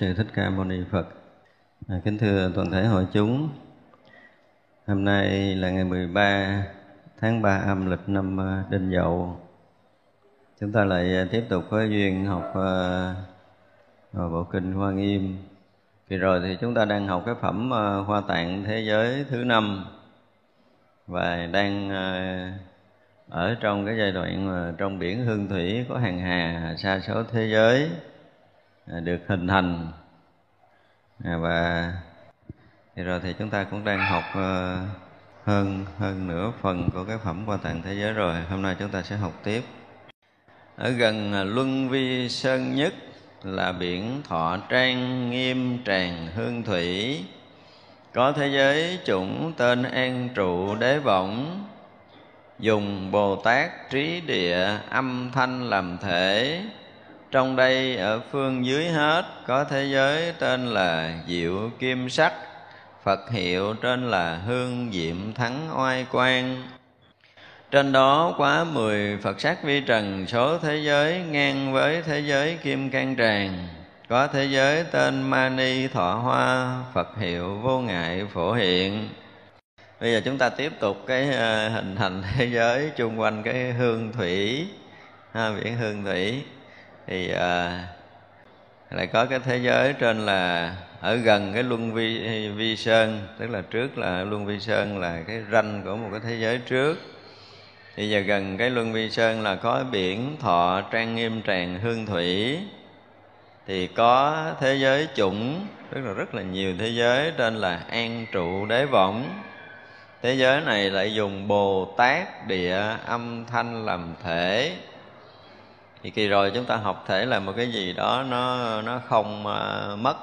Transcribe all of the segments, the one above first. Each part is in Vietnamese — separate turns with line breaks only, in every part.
Sư thích ca mâu ni phật. À, kính thưa toàn thể hội chúng. Hôm nay là ngày 13 tháng 3 âm lịch năm à, đinh dậu. Chúng ta lại à, tiếp tục với duyên học uh, bộ kinh hoa nghiêm. Kỳ rồi thì chúng ta đang học cái phẩm uh, hoa tạng thế giới thứ năm và đang uh, ở trong cái giai đoạn mà trong biển hương thủy có hàng hà xa số thế giới. À, được hình thành. À, và thì rồi thì chúng ta cũng đang học ờ, hơn hơn nửa phần của cái phẩm qua tạng thế giới rồi. Hôm nay chúng ta sẽ học tiếp. Ở gần à, luân vi sơn nhất là biển thọ trang nghiêm tràng hương thủy. Có thế giới chủng tên an trụ đế võng, dùng bồ tát trí địa âm thanh làm thể trong đây ở phương dưới hết có thế giới tên là diệu kim sắc phật hiệu trên là hương diệm thắng oai quang. Trên đó quá mười Phật sắc vi trần số thế giới ngang với thế giới kim can tràng. Có thế giới tên Mani Thọ Hoa Phật hiệu vô ngại phổ hiện. Bây giờ chúng ta tiếp tục cái ờ, hình thành thế giới chung quanh cái hương thủy ha, biển hương thủy thì à, lại có cái thế giới trên là ở gần cái luân vi vi sơn tức là trước là luân vi sơn là cái ranh của một cái thế giới trước. Thì giờ gần cái luân vi sơn là có biển thọ trang nghiêm tràng hương thủy. Thì có thế giới chủng tức là rất là nhiều thế giới tên là an trụ đế võng. Thế giới này lại dùng bồ tát địa âm thanh làm thể thì kỳ rồi chúng ta học thể là một cái gì đó nó nó không uh, mất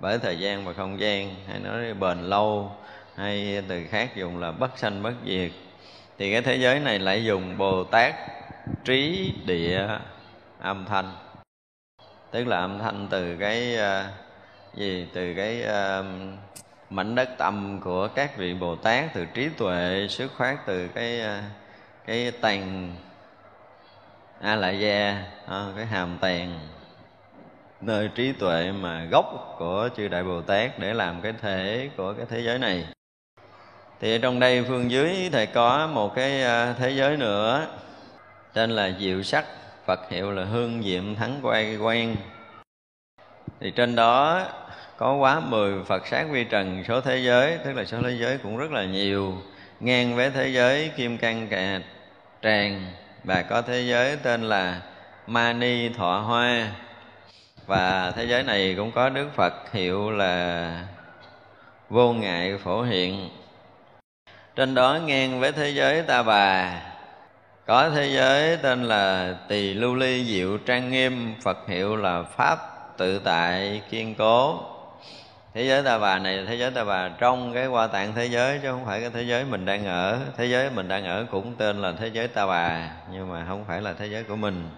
bởi thời gian và không gian. Hay nói bền lâu hay từ khác dùng là bất sanh bất diệt. Thì cái thế giới này lại dùng bồ tát trí địa âm thanh. Tức là âm thanh từ cái uh, gì? Từ cái uh, mảnh đất tâm của các vị bồ tát từ trí tuệ xuất phát từ cái uh, cái tàn a la gia à, cái hàm tèn nơi trí tuệ mà gốc của chư đại bồ tát để làm cái thể của cái thế giới này. Thì ở trong đây phương dưới thầy có một cái à, thế giới nữa, tên là diệu sắc, phật hiệu là hương diệm thắng quay quan thì trên đó có quá mười Phật sát vi trần số thế giới, Tức là số thế giới cũng rất là nhiều, Ngang với thế giới kim cang cà tràng và có thế giới tên là Mani Thọ Hoa. Và thế giới này cũng có Đức Phật hiệu là Vô Ngại Phổ Hiện. Trên đó ngang với thế giới Ta Bà, có thế giới tên là Tỳ Lưu Ly Diệu Trang Nghiêm, Phật hiệu là Pháp Tự Tại Kiên Cố thế giới ta bà này là thế giới ta bà trong cái qua tạng thế giới, chứ không phải cái thế giới mình đang ở. Thế giới mình đang ở cũng tên là thế giới ta bà, nhưng mà không phải là thế giới của mình.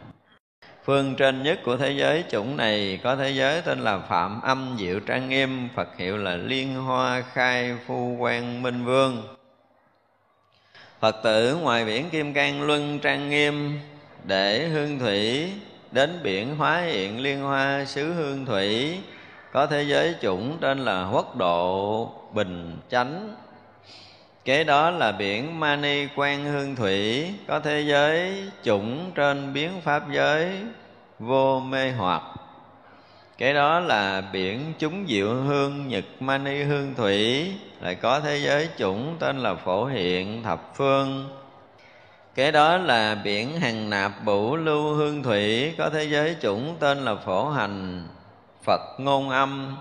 Phương trên nhất của thế giới, chủng này có thế giới tên là phạm âm diệu trang nghiêm, phật hiệu là liên hoa khai phu quan minh vương. Phật tử ngoài biển kim cang luân trang nghiêm, để hương thủy đến biển hóa hiện liên hoa xứ hương thủy có thế giới chủng tên là quốc độ bình chánh. Kế đó là biển mani quan hương thủy. Có thế giới chủng trên biến pháp giới vô mê hoặc. Cái đó là biển chúng diệu hương nhật mani hương thủy. Lại có thế giới chủng tên là phổ hiện thập phương. Cái đó là biển hằng nạp bủ lưu hương thủy. Có thế giới chủng tên là phổ hành phật ngôn âm.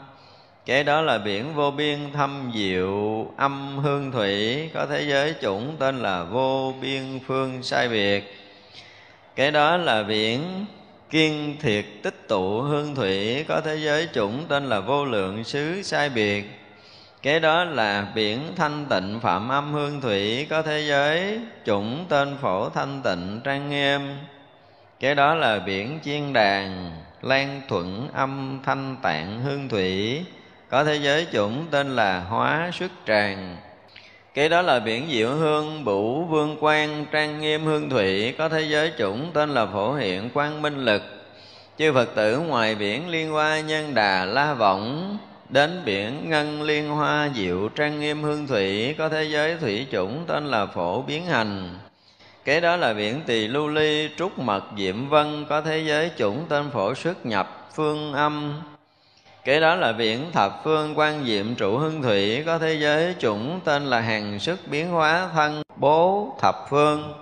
Cái đó là biển vô biên thâm diệu, âm hương thủy. Có thế giới chủng tên là vô biên phương sai biệt. Cái đó là biển kiên thiệt tích tụ hương thủy. Có thế giới chủng tên là vô lượng xứ sai biệt. Cái đó là biển thanh tịnh phạm âm hương thủy. Có thế giới chủng tên phổ thanh tịnh trang nghiêm. Cái đó là biển chiên đàn lan thuận âm thanh tạng hương thủy. Có thế giới chủng tên là hóa xuất tràng. Cái đó là biển diệu hương bủ vương quan trang nghiêm hương thủy. Có thế giới chủng tên là phổ hiện quang minh lực. Chư phật tử ngoài biển liên hoa nhân đà la vọng đến biển ngân liên hoa diệu trang nghiêm hương thủy. Có thế giới thủy chủng tên là phổ biến hành cái đó là biển tỳ lưu ly, trúc mật diệm vân, có thế giới chủng tên phổ xuất nhập phương âm. Cái đó là biển thập phương quan diệm trụ hương thủy, có thế giới chủng tên là hàng sức biến hóa thân bố thập phương.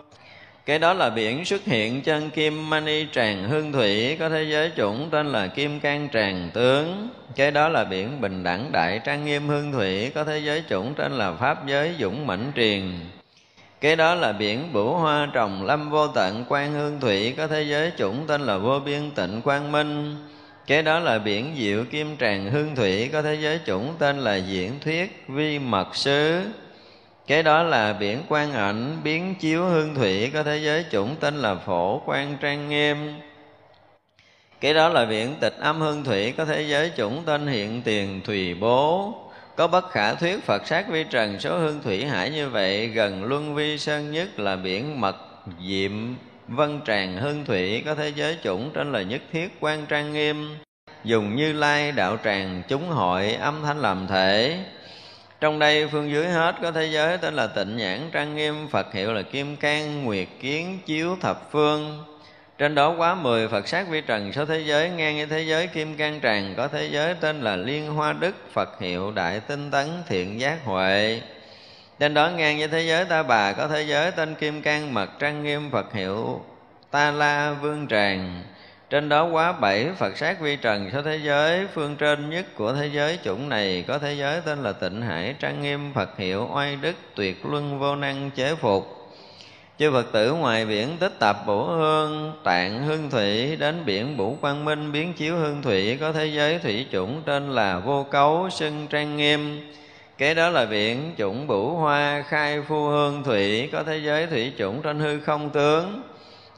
Cái đó là biển xuất hiện chân kim mani tràng hương thủy, có thế giới chủng tên là kim can tràng tướng. Cái đó là biển bình đẳng đại trang nghiêm hương thủy, có thế giới chủng tên là pháp giới dũng mãnh truyền cái đó là biển bửu hoa trồng lâm vô tận quan hương thủy, có thế giới chủng tên là vô biên tịnh quang minh. Cái đó là biển diệu kim tràng hương thủy, có thế giới chủng tên là diễn thuyết vi mật sứ. Cái đó là biển quan ảnh biến chiếu hương thủy, có thế giới chủng tên là phổ quan trang nghiêm. Cái đó là biển tịch âm hương thủy, có thế giới chủng tên hiện tiền thùy bố có bất khả thuyết Phật sát vi trần, số hương thủy hải như vậy, gần luân vi sơn nhất là biển mật diệm. Vân tràng hương thủy có thế giới chủng trên là nhất thiết quan trang nghiêm. Dùng như lai đạo tràng chúng hội âm thanh làm thể. Trong đây phương dưới hết có thế giới, tên là tịnh nhãn trang nghiêm. Phật hiệu là kim cang, nguyệt kiến, chiếu thập phương trên đó quá mười Phật sát vi trần số thế giới ngang như thế giới kim cang tràng có thế giới tên là Liên Hoa Đức, Phật hiệu Đại Tinh Tấn, Thiện Giác Huệ. Trên đó ngang như thế giới ta bà, có thế giới tên kim cang, mật trang nghiêm, Phật hiệu Ta La Vương Tràng. Trên đó quá bảy Phật sát vi trần số thế giới, phương trên nhất của thế giới chủng này, có thế giới tên là Tịnh Hải trang nghiêm, Phật hiệu oai đức, tuyệt luân vô năng chế phục chư Phật tử ngoài biển tích tập bổ hương, tạng hương thủy, đến biển bủ quang minh biến chiếu hương thủy, có thế giới thủy chủng tên là vô cấu sưng trang nghiêm. Cái đó là biển chủng bủ hoa khai phu hương thủy, có thế giới thủy chủng trên hư không tướng.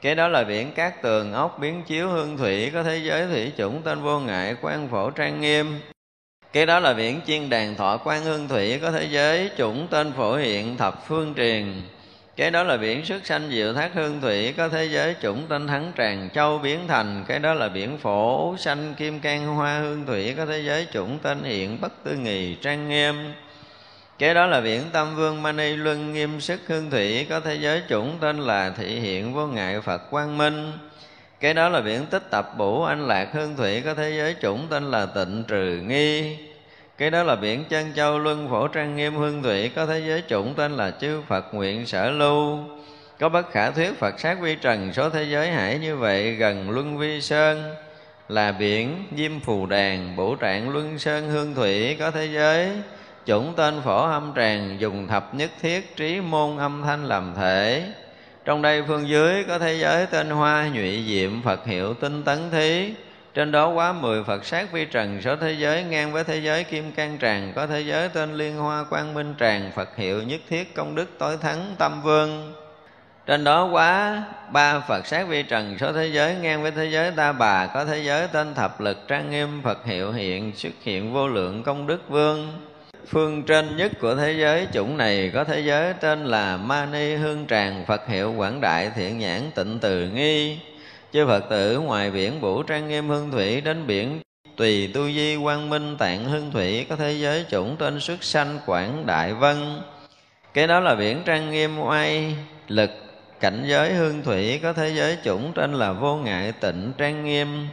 Cái đó là biển cát tường ốc biến chiếu hương thủy, có thế giới thủy chủng tên vô ngại quan phổ trang nghiêm. Cái đó là biển chiên đàn thọ quan hương thủy, có thế giới chủng tên phổ hiện thập phương truyền cái đó là biển sức sanh diệu thác hương thủy, có thế giới chủng tên thắng tràng châu biến thành. Cái đó là biển phổ sanh kim can hoa hương thủy, có thế giới chủng tên hiện bất tư nghì trang nghiêm. Cái đó là biển tâm vương mani luân nghiêm sức hương thủy, có thế giới chủng tên là thị hiện vô ngại phật quang minh. Cái đó là biển tích tập bủ anh lạc hương thủy, có thế giới chủng tên là tịnh trừ nghi cái đó là biển chân châu, luân phổ, trang nghiêm, hương thủy. Có thế giới chủng tên là chư phật nguyện sở lưu. Có bất khả thuyết phật sát vi trần, số thế giới hải như vậy gần luân vi sơn. Là biển diêm phù đàn bổ trạng luân sơn, hương thủy. Có thế giới chủng tên phổ âm tràng, dùng thập nhất thiết trí môn âm thanh làm thể. Trong đây phương dưới có thế giới tên hoa, nhụy diệm, phật hiệu tinh tấn thí trên đó quá mười Phật sát vi trần, số thế giới ngang với thế giới kim cang tràng có thế giới tên liên hoa quang minh tràng Phật hiệu nhất thiết công đức tối thắng tâm vương. Trên đó quá ba Phật sát vi trần, số thế giới ngang với thế giới ta bà. Có thế giới tên thập lực trang nghiêm, Phật hiệu hiện, xuất hiện vô lượng công đức vương. Phương trên nhất của thế giới chủng này, có thế giới tên là Mani Hương Tràng, Phật hiệu Quảng Đại Thiện Nhãn Tịnh Từ Nghi chư Phật tử ngoài biển Vũ Trang Nghiêm Hương Thủy đến biển Tùy Tu Di Quang Minh Tạng Hương Thủy, có thế giới chủng tên xuất sanh Quảng Đại Vân. Cái đó là biển Trang Nghiêm Oai Lực, cảnh giới hương thủy, có thế giới chủng tên là vô ngại tịnh trang nghiêm.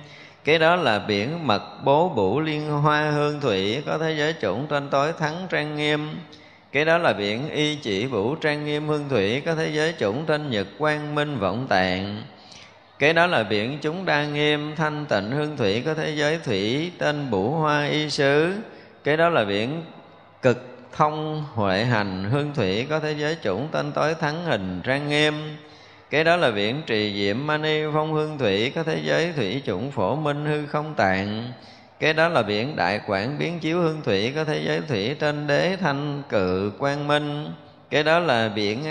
Cái đó là biển mật bố bủ liên hoa hương thủy, có thế giới chủng tên tối thắng trang nghiêm. Cái đó là biển y chỉ vũ trang nghiêm hương thủy, có thế giới chủng tên nhật quang minh vọng tạng cái đó là biển chúng đa nghiêm, thanh tịnh, hương thủy, có thế giới thủy, tên bủ hoa y sứ. Cái đó là biển cực thông huệ hành, hương thủy, có thế giới chủng tên tối thắng hình, trang nghiêm. Cái đó là biển trì diệm mani phong hương thủy, có thế giới thủy, chủng phổ minh, hư không tạng cái đó là biển đại quảng, biến chiếu hương thủy, có thế giới thủy trên đế thanh, cự quang minh. Cái đó là biển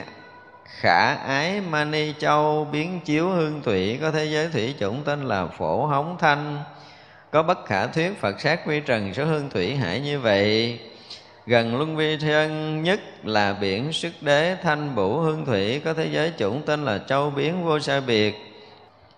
khả ái mani châu, biến chiếu hương thủy, có thế giới thủy chủng tên là phổ hóng thanh. Có bất khả thuyết phật sát quy trần số hương thủy hải như vậy. Gần luân vi thân nhất là biển sức đế thanh bủ hương thủy, có thế giới chủng tên là châu biến vô sa biệt.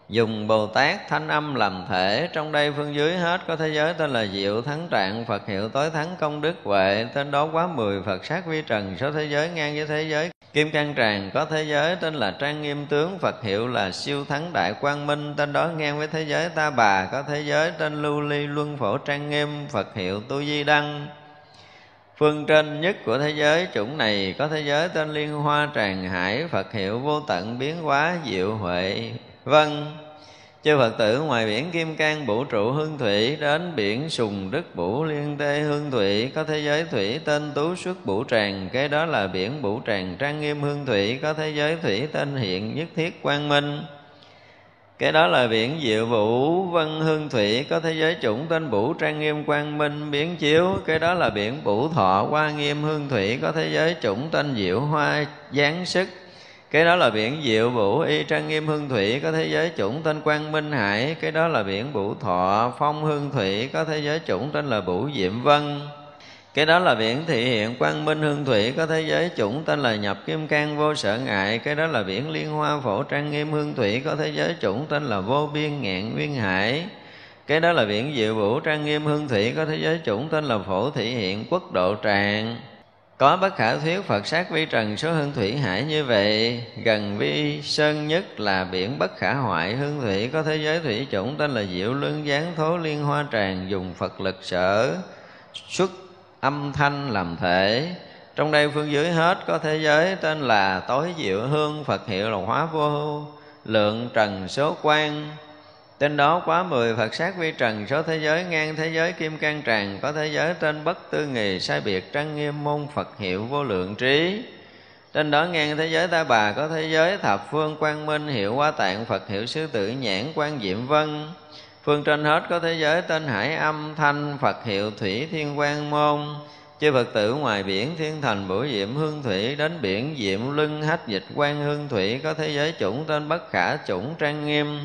Dùng bồ tát thanh âm làm thể, trong đây phương dưới hết có thế giới tên là diệu thắng trạng, phật hiệu tối thắng công đức huệ. Tên đó quá mười phật sát vi trần số thế giới ngang với thế giới kim cang tràng, có thế giới tên là trang nghiêm tướng, phật hiệu là siêu thắng đại quang minh, tên đó ngang với thế giới ta bà, có thế giới tên lưu ly luân phổ trang nghiêm, phật hiệu tu di đăng. Phương trên nhất của thế giới, chủng này có thế giới tên liên hoa tràng hải, phật hiệu vô tận biến hóa diệu huệ. Vân chư phật tử, ngoài biển kim cang, vũ trụ, hương thủy, đến biển sùng đức, vũ liên tê, hương thủy, có thế giới thủy tên tú xuất vũ tràng. Cái đó là biển vũ tràng trang nghiêm hương thủy, có thế giới thủy tên hiện nhất thiết quang minh. Cái đó là biển diệu vũ vân hương thủy, có thế giới chủng tên vũ trang nghiêm quang minh biến chiếu. Cái đó là biển vũ thọ hoa nghiêm hương thủy, có thế giới chủng tên diệu hoa giáng sức cái đó là biển diệu vũ, y trang nghiêm hương thủy, có thế giới chủng tên quang minh hải. Cái đó là biển vũ thọ, phong hương thủy, có thế giới chủng tên là vũ diệm vân. Cái đó là biển thị hiện, quang minh hương thủy, có thế giới chủng tên là nhập kim cang vô sở ngại. Cái đó là biển liên hoa phổ, trang nghiêm hương thủy, có thế giới chủng tên là vô biên ngạn nguyên hải. Cái đó là biển diệu vũ, trang nghiêm hương thủy, có thế giới chủng tên là phổ thị hiện, quốc độ tràng có bất khả thuyết Phật sát vi trần số hương thủy hải như vậy, Gần vi sơn nhất là biển bất khả hoại hương thủy. Có thế giới thủy chủng tên là diệu luân gián thố liên hoa tràng Dùng Phật lực sở, xuất âm thanh làm thể. Trong đây phương dưới hết có thế giới tên là tối diệu hương, phật hiệu là hóa vô lượng trần số quan Tên đó quá mười Phật sát vi trần, số thế giới ngang thế giới kim can tràng Có thế giới tên bất tư nghì, sai biệt trang nghiêm môn Phật hiệu vô lượng trí. Trên đó ngang thế giới ta bà, có thế giới thập phương quang minh, hiệu hoa tạng Phật, hiệu sư tử nhãn quan diệm vân. Phương trên hết có thế giới tên hải âm, thanh, phật hiệu thủy thiên quang môn. Chư phật tử ngoài biển thiên thành bửu diệm hương thủy, đến biển diệm lưng hách dịch quan hương thủy, có thế giới chủng tên bất khả chủng trang nghiêm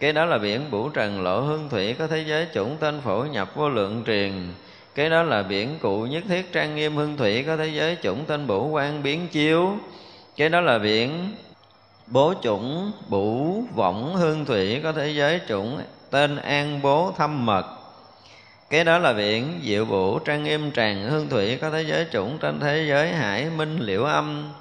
cái đó là biển bủ trần, lộ hương thủy, có thế giới chủng tên phổ nhập vô lượng truyền. Cái đó là biển cụ nhất thiết, trang nghiêm hương thủy, có thế giới chủng tên bủ quan biến chiếu. Cái đó là biển bố chủng bủ võng hương thủy, có thế giới chủng tên an bố thâm mật. Cái đó là biển diệu bủ trang nghiêm tràng hương thủy, có thế giới chủng trên thế giới hải minh liễu âm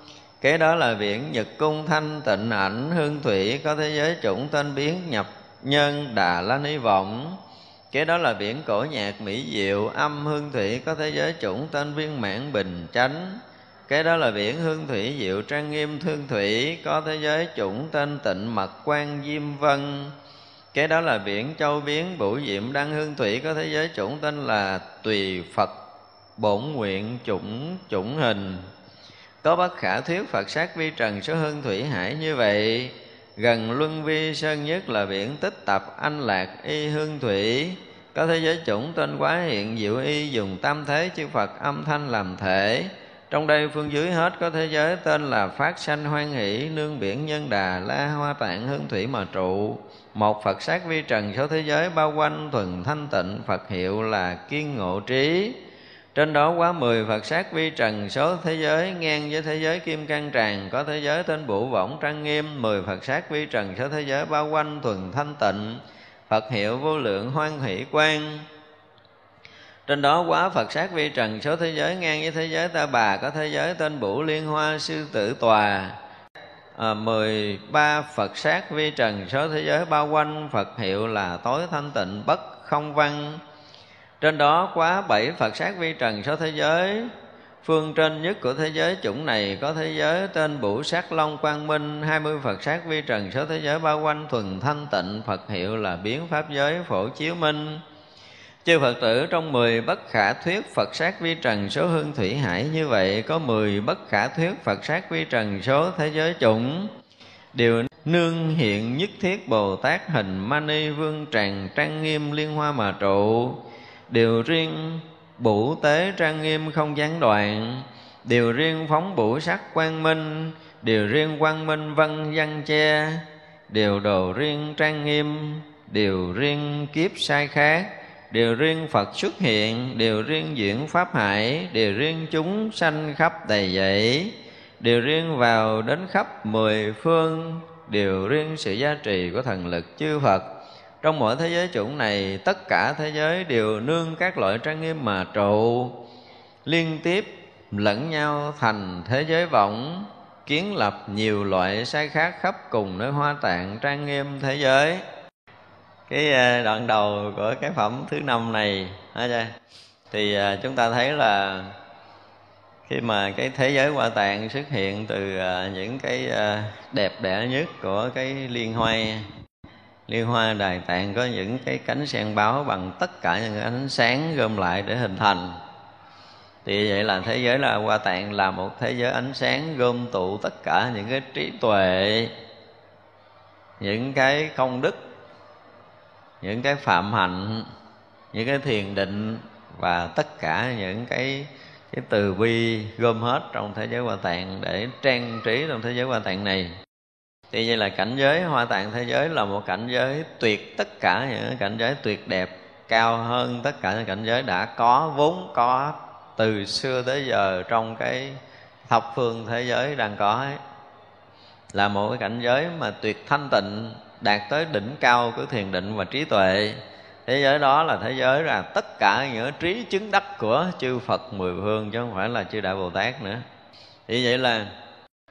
kế đó là biển nhật cung, thanh, tịnh, ảnh, hương thủy, có thế giới chủng tên biến nhập nhân, đà la ni vọng. Kế đó là biển cổ nhạc mỹ diệu, âm hương thủy, có thế giới chủng tên viên mãn bình chánh. Kế đó là biển hương thủy, diệu trang nghiêm, thương thủy, có thế giới chủng tên tịnh mật quan diêm vân. Kế đó là biển châu biến bủ diệm đăng hương thủy, có thế giới chủng tên là tùy phật bổn nguyện chủng chủng hình có bất khả thuyết phật sát vi trần số hương thủy hải như vậy, gần luân vi sơn nhất là biển tích tập anh lạc y hương thủy. Có thế giới chủng tên quá hiện diệu y dùng tam thế chư phật âm thanh làm thể. Trong đây phương dưới hết có thế giới tên là phát sanh hoan hỷ, nương biển nhân đà, la hoa tạng hương thủy mà trụ. Một phật sát vi trần số thế giới bao quanh thuần thanh tịnh, phật hiệu là kiên ngộ trí trên đó quá mười Phật sát vi trần số thế giới ngang với thế giới kim cang tràng có thế giới tên bụ võng trang nghiêm mười Phật sát vi trần số thế giới bao quanh thuần thanh tịnh Phật hiệu vô lượng hoan hỷ quan trên đó quá Phật sát vi trần số thế giới ngang với thế giới ta bà có thế giới tên Bủ Liên Hoa Sư Tử Tòa. À, 13 Phật sát vi trần số thế giới bao quanh Phật hiệu là tối thanh tịnh bất không văn trên đó quá bảy Phật sát vi trần số thế giới. Phương trên nhất của thế giới chủng này có thế giới tên Bủ Sát Long Quang Minh, 20 Phật sát vi trần số thế giới bao quanh thuần thanh tịnh, Phật hiệu là biến pháp giới phổ chiếu minh. Chư Phật tử trong 10 bất khả thuyết Phật sát vi trần số hương thủy hải như vậy có 10 bất khả thuyết Phật sát vi trần số thế giới chủng. Đều nương hiện nhất thiết Bồ Tát hình Mani Vương Tràng trang nghiêm liên hoa mà trụ điều riêng bủ tế trang nghiêm không gián đoạn. Điều riêng phóng bủ sắc quang minh. Điều riêng quang minh văn văn che. Điều đồ riêng trang nghiêm. Điều riêng kiếp sai khác. Điều riêng phật xuất hiện. Điều riêng diễn pháp hải. Điều riêng chúng sanh khắp đầy dẫy. Điều riêng vào đến khắp mười phương. Điều riêng sự giá trị của thần lực chư phật trong mỗi thế giới chủng này, tất cả thế giới đều nương các loại trang nghiêm mà trụ, liên tiếp lẫn nhau thành thế giới vọng kiến lập nhiều loại sai khác khắp cùng nơi hoa tạng trang nghiêm thế giới. Cái ờ, đoạn đầu của cái phẩm thứ năm này thì ờ, chúng ta thấy là khi mà cái thế giới hoa tạng xuất hiện từ ờ, những cái đẹp đẽ nhất của cái liên hoa liên hoa đài tạng có những cái cánh sen báo bằng tất cả những ánh sáng gom lại để hình thành. Thì vậy là thế giới là hoa tạng là một thế giới ánh sáng gom tụ tất cả những cái trí tuệ, những cái công đức, những cái phạm hạnh, những cái thiền định và tất cả những cái cái từ bi gom hết trong thế giới hoa tạng để trang trí trong thế giới hoa tạng này thì vậy là cảnh giới hoa tạng thế giới là một cảnh giới tuyệt tất cả những cảnh giới tuyệt đẹp, cao hơn tất cả những cảnh giới đã có, vốn có từ xưa tới giờ trong cái thập phương thế giới đang có ấy. là một cái cảnh giới mà tuyệt thanh tịnh, đạt tới đỉnh cao của thiền định và trí tuệ thế giới đó là thế giới là tất cả những trí chứng đắc của chư Phật mười phương chứ không phải là chư Đại Bồ Tát nữa thì vậy là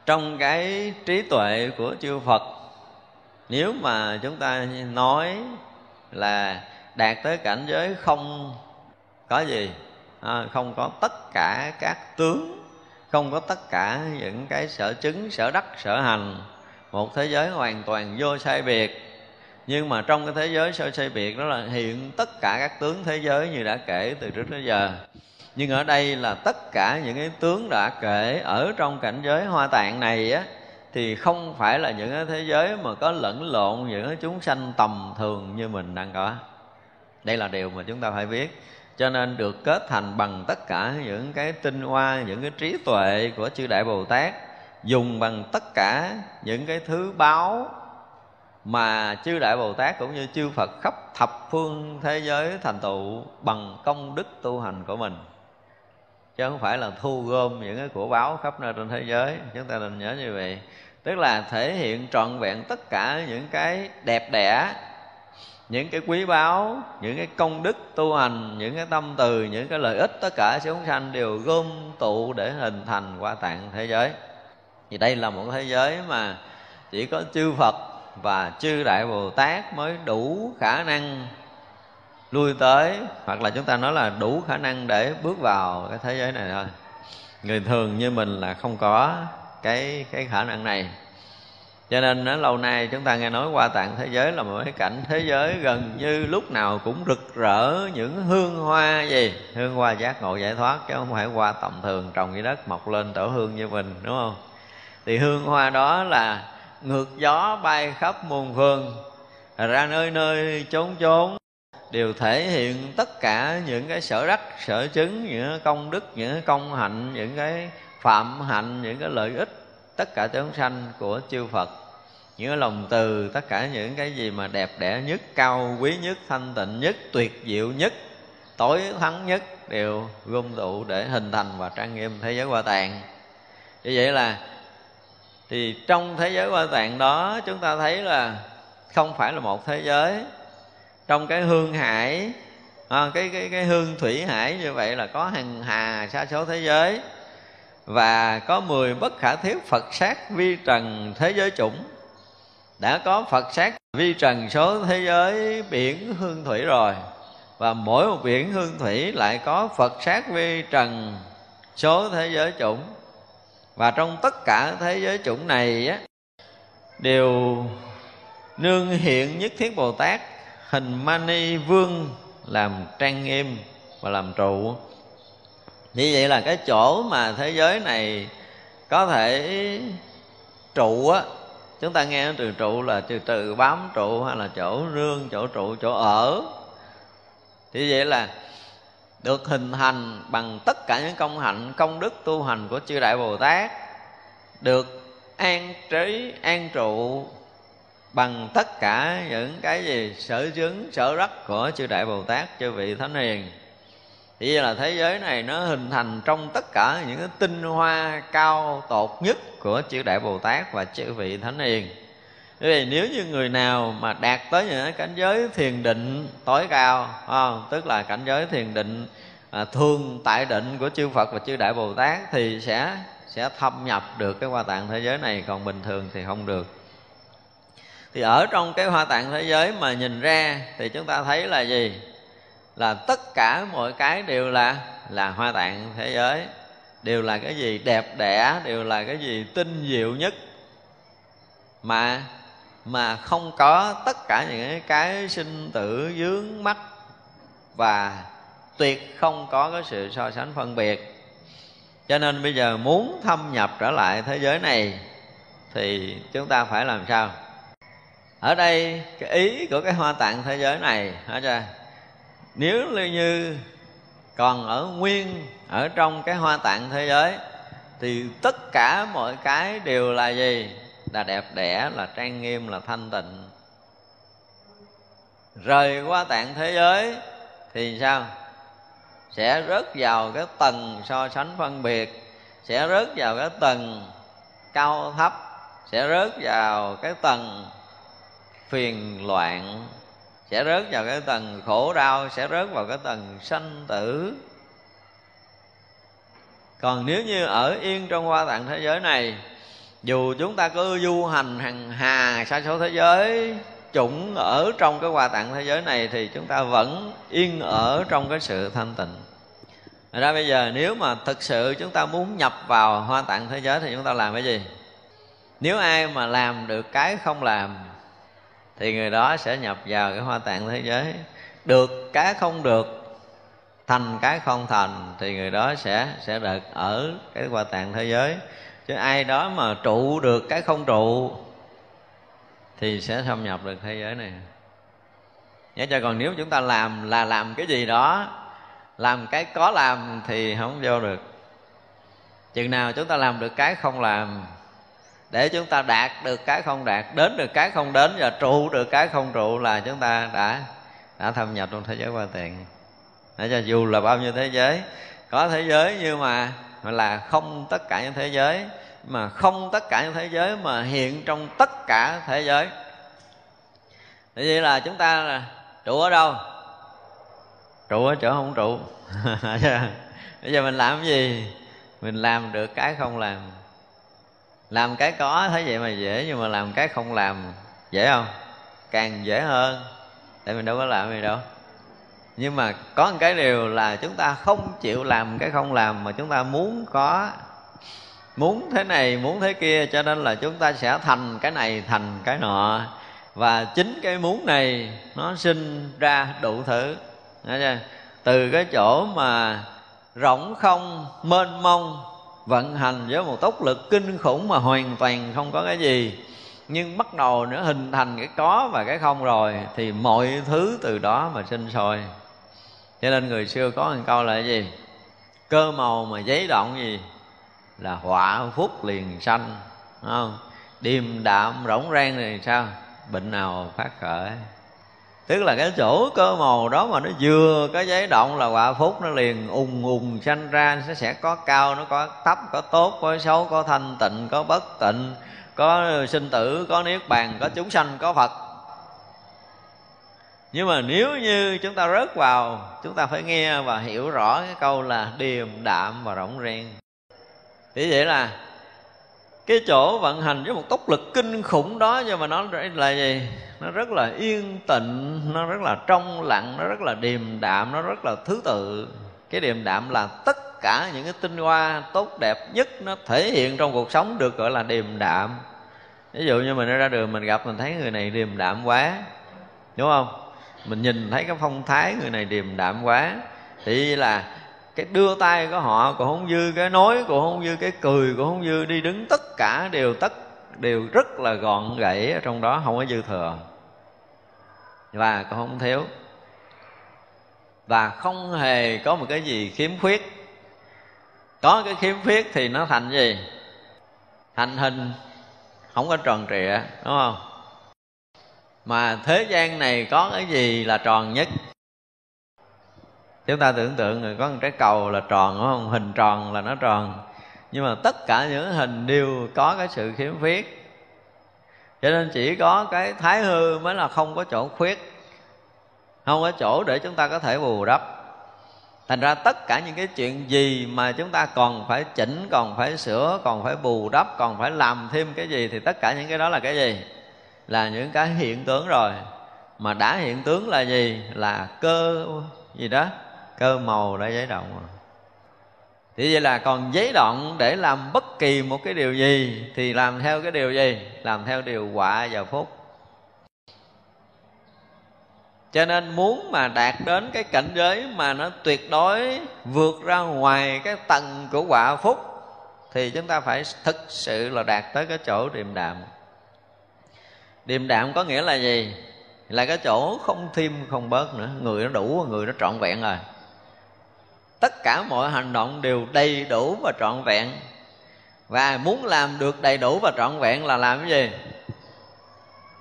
trong cái trí tuệ của chư Phật nếu mà chúng ta nói là đạt tới cảnh giới không có gì à, không có tất cả các tướng không có tất cả những cái sở chứng sở đắc sở hành một thế giới hoàn toàn vô sai biệt nhưng mà trong cái thế giới sơ sai biệt đó là hiện tất cả các tướng thế giới như đã kể từ trước đến giờ nhưng ở đây là tất cả những cái tướng đã kể ở trong cảnh giới hoa tạng này á, thì không phải là những cái thế giới mà có lẫn lộn những cái chúng sanh tầm thường như mình đang có. Đây là điều mà chúng ta phải biết. Cho nên được kết thành bằng tất cả những cái tinh hoa, những cái trí tuệ của chư đại bồ tát, dùng bằng tất cả những cái thứ báo mà chư đại bồ tát cũng như chư phật khắp thập phương thế giới thành tựu bằng công đức tu hành của mình chứ không phải là thu gom những cái của báo khắp nơi trên thế giới. Chúng ta nên nhớ như vậy. Tức là thể hiện trọn vẹn tất cả những cái đẹp đẽ, những cái quý báu, những cái công đức tu hành, những cái tâm từ, những cái lợi ích tất cả chúng sanh đều gom tụ để hình thành qua tạng thế giới. Thì đây là một thế giới mà chỉ có chư phật và chư đại bồ tát mới đủ khả năng lui tới, hoặc là chúng ta nói là đủ khả năng để bước vào cái thế giới này thôi. Người thường như mình là không có cái cái khả năng này. Cho nên nó lâu nay chúng ta nghe nói qua tạng thế giới là một cái cảnh thế giới gần như lúc nào cũng rực rỡ những hương hoa gì. Hương hoa giác ngộ giải thoát, chứ không phải hoa tầm thường trồng dưới đất mọc lên tổ hương như mình, đúng không? Thì hương hoa đó là ngược gió bay khắp muôn phương. Ra nơi nơi chốn chốn đều thể hiện tất cả những cái sở đắc sở chứng, những cái công đức, những cái công hạnh, những cái phạm hạnh, những cái lợi ích, tất cả chúng sanh của chư Phật. Những cái lòng từ, tất cả những cái gì mà đẹp đẽ nhất, cao quý nhất, thanh tịnh nhất, tuyệt diệu nhất, tối thắng nhất đều gom tụ để hình thành và trang nghiêm thế giới hoa tạng. Như vậy là, thì trong thế giới hoa tạng đó, chúng ta thấy là không phải là một thế giới trong cái hương hải à, cái cái cái hương thủy hải như vậy là có hàng hà sa số thế giới. Và có mười bất khả thiết Phật sát vi trần thế giới chủng. Đã có Phật sát vi trần số thế giới biển hương thủy rồi. Và mỗi một biển hương thủy lại có Phật sát vi trần số thế giới chủng. Và trong tất cả thế giới chủng này á, đều nương hiện nhất thiết Bồ Tát hình mani vương làm trang nghiêm và làm trụ. Như vậy là cái chỗ mà thế giới này có thể trụ á, chúng ta nghe từ trụ là từ từ bám trụ hay là chỗ rương, chỗ trụ, chỗ ở. Thì vậy là được hình thành bằng tất cả những công hạnh, công đức tu hành của chư đại bồ tát, được an trí, an trụ bằng tất cả những cái gì sở chứng sở rắc của chư đại bồ tát chư vị thánh hiền. Thì là thế giới này nó hình thành trong tất cả những cái tinh hoa cao tột nhất của chư đại bồ tát và chư vị thánh hiền. Vì nếu như người nào mà đạt tới những cảnh giới thiền định tối cao không? tức là cảnh giới thiền định à, thường tại định của chư Phật và chư Đại Bồ Tát thì sẽ sẽ thâm nhập được cái hoa tạng thế giới này. Còn bình thường thì không được thì ở trong cái hoa tạng thế giới mà nhìn ra thì chúng ta thấy là gì? Là tất cả mọi cái đều là là hoa tạng thế giới. Đều là cái gì đẹp đẽ, đều là cái gì tinh diệu nhất. Mà mà không có tất cả những cái sinh tử dướng mắt và tuyệt không có cái sự so sánh phân biệt. Cho nên bây giờ muốn thâm nhập trở lại thế giới này thì chúng ta phải làm sao? Ở đây cái ý của cái hoa tạng thế giới này, hả chưa nếu như còn ở nguyên, ở trong cái hoa tạng thế giới, thì tất cả mọi cái đều là gì? Là đẹp đẽ, là trang nghiêm, là thanh tịnh. Rời qua tạng thế giới thì sao? Sẽ rớt vào cái tầng so sánh phân biệt, sẽ rớt vào cái tầng cao thấp, sẽ rớt vào cái tầng phiền loạn, sẽ rớt vào cái tầng khổ đau, sẽ rớt vào cái tầng sanh tử còn nếu như ở yên trong hoa tạng thế giới này, dù chúng ta có du hành hằng hà sa số thế giới, chủng ở trong cái hoa tạng thế giới này thì chúng ta vẫn yên ở trong cái sự thanh tịnh Thật ra bây giờ nếu mà thực sự chúng ta muốn nhập vào hoa tạng thế giới thì chúng ta làm cái gì? Nếu ai mà làm được cái không làm thì người đó sẽ nhập vào cái hoa tạng thế giới. Được cái không được, thành cái không thành, thì người đó sẽ sẽ được ở cái hoa tạng thế giới. Chứ ai đó mà trụ được cái không trụ, thì sẽ xâm nhập được thế giới này. Nhớ cho còn nếu chúng ta làm là làm cái gì đó, làm cái có làm thì không vô được. Chừng nào chúng ta làm được cái không làm để chúng ta đạt được cái không đạt, đến được cái không đến và trụ được cái không trụ là chúng ta đã đã thâm nhập trong thế giới qua tiền. Để cho dù là bao nhiêu thế giới, có thế giới nhưng mà là không tất cả những thế giới, mà không tất cả những thế giới mà hiện trong tất cả thế giới. Thế vậy là chúng ta là trụ ở đâu? Trụ ở chỗ không trụ. Bây giờ mình làm cái gì? Mình làm được cái không làm làm cái có thấy vậy mà dễ, nhưng mà làm cái không làm, dễ không? Càng dễ hơn, tại mình đâu có làm gì đâu. Nhưng mà có một cái điều là chúng ta không chịu làm cái không làm mà chúng ta muốn có, muốn thế này, muốn thế kia, cho nên là chúng ta sẽ thành cái này, thành cái nọ. Và chính cái muốn này, nó sinh ra đủ thứ. Từ cái chỗ mà rỗng không, mênh mông vận hành với một tốc lực kinh khủng mà hoàn toàn không có cái gì. Nhưng bắt đầu nữa hình thành cái có và cái không rồi, thì mọi thứ từ đó mà sinh sôi. Cho nên người xưa có một câu là cái gì? Cơ màu mà giấy động gì? Là họa phúc liền sanh không? Điềm đạm rỗng rang thì sao? Bệnh nào phát khởi? Tức là cái chỗ cơ màu đó mà nó vừa có giấy động là quả phúc, nó liền ùng ùng sanh ra, nó sẽ có cao, nó có thấp, có tốt, có xấu, có thanh tịnh, có bất tịnh, có sinh tử, có niết bàn, có chúng sanh, có phật. Nhưng mà nếu như chúng ta rớt vào, chúng ta phải nghe và hiểu rõ cái câu là điềm đạm và rộng ràng thì vậy là cái chỗ vận hành với một tốc lực kinh khủng đó, nhưng mà nó là gì? Nó rất là yên tịnh nó rất là trong lặng, nó rất là điềm đạm, nó rất là thứ tự. Cái điềm đạm là tất cả những cái tinh hoa tốt đẹp nhất nó thể hiện trong cuộc sống được gọi là điềm đạm. Ví dụ như mình ra đường, mình gặp, mình thấy người này điềm đạm quá, đúng không? Mình nhìn thấy cái phong thái người này điềm đạm quá, thì là cái đưa tay của họ cũng không dư cái nói, cũng không dư cái cười, cũng không dư đi đứng tất cả đều tất, đều rất là gọn gãy ở trong đó, không có dư thừa. Và cũng không thiếu. Và không hề có một cái gì khiếm khuyết. Có cái khiếm khuyết thì nó thành gì? Thành hình, không có tròn trịa, đúng không? Mà thế gian này có cái gì là tròn nhất? Chúng ta tưởng tượng người có một trái cầu là tròn, đúng không? Hình tròn là nó tròn. Nhưng mà tất cả những hình đều có cái sự khiếm khuyết. Cho nên chỉ có cái thái hư mới là không có chỗ khuyết, không có chỗ để chúng ta có thể bù đắp. Thành ra tất cả những cái chuyện gì mà chúng ta còn phải chỉnh, còn phải sửa, còn phải bù đắp, còn phải làm thêm cái gì thì tất cả những cái đó là cái gì? Là những cái hiện tướng rồi. Mà đã hiện tướng là gì? Là cơ gì đó cơ màu đã giấy động rồi. Thì vậy là còn giấy động để làm bất kỳ một cái điều gì thì làm theo cái điều gì? Làm theo điều quả và phúc. Cho nên muốn mà đạt đến cái cảnh giới mà nó tuyệt đối vượt ra ngoài cái tầng của quả phúc thì chúng ta phải thực sự là đạt tới cái chỗ điềm đạm. Điềm đạm có nghĩa là gì? Là cái chỗ không thêm không bớt nữa. Người nó đủ, người nó trọn vẹn rồi tất cả mọi hành động đều đầy đủ và trọn vẹn. Và muốn làm được đầy đủ và trọn vẹn là làm cái gì?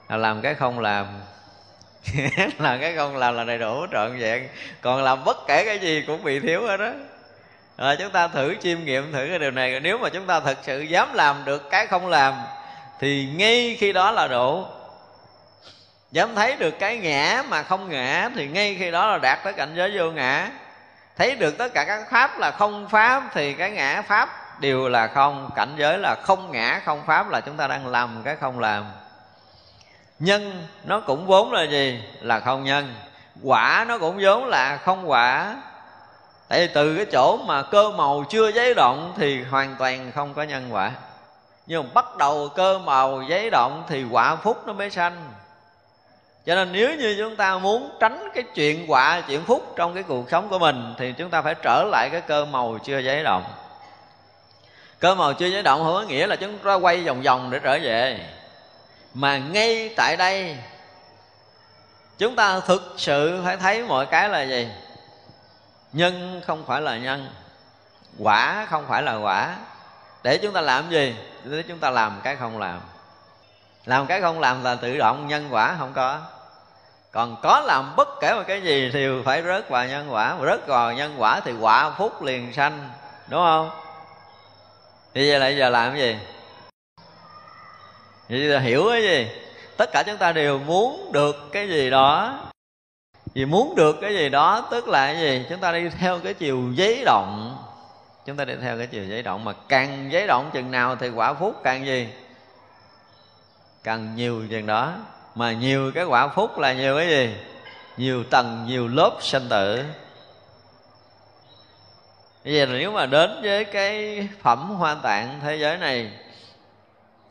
Là làm cái không làm. Là cái không làm là đầy đủ trọn vẹn. Còn làm bất kể cái gì cũng bị thiếu hết đó à, chúng ta thử chiêm nghiệm thử cái điều này. Nếu mà chúng ta thật sự dám làm được cái không làm thì ngay khi đó là đủ. Dám thấy được cái ngã mà không ngã thì ngay khi đó là đạt tới cảnh giới vô ngã thấy được tất cả các pháp là không pháp thì cái ngã pháp đều là không, cảnh giới là không ngã, không pháp là chúng ta đang làm cái không làm. Nhân nó cũng vốn là gì? Là không nhân. Quả nó cũng vốn là không quả. Tại vì từ cái chỗ mà cơ màu chưa giấy động thì hoàn toàn không có nhân quả. Nhưng mà bắt đầu cơ màu giấy động thì quả phúc nó mới sanh cho nên nếu như chúng ta muốn tránh cái chuyện quả, chuyện phúc trong cái cuộc sống của mình, thì chúng ta phải trở lại cái cơ màu chưa giấy động. Cơ màu chưa giấy động không có nghĩa là chúng ta quay vòng vòng để trở về. Mà ngay tại đây, chúng ta thực sự phải thấy mọi cái là gì? Nhân không phải là nhân, quả không phải là quả. Để chúng ta làm gì? Để chúng ta làm cái không làm. Làm cái không làm là tự động nhân quả không có còn có làm bất kể một cái gì thì phải rớt vào nhân quả. Mà rớt vào nhân quả thì quả phúc liền sanh, đúng không? Thì giờ lại giờ làm cái gì? Vậy là hiểu cái gì? Tất cả chúng ta đều muốn được cái gì đó. Vì muốn được cái gì đó, tức là cái gì? Chúng ta đi theo cái chiều giấy động. Chúng ta đi theo cái chiều giấy động. Mà càng giấy động chừng nào thì quả phúc càng gì? Càng nhiều chừng đó mà nhiều cái quả phúc là nhiều cái gì? Nhiều tầng, nhiều lớp sanh tử. Bây giờ nếu mà đến với cái phẩm hoa tạng thế giới này,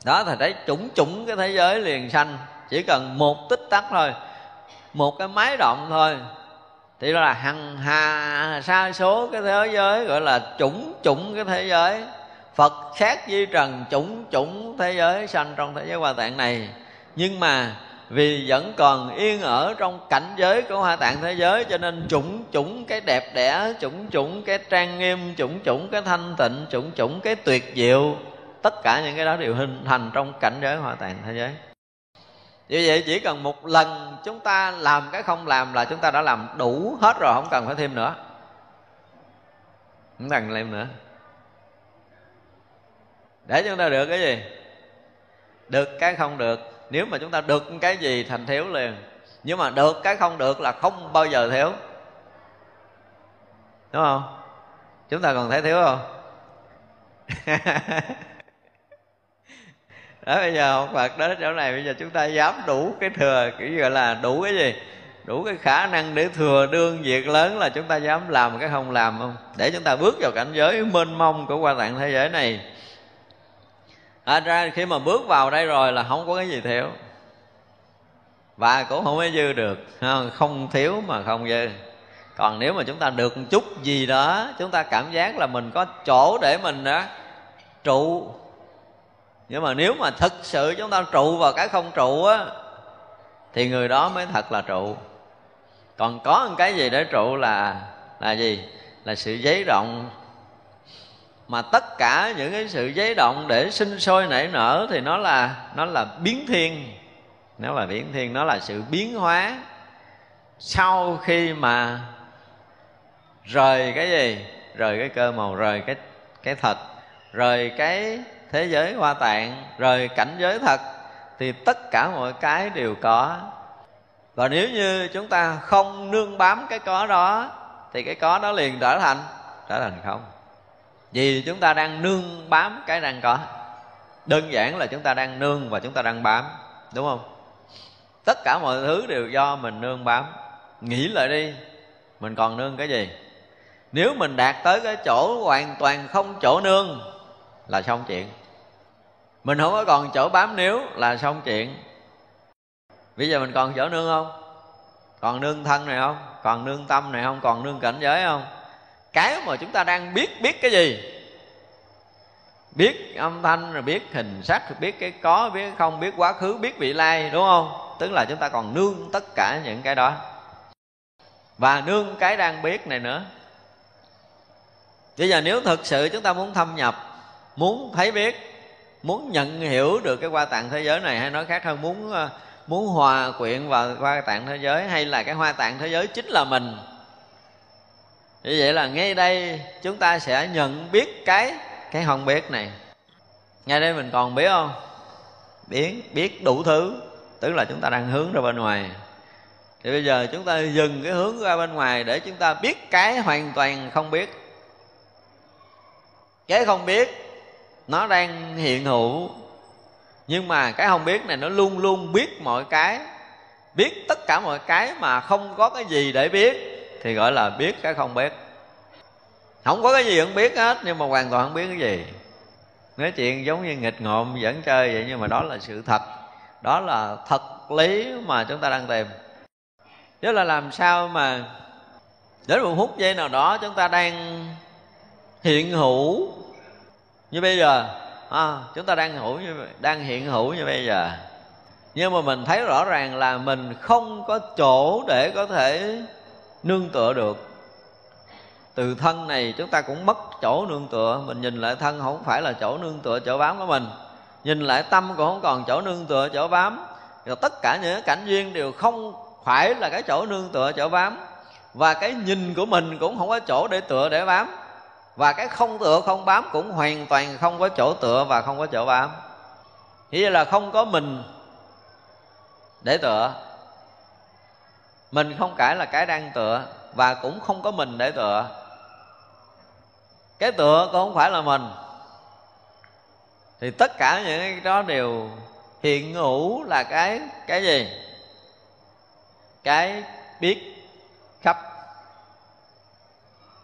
đó thì thấy chủng chủng cái thế giới liền sanh. Chỉ cần một tích tắc thôi, một cái máy động thôi, thì là hằng hà sa số cái thế giới, gọi là chủng chủng cái thế giới. Phật khác di trần chủng chủng thế giới sanh trong thế giới hoa tạng này. Nhưng mà vì vẫn còn yên ở trong cảnh giới của hoa tạng thế giới, cho nên chủng chủng cái đẹp đẽ, chủng chủng cái trang nghiêm, chủng chủng cái thanh tịnh, chủng chủng cái tuyệt diệu, tất cả những cái đó đều hình thành trong cảnh giới hoa tạng thế giới. Như vậy chỉ cần một lần chúng ta làm cái không làm là chúng ta đã làm đủ hết rồi, không cần phải thêm nữa. Không cần thêm nữa. Để chúng ta được cái gì? Được cái không được nếu mà chúng ta được cái gì thành thiếu liền. Nhưng mà được cái không được là không bao giờ thiếu đúng không? Chúng ta còn thấy thiếu không? Đó, bây giờ học Phật đến chỗ này, bây giờ chúng ta dám đủ cái thừa, kiểu gọi là đủ cái gì? Đủ cái khả năng để thừa đương việc lớn là chúng ta dám làm cái không làm không? Để chúng ta bước vào cảnh giới mênh mông của qua tạng thế giới này à, ra khi mà bước vào đây rồi là không có cái gì thiếu. Và cũng không có dư được không thiếu mà không dư. Còn nếu mà chúng ta được một chút gì đó chúng ta cảm giác là mình có chỗ để mình đó trụ. Nhưng mà nếu mà thực sự chúng ta trụ vào cái không trụ á thì người đó mới thật là trụ. Còn có một cái gì để trụ là là gì? Là sự giấy động mà tất cả những cái sự giấy động để sinh sôi nảy nở thì nó là nó là biến thiên. Nó là biến thiên, nó là sự biến hóa. Sau khi mà rời cái gì? Rời cái cơ màu, rời cái cái thật. Rời cái thế giới hoa tạng, rời cảnh giới thật, thì tất cả mọi cái đều có. Và nếu như chúng ta không nương bám cái có đó, thì cái có đó liền trở thành trở thành không vì chúng ta đang nương bám cái đang có. Đơn giản là chúng ta đang nương và chúng ta đang bám, đúng không? Tất cả mọi thứ đều do mình nương bám. Nghĩ lại đi, mình còn nương cái gì? Nếu mình đạt tới cái chỗ hoàn toàn không chỗ nương là xong chuyện. Mình không có còn chỗ bám nếu là xong chuyện. Bây giờ mình còn chỗ nương không? Còn nương thân này không? Còn nương tâm này không? Còn nương cảnh giới không? Cái mà chúng ta đang biết biết cái gì? Biết âm thanh, rồi biết hình sắc rồi biết cái có, biết cái không, biết quá khứ, biết vị lai, đúng không? Tức là chúng ta còn nương tất cả những cái đó. Và nương cái đang biết này nữa. Bây giờ nếu thực sự chúng ta muốn thâm nhập, muốn thấy biết, muốn nhận hiểu được cái qua tạng thế giới này, hay nói khác hơn, muốn ờ, muốn hòa quyện vào qua tạng thế giới, hay là cái hoa tạng thế giới chính là mình như vậy là ngay đây chúng ta sẽ nhận biết cái cái không biết này. Ngay đây mình còn biết không? Biết biết đủ thứ, tức là chúng ta đang hướng ra bên ngoài. Thì bây giờ chúng ta dừng cái hướng ra bên ngoài để chúng ta biết cái hoàn toàn không biết. Cái không biết, nó đang hiện hữu. Nhưng mà cái không biết này nó luôn luôn biết mọi cái, biết tất cả mọi cái mà không có cái gì để biết thì gọi là biết cái không biết. Không có cái gì không biết hết nhưng mà hoàn toàn không biết cái gì. Nói chuyện giống như nghịch ngộm vẫn chơi vậy nhưng mà đó là sự thật. Đó là thật lý mà chúng ta đang tìm. Chứ là làm sao mà đến một phút giây nào đó chúng ta đang hiện hữu như bây giờ. À, chúng ta đang hữu như đang hiện hữu như bây giờ. Nhưng mà mình thấy rõ ràng là mình không có chỗ để có thể nương tựa được. Từ thân này chúng ta cũng mất chỗ nương tựa, mình nhìn lại thân không phải là chỗ nương tựa, chỗ bám của mình. Nhìn lại tâm cũng không còn chỗ nương tựa, chỗ bám. Rồi tất cả những cảnh duyên đều không phải là cái chỗ nương tựa, chỗ bám. Và cái nhìn của mình cũng không có chỗ để tựa, để bám. Và cái không tựa, không bám cũng hoàn toàn không có chỗ tựa và không có chỗ bám. Nghĩa là không có mình để tựa mình không phải là cái đang tựa và cũng không có mình để tựa. Cái tựa cũng không phải là mình. Thì tất cả những cái đó đều hiện hữu là cái cái gì? Cái biết khắp.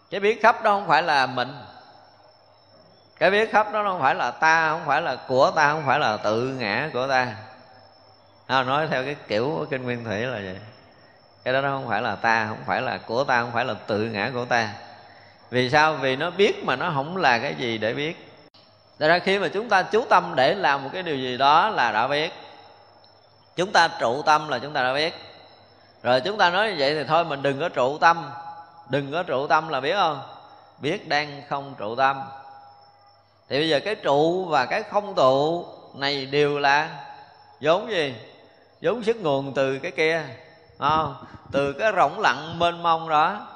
Cái biết khắp đó không phải là mình. Cái biết khắp đó không phải là ta không phải là của ta không phải là tự ngã của ta. À, nói theo cái kiểu của kinh nguyên thủy là vậy cái đó nó không phải là ta, không phải là của ta, không phải là tự ngã của ta. Vì sao? Vì nó biết mà nó không là cái gì để biết. Thật ra khi mà chúng ta chú tâm để làm một cái điều gì đó là đã biết. Chúng ta trụ tâm là chúng ta đã biết. Rồi chúng ta nói như vậy thì thôi, mình đừng có trụ tâm. Đừng có trụ tâm là biết không? Biết đang không trụ tâm. Thì bây giờ cái trụ và cái không trụ này đều là vốn gì? Vốn sức nguồn từ cái kia à, Từ cái rỗng lặng mênh mông đó.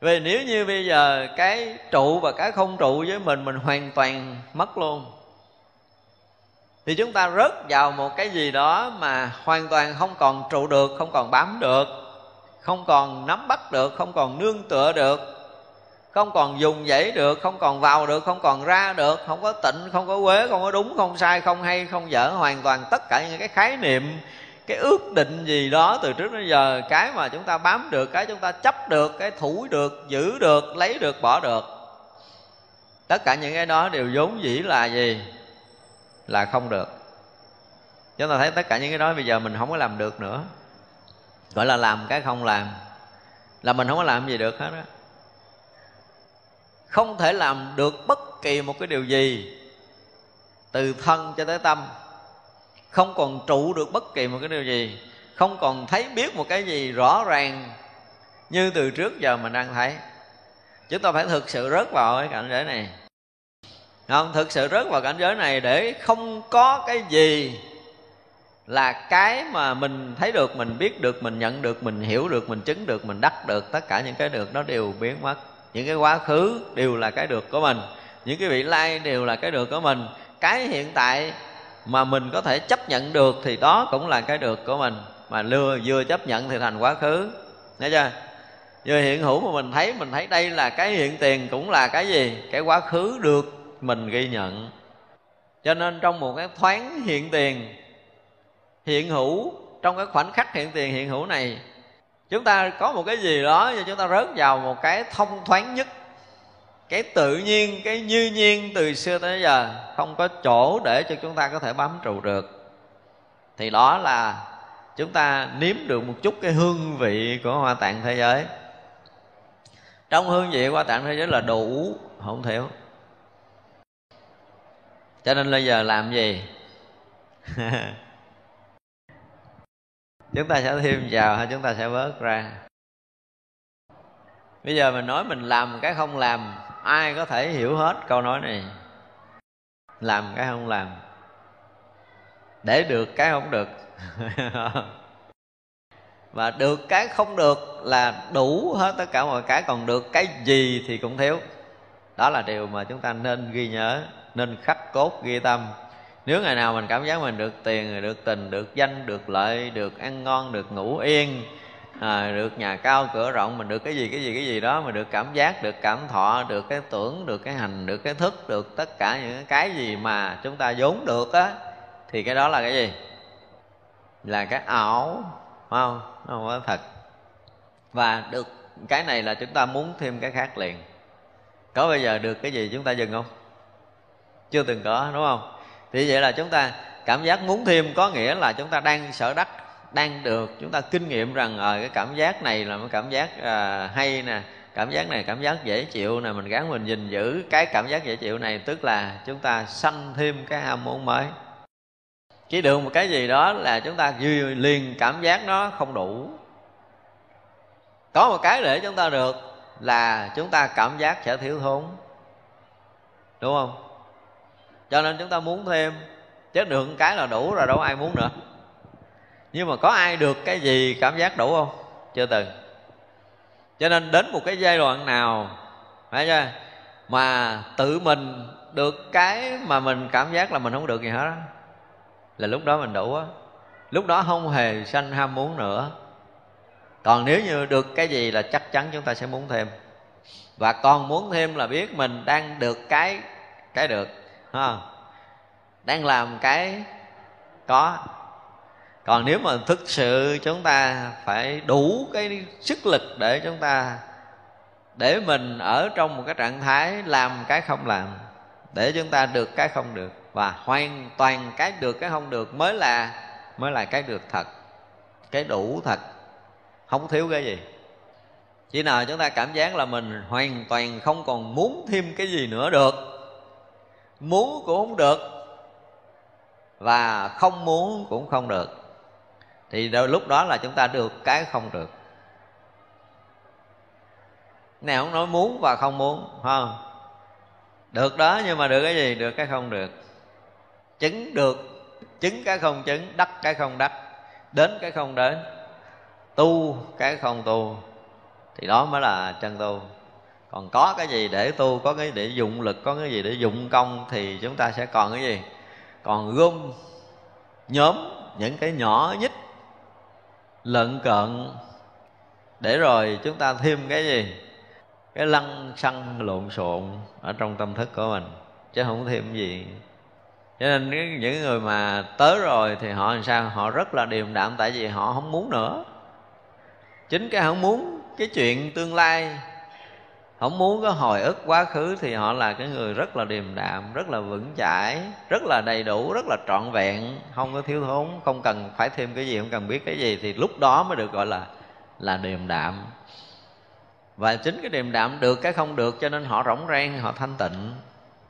Vì nếu như bây giờ cái trụ và cái không trụ với mình mình hoàn toàn mất luôn thì chúng ta rớt vào một cái gì đó mà hoàn toàn không còn trụ được không còn bám được không còn nắm bắt được không còn nương tựa được không còn dùng dãy được không còn vào được không còn ra được không có tịnh không có quế không có đúng không sai không hay không dở hoàn toàn tất cả những cái khái niệm cái ước định gì đó từ trước đến giờ, cái mà chúng ta bám được, cái chúng ta chấp được, cái thủ được, giữ được, lấy được, bỏ được. Tất cả những cái đó đều vốn dĩ là gì? Là không được. Chúng ta thấy tất cả những cái đó bây giờ mình không có làm được nữa. Gọi là làm cái không làm. Là mình không có làm gì được hết á. Không thể làm được bất kỳ một cái điều gì, từ thân cho tới tâm không còn trụ được bất kỳ một cái điều gì. Không còn thấy biết một cái gì rõ ràng như từ trước giờ mình đang thấy. Chúng ta phải thực sự rớt vào cái cảnh giới này. Không thực sự rớt vào cảnh giới này để không có cái gì là cái mà mình thấy được, mình biết được, mình nhận được, mình hiểu được, mình chứng được, mình đắc được. Tất cả những cái được nó đều biến mất. Những cái quá khứ đều là cái được của mình. Những cái vị lai đều là cái được của mình. Cái hiện tại mà mình có thể chấp nhận được thì đó cũng là cái được của mình. Mà lừa, vừa chấp nhận thì thành quá khứ. Thấy chưa? Vừa hiện hữu mà mình thấy mình thấy đây là cái hiện tiền cũng là cái gì? Cái quá khứ được mình ghi nhận. Cho nên trong một cái thoáng hiện tiền, hiện hữu, trong cái khoảnh khắc hiện tiền, hiện hữu này, chúng ta có một cái gì đó và chúng ta rớt vào một cái thông thoáng nhất cái tự nhiên, cái như nhiên từ xưa tới giờ không có chỗ để cho chúng ta có thể bám trụ được. Thì đó là chúng ta nếm được một chút cái hương vị của hoa tạng thế giới. Trong hương vị hoa tạng thế giới là đủ không thiếu cho nên bây giờ làm gì? Chúng ta sẽ thêm vào hay chúng ta sẽ bớt ra? Bây giờ mình nói mình làm cái không làm ai có thể hiểu hết câu nói này? Làm cái không làm. Để được cái không được. Và được cái không được là đủ hết tất cả mọi cái, còn được cái gì thì cũng thiếu. Đó là điều mà chúng ta nên ghi nhớ, nên khắc cốt ghi tâm. Nếu ngày nào mình cảm giác mình được tiền, được tình, được danh, được lợi, được ăn ngon, được ngủ yên à, được nhà cao cửa rộng mình được cái gì cái gì cái gì đó mà được cảm giác được cảm thọ được cái tưởng được cái hành được cái thức được tất cả những cái gì mà chúng ta vốn được á thì cái đó là cái gì? Là cái ảo phải không? Nó không có thật. Và được cái này là chúng ta muốn thêm cái khác liền. Có bây giờ được cái gì chúng ta dừng không? Chưa từng có đúng không? Thì vậy là chúng ta cảm giác muốn thêm có nghĩa là chúng ta đang sở đắc đang được chúng ta kinh nghiệm rằng à, cái cảm giác này là một cảm giác à, hay nè cảm giác này cảm giác dễ chịu nè mình gắn mình gìn giữ cái cảm giác dễ chịu này tức là chúng ta sanh thêm cái ham muốn mới. Chỉ được một cái gì đó là chúng ta liền cảm giác nó không đủ. Có một cái để chúng ta được là chúng ta cảm giác sẽ thiếu thốn. Đúng không? Cho nên chúng ta muốn thêm chứ được một cái là đủ rồi đâu ai muốn nữa nhưng mà có ai được cái gì cảm giác đủ không? Chưa từng. Cho nên đến một cái giai đoạn nào phải chưa? Mà tự mình được cái mà mình cảm giác là mình không được gì hết đó, là lúc đó mình đủ á. Lúc đó không hề sanh ham muốn nữa. Còn nếu như được cái gì là chắc chắn chúng ta sẽ muốn thêm. Và còn muốn thêm là biết mình đang được cái cái được ha? Đang làm cái có còn nếu mà thực sự chúng ta phải đủ cái sức lực để chúng ta, để mình ở trong một cái trạng thái làm cái không làm, để chúng ta được cái không được, và hoàn toàn cái được cái không được mới là mới là cái được thật, cái đủ thật. Không thiếu cái gì. Chỉ nào chúng ta cảm giác là mình hoàn toàn không còn muốn thêm cái gì nữa được. Muốn cũng không được, và không muốn cũng không được thì đôi lúc đó là chúng ta được cái không được. Này không nói muốn và không muốn không? Được đó, nhưng mà được cái gì? Được cái không được. Chứng được, chứng cái không chứng, đắc cái không đắc, đến cái không đến, tu cái không tu, thì đó mới là chân tu. Còn có cái gì để tu, có cái để dụng lực, có cái gì để dụng công, thì chúng ta sẽ còn cái gì? Còn gom nhóm những cái nhỏ nhất lợn cận. Để rồi chúng ta thêm cái gì? Cái lăng xăng lộn xộn ở trong tâm thức của mình, chứ không thêm gì. Cho nên những người mà tới rồi thì họ làm sao? Họ rất là điềm đạm, tại vì họ không muốn nữa. Chính cái không muốn cái chuyện tương lai không muốn có hồi ức quá khứ thì họ là cái người rất là điềm đạm, rất là vững chãi, rất là đầy đủ, rất là trọn vẹn, không có thiếu thốn, không cần phải thêm cái gì, không cần biết cái gì thì lúc đó mới được gọi là là điềm đạm. Và chính cái điềm đạm được cái không được cho nên họ rỗng rang, họ thanh tịnh.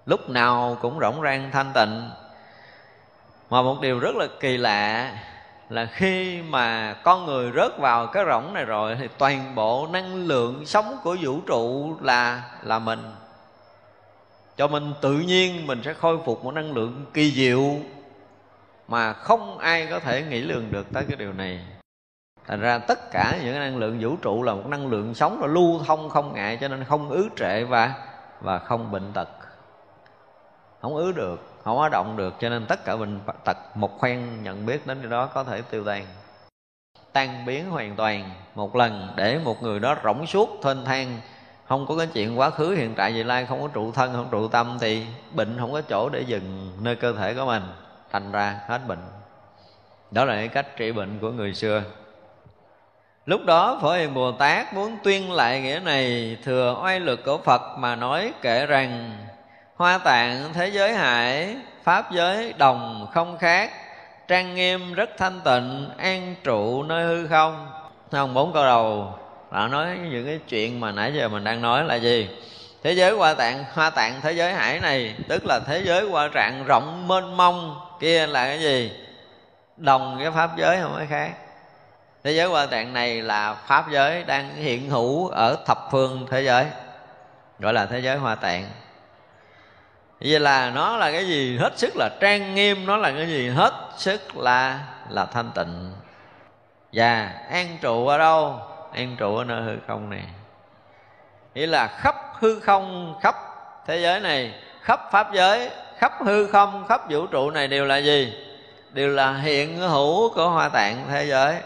Lúc nào cũng rỗng rang thanh tịnh. Mà một điều rất là kỳ lạ là khi mà con người rớt vào cái rỗng này rồi thì toàn bộ năng lượng sống của vũ trụ là là mình. Cho mình tự nhiên mình sẽ khôi phục một năng lượng kỳ diệu mà không ai có thể nghĩ lường được tới cái điều này. Thành ra tất cả những năng lượng vũ trụ là một năng lượng sống là lưu thông không ngại cho nên không ứ trệ và và không bệnh tật. Không ứ được không có động được, cho nên tất cả bệnh tật một khoen nhận biết đến cái đó có thể tiêu tan. Tan biến hoàn toàn, một lần để một người đó rỗng suốt, thênh thang. Không có cái chuyện quá khứ, hiện tại, vị lai không có trụ thân, không trụ tâm, thì bệnh không có chỗ để dừng nơi cơ thể của mình, thành ra hết bệnh. Đó là cái cách trị bệnh của người xưa. Lúc đó, Phổ Hiền Bồ Tát muốn tuyên lại nghĩa này, Thừa oai lực của Phật mà nói kể rằng Hoa tạng thế giới hải, Pháp giới đồng không khác. Trang nghiêm rất thanh tịnh, An trụ nơi hư không. Không? Bốn câu đầu. Đã nói những cái chuyện mà nãy giờ mình đang nói là gì? Thế giới hoa tạng Hoa tạng thế giới hải này, Tức là thế giới hoa trạng rộng mênh mông, Kia là cái gì? Đồng cái pháp giới không có khác. Thế giới hoa tạng này là pháp giới đang hiện hữu ở thập phương thế giới, gọi là thế giới hoa tạng vậy là nó là cái gì? Hết sức là trang nghiêm, nó là cái gì? Hết sức là là thanh tịnh. Và an trụ ở đâu? An trụ ở nơi hư không này. Nghĩa là khắp hư không, khắp thế giới này, khắp pháp giới, khắp hư không, khắp vũ trụ này đều là gì? Đều là hiện hữu của hoa tạng thế giới.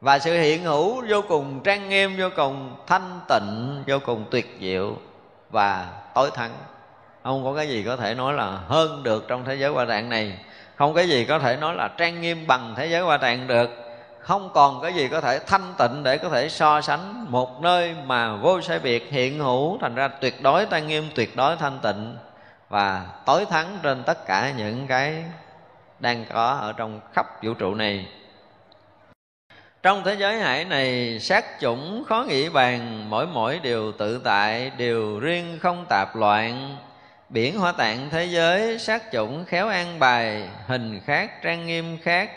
Và sự hiện hữu vô cùng trang nghiêm, vô cùng thanh tịnh, vô cùng tuyệt diệu và tối thắng không có cái gì có thể nói là hơn được trong thế giới hoa tạng này. Không cái gì có thể nói là trang nghiêm bằng thế giới hoa tạng được. Không còn cái gì có thể thanh tịnh để có thể so sánh một nơi mà vô sai biệt hiện hữu, thành ra tuyệt đối trang nghiêm, tuyệt đối thanh tịnh. Và tối thắng trên tất cả những cái đang có ở trong khắp vũ trụ này. Trong thế giới hải này, sát chủng khó nghĩ bàn, mỗi mỗi điều tự tại điều riêng không tạp loạn biển hoa tạng thế giới, sát chủng khéo an bài, hình khác, trang nghiêm khác,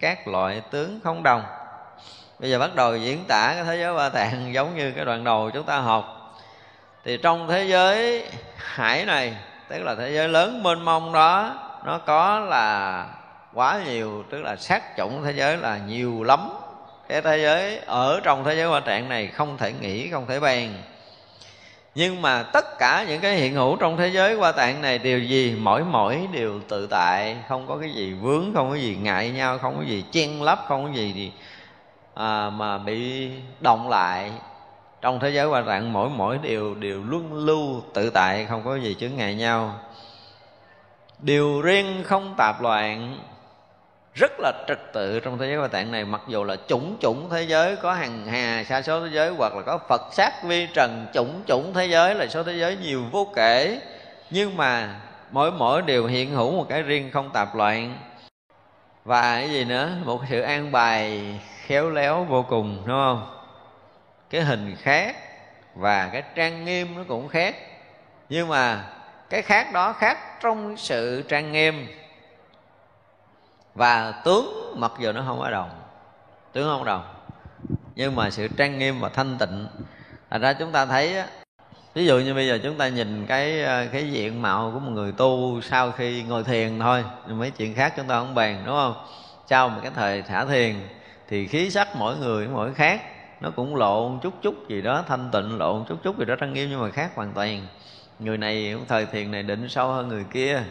các loại tướng không đồng. Bây giờ bắt đầu diễn tả cái thế giới hoa tạng giống như cái đoạn đầu chúng ta học. Thì trong thế giới hải này, tức là thế giới lớn mênh mông đó, nó có là quá nhiều, tức là sát chủng thế giới là nhiều lắm. Cái thế giới ở trong thế giới hoa trạng này không thể nghĩ, không thể bàn nhưng mà tất cả những cái hiện hữu trong thế giới qua tạng này đều gì? Mỗi mỗi đều tự tại không có cái gì vướng không có gì ngại nhau không có gì chen lấp không có gì thì à, mà bị động lại. Trong thế giới qua tạng mỗi mỗi đều đều luân lưu tự tại không có gì chướng ngại nhau. Điều riêng không tạp loạn rất là trật tự trong thế giới ba tạng này. Mặc dù là chủng chủng thế giới, có hàng hà, sa số thế giới, hoặc là có phật sát vi trần chủng chủng thế giới là số thế giới nhiều vô kể. Nhưng mà mỗi mỗi đều hiện hữu một cái riêng không tạp loạn. Và cái gì nữa? Một sự an bài khéo léo vô cùng, đúng không? Cái hình khác và cái trang nghiêm nó cũng khác. Nhưng mà cái khác đó khác trong sự trang nghiêm và tướng mặc dù nó không ở đồng, tướng không đồng, nhưng mà sự trang nghiêm và thanh tịnh. Thành ra chúng ta thấy ví dụ như bây giờ chúng ta nhìn cái ờ, cái diện mạo của một người tu sau khi ngồi thiền thôi mấy chuyện khác chúng ta không bàn, đúng không? Sau một cái thời thả thiền, thì khí sắc mỗi người mỗi khác, nó cũng lộn chút chút gì đó, thanh tịnh lộn chút chút gì đó, trang nghiêm nhưng mà khác hoàn toàn. Người này thời thiền này định sâu hơn người kia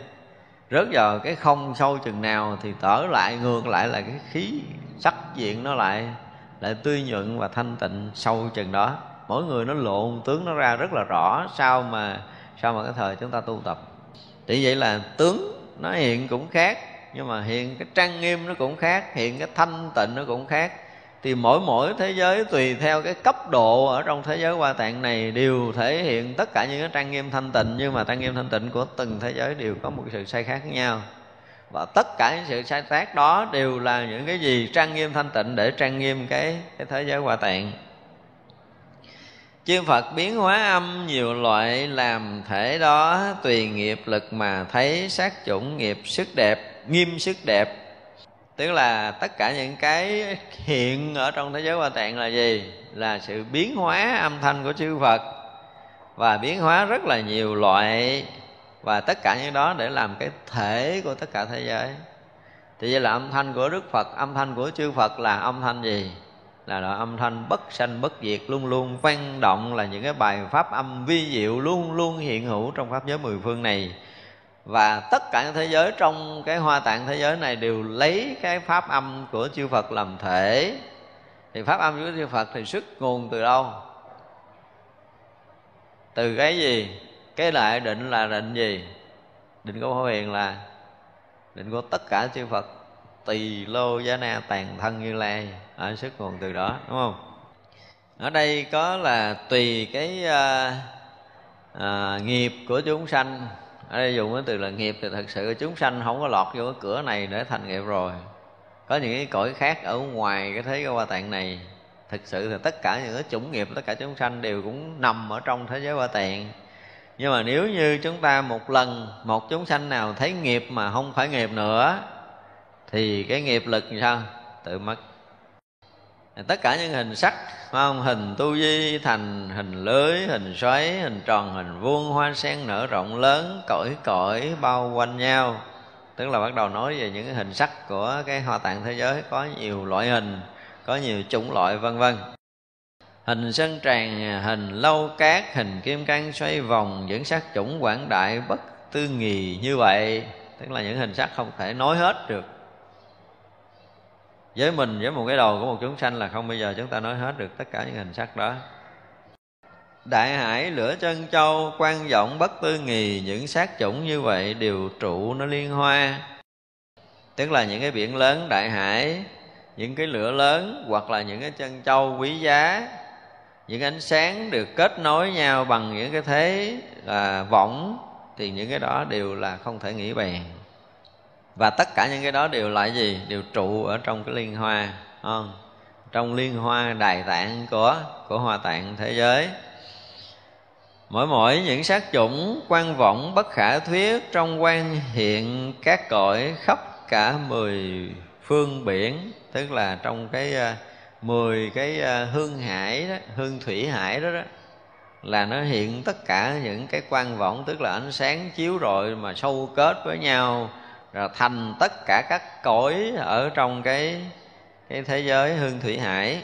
rớt vào cái không sâu chừng nào thì tở lại, ngược lại là cái khí sắc diện nó lại lại tươi nhuận và thanh tịnh sâu chừng đó. Mỗi người nó lộn, tướng nó ra rất là rõ sau mà sau mà cái thời chúng ta tu tập. Thì vậy là tướng nó hiện cũng khác, nhưng mà hiện cái trang nghiêm nó cũng khác, hiện cái thanh tịnh nó cũng khác thì mỗi mỗi thế giới tùy theo cái cấp độ ở trong thế giới hoa tạng này đều thể hiện tất cả những cái trang nghiêm thanh tịnh, nhưng mà trang nghiêm thanh tịnh của từng thế giới đều có một sự sai khác nhau. Và tất cả những sự sai khác đó đều là những cái gì trang nghiêm thanh tịnh để trang nghiêm cái cái thế giới hoa tạng. Chư Phật biến hóa âm nhiều loại làm thể đó, tùy nghiệp lực mà thấy, sát chủng nghiệp sức đẹp, nghiêm sức đẹp tức là tất cả những cái hiện ở trong thế giới hoa tạng là gì? Là sự biến hóa âm thanh của chư phật. Và biến hóa rất là nhiều loại. Và tất cả những đó để làm cái thể của tất cả thế giới. Thì vậy là âm thanh của đức phật, âm thanh của chư phật là âm thanh gì? Là loại âm thanh bất sanh, bất diệt, luôn luôn vang động là những cái bài pháp âm vi diệu luôn luôn hiện hữu trong pháp giới mười phương này và tất cả những thế giới trong cái hoa tạng thế giới này đều lấy cái pháp âm của chư Phật làm thể. Thì pháp âm của chư Phật thì xuất nguồn từ đâu? Từ cái gì? Cái lại định là định gì? Định của hoa hiền là định của tất cả chư Phật. Tỳ lô giá na tàn thân như lai ở xuất nguồn từ đó đúng không? Ở đây có là tùy cái uh, uh, nghiệp của chúng sanh ở đây dùng cái từ là nghiệp thì thật sự chúng sanh không có lọt vô cái cửa này để thành nghiệp rồi. Có những cái cõi khác ở ngoài cái thế giới hoa tạng này, thực sự thì tất cả những cái chủng nghiệp, tất cả chúng sanh đều cũng nằm ở trong thế giới hoa tạng. Nhưng mà nếu như chúng ta một lần, một chúng sanh nào thấy nghiệp mà không phải nghiệp nữa, thì cái nghiệp lực thì sao? Tự mất tất cả những hình sắc không? hình tu di thành, hình lưới, hình xoáy, hình tròn, hình vuông, hoa sen nở rộng lớn, cõi cõi, bao quanh nhau. Tức là bắt đầu nói về những hình sắc của cái hoa tạng thế giới, có nhiều loại hình, có nhiều chủng loại, vân vân. Hình sân tràng, hình lâu cát, hình kim cang xoay vòng, những sắc chủng quảng đại bất tư nghì như vậy. Tức là những hình sắc không thể nói hết được với mình, với một cái đầu của một chúng sanh là không bao giờ chúng ta nói hết được tất cả những hình sắc đó. Đại hải, lửa chân châu quan vọng, bất tư nghì, những sát chủng như vậy đều trụ nó liên hoa. Tức là những cái biển lớn, đại hải, những cái lửa lớn, hoặc là những cái chân châu quý giá, những ánh sáng được kết nối nhau bằng những cái thế là võng, thì những cái đó đều là không thể nghĩ bàn và tất cả những cái đó đều là gì? Đều trụ ở trong cái liên hoa không? Trong liên hoa đài tạng của của hoa tạng thế giới. Mỗi mỗi những sát chủng quan vọng bất khả thuyết trong quan hiện các cõi khắp cả mười phương biển tức là trong cái uh, mười cái uh, hương hải đó hương thủy hải đó đó là nó hiện tất cả những cái quan vọng tức là ánh sáng chiếu rọi mà sâu kết với nhau rồi thành tất cả các cõi ở trong cái cái thế giới hương thủy hải.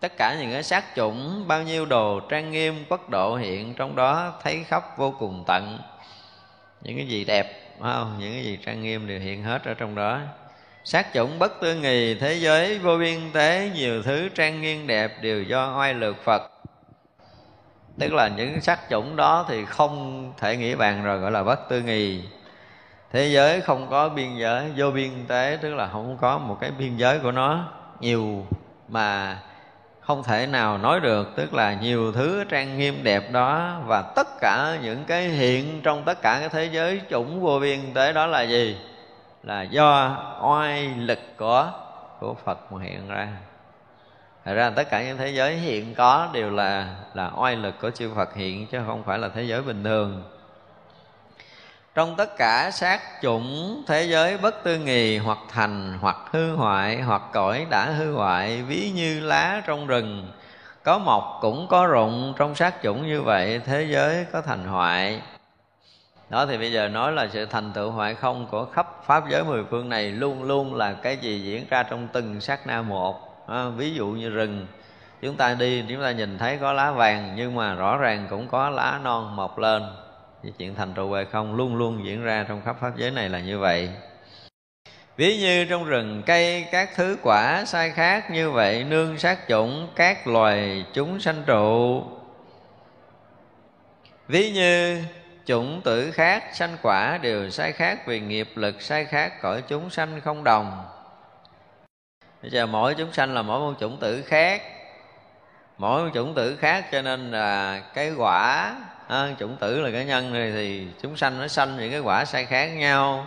Tất cả những cái sát chủng, bao nhiêu đồ trang nghiêm, quốc độ hiện trong đó, thấy khắp vô cùng tận. Những cái gì đẹp không? những cái gì trang nghiêm đều hiện hết ở trong đó. Sát chủng bất tư nghì, thế giới vô biên tế, nhiều thứ trang nghiêm đẹp đều do oai lược phật. Tức là những sắc chủng đó thì không thể nghĩ bàn rồi, gọi là bất tư nghì thế giới không có biên giới, vô biên tế, tức là không có một cái biên giới của nó. Nhiều mà không thể nào nói được, tức là nhiều thứ trang nghiêm đẹp đó và tất cả những cái hiện trong tất cả cái thế giới chủng vô biên tế đó là gì? Là do oai lực của của Phật mà hiện ra. Thật ra tất cả những thế giới hiện có đều là là oai lực của chư Phật hiện, chứ không phải là thế giới bình thường trong tất cả sát chủng thế giới bất tư nghì hoặc thành hoặc hư hoại hoặc cõi đã hư hoại ví như lá trong rừng có mọc cũng có rụng trong sát chủng như vậy thế giới có thành hoại. Đó thì bây giờ nói là sự thành tựu hoại không của khắp pháp giới mười phương này luôn luôn là cái gì diễn ra trong từng sát na một. À, ví dụ như rừng chúng ta đi chúng ta nhìn thấy có lá vàng nhưng mà rõ ràng cũng có lá non mọc lên thì chuyện thành trụ về không luôn luôn diễn ra trong khắp pháp giới này là như vậy. Ví như trong rừng, cây, các thứ quả sai khác như vậy, nương sát chủng, các loài chúng sanh trụ. Ví như chủng tử khác, sanh quả đều sai khác vì nghiệp lực sai khác, cõi chúng sanh không đồng. Bây giờ mỗi chúng sanh là mỗi một chủng tử khác. Mỗi một chủng tử khác cho nên là cái quả à, chủng tử là cái nhân này thì chúng sanh nó sanh những cái quả sai khác nhau.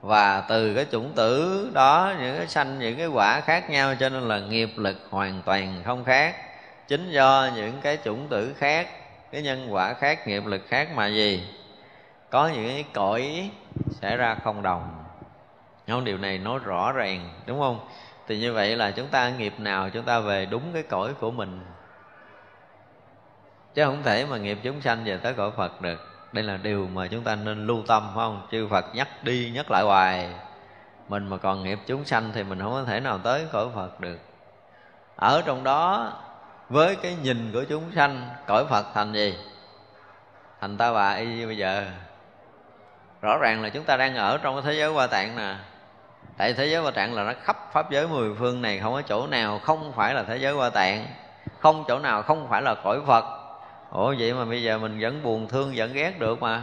Và từ cái chủng tử đó những cái sanh những cái quả khác nhau cho nên là nghiệp lực hoàn toàn không khác. Chính do những cái chủng tử khác cái nhân quả khác nghiệp lực khác mà gì? Có những cái cõi xảy ra không đồng. Không điều này nói rõ ràng đúng không? Thì như vậy là chúng ta nghiệp nào chúng ta về đúng cái cõi của mình chứ không thể mà nghiệp chúng sanh về tới cõi phật được. Đây là điều mà chúng ta nên lưu tâm, phải không? Chư phật nhắc đi, nhắc lại hoài. Mình mà còn nghiệp chúng sanh thì mình không có thể nào tới cõi phật được. Ở trong đó, với cái nhìn của chúng sanh, cõi phật thành gì? Thành ta bà y bây giờ. Rõ ràng là chúng ta đang ở trong cái thế giới hoa tạng nè. Tại thế giới hoa tạng là nó khắp pháp giới mười phương này, không có chỗ nào không phải là thế giới hoa tạng. Không chỗ nào không phải là cõi phật ủa vậy mà bây giờ mình vẫn buồn thương vẫn ghét được mà.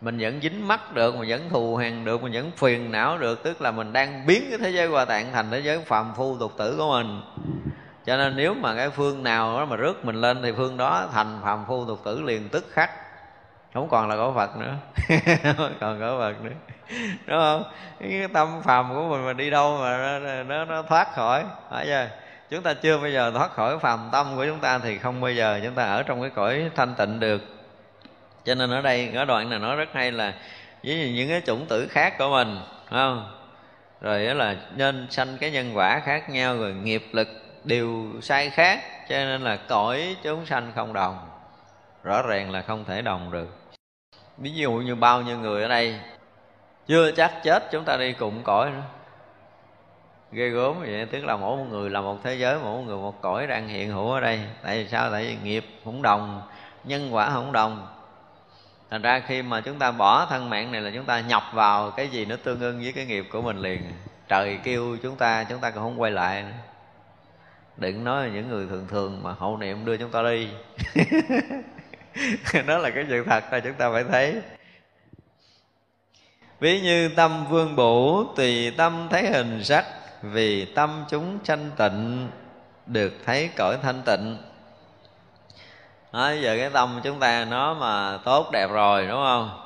Mình vẫn dính mắt được mà vẫn thù hằn được mình vẫn phiền não được. Tức là mình đang biến cái thế giới hoa tạng thành thế giới phàm phu tục tử của mình. Cho nên nếu mà cái phương nào đó mà rước mình lên thì phương đó thành phàm phu tục tử liền tức khắc. Không còn là có phật nữa. Không còn có phật nữa. Đúng không? Cái tâm phàm của mình mà đi đâu mà nó, nó, nó thoát khỏi. Phải chưa? Chúng ta chưa bao giờ thoát khỏi phàm tâm của chúng ta thì không bao giờ chúng ta ở trong cái cõi thanh tịnh được. Cho nên ở đây ở đoạn này nói rất hay là với những cái chủng tử khác của mình không? Rồi đó là nên sanh cái nhân quả khác nhau rồi nghiệp lực đều sai khác, cho nên là cõi chúng sanh không đồng. Rõ ràng là không thể đồng được. Ví dụ như bao nhiêu người ở đây, chưa chắc chết chúng ta đi cùng cõi nữa ghê gớm vậy. Tức là mỗi một người là một thế giới, mỗi một người một cõi đang hiện hữu ở đây. Tại vì sao? Tại vì nghiệp không đồng, nhân quả không đồng. Thành ra khi mà chúng ta bỏ thân mạng này là chúng ta nhập vào cái gì nó tương ưng với cái nghiệp của mình liền. Trời kêu chúng ta chúng ta cũng không quay lại nữa. Đừng nói là những người thường thường mà hậu niệm đưa chúng ta đi. Đó là cái sự thật là chúng ta phải thấy. Ví như tâm vương bổ, tùy tâm thấy hình sắc vì tâm chúng sanh tịnh được thấy cõi thanh tịnh. Đó, giờ cái tâm chúng ta nó mà tốt đẹp rồi đúng không?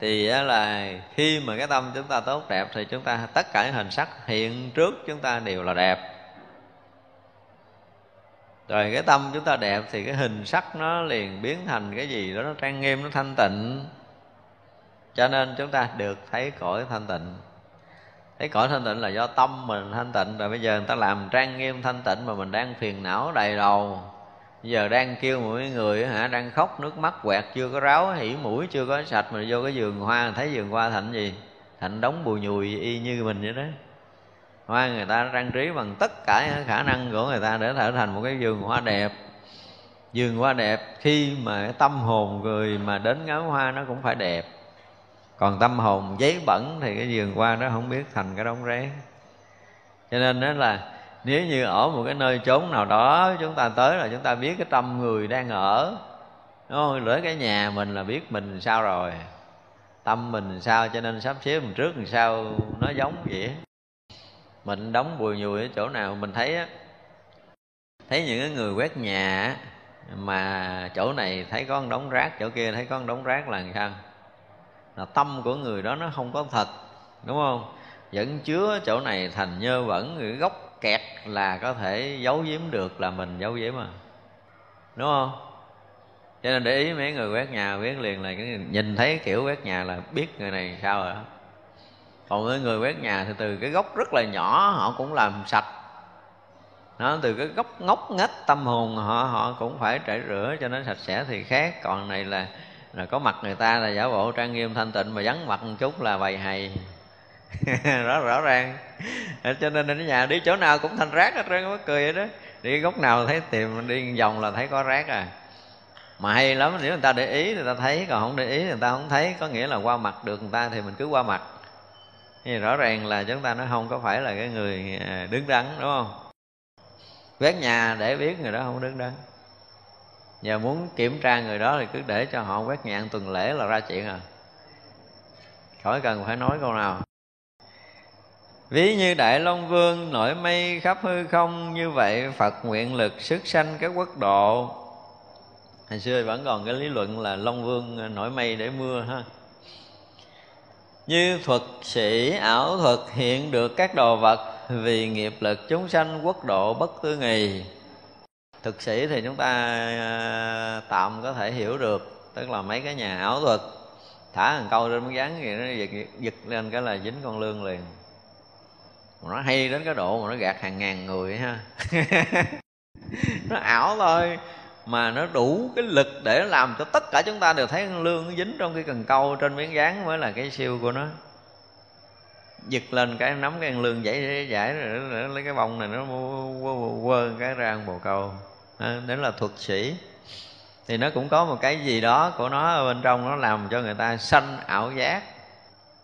Thì là khi mà cái tâm chúng ta tốt đẹp thì chúng ta tất cả những hình sắc hiện trước chúng ta đều là đẹp. Rồi cái tâm chúng ta đẹp thì cái hình sắc nó liền biến thành cái gì đó nó trang nghiêm nó thanh tịnh. Cho nên chúng ta được thấy cõi thanh tịnh thấy cõi thanh tịnh là do tâm mình thanh tịnh. Rồi bây giờ người ta làm trang nghiêm thanh tịnh mà mình đang phiền não đầy đầu bây giờ đang kêu mỗi người hả, đang khóc nước mắt quẹt, chưa có ráo, hỉ mũi, chưa có sạch, mà vô cái vườn hoa, thấy vườn hoa thành gì? Thành đống bùi nhùi y như mình vậy đó. Hoa người ta trang trí bằng tất cả khả năng của người ta để trở thành một cái vườn hoa đẹp. Vườn hoa đẹp khi mà cái tâm hồn người mà đến ngắm hoa nó cũng phải đẹp còn tâm hồn giấy bẩn thì cái giường qua nó không biết thành cái đống rác. Cho nên đó là nếu như ở một cái nơi chốn nào đó, chúng ta tới là chúng ta biết cái tâm người đang ở. Đúng không? Lỡ cái nhà mình là biết mình sao rồi, tâm mình sao cho nên sắp xếp mình trước làm sao nó giống vậy. Mình đóng bùi nhùi ở chỗ nào mình thấy á, thấy những cái người quét nhà mà chỗ này thấy có một đống rác, chỗ kia thấy có một đống rác là làm sao? Là tâm của người đó nó không có thật, đúng không? Vẫn chứa chỗ này thành nhơ bẩn người gốc kẹt là có thể giấu giếm được là mình giấu giếm à đúng không? Cho nên để ý mấy người quét nhà biết liền là cái nhìn thấy kiểu quét nhà là biết người này sao rồi đó. Còn mấy người quét nhà thì từ cái gốc rất là nhỏ, họ cũng làm sạch. Nó từ cái gốc ngóc ngách tâm hồn họ họ cũng phải trải rửa cho nó sạch sẽ thì khác. Còn này là là có mặt người ta là giả bộ trang nghiêm, thanh tịnh mà vắng mặt một chút là bày hày. Rõ rõ ràng. Cho nên ở nhà đi chỗ nào cũng thành rác hết trơn mất cười vậy đó. Đi góc nào thấy tìm, đi vòng là thấy có rác à. Mà hay lắm, nếu người ta để ý người ta thấy, còn không để ý người ta không thấy, có nghĩa là qua mặt được người ta thì mình cứ qua mặt. Thì rõ ràng là chúng ta nó không có phải là cái người à, đứng đắn, đúng không? Quét nhà để biết người đó không đứng đắn giờ muốn kiểm tra người đó thì cứ để cho họ quét nhạn tuần lễ là ra chuyện à. Khỏi cần phải nói câu nào. Ví như Đại Long Vương, nổi mây khắp hư không, Như vậy Phật nguyện lực sức sanh các quốc độ. Hồi xưa vẫn còn cái lý luận là Long Vương nổi mây để mưa ha. Như thuật sĩ, ảo thuật hiện được các đồ vật, Vì nghiệp lực chúng sanh quốc độ bất tư nghì Thực sĩ thì chúng ta à, tạm có thể hiểu được Tức là mấy cái nhà ảo thuật Thả thằng câu lên miếng rắn thì nó giật, giật lên cái là dính con lương liền. Mà nó hay đến cái độ mà nó gạt hàng ngàn người ha. Nó ảo thôi mà nó đủ cái lực để làm cho tất cả chúng ta đều thấy lương nó dính trong cái cần câu trên miếng dán mới là cái siêu của nó. Giật lên cái nắm cái lương giải giải rồi lấy cái bông này nó quơ cái ra bồ câu à, là thuật sĩ thì nó cũng có một cái gì đó của nó ở bên trong nó làm cho người ta sanh ảo giác.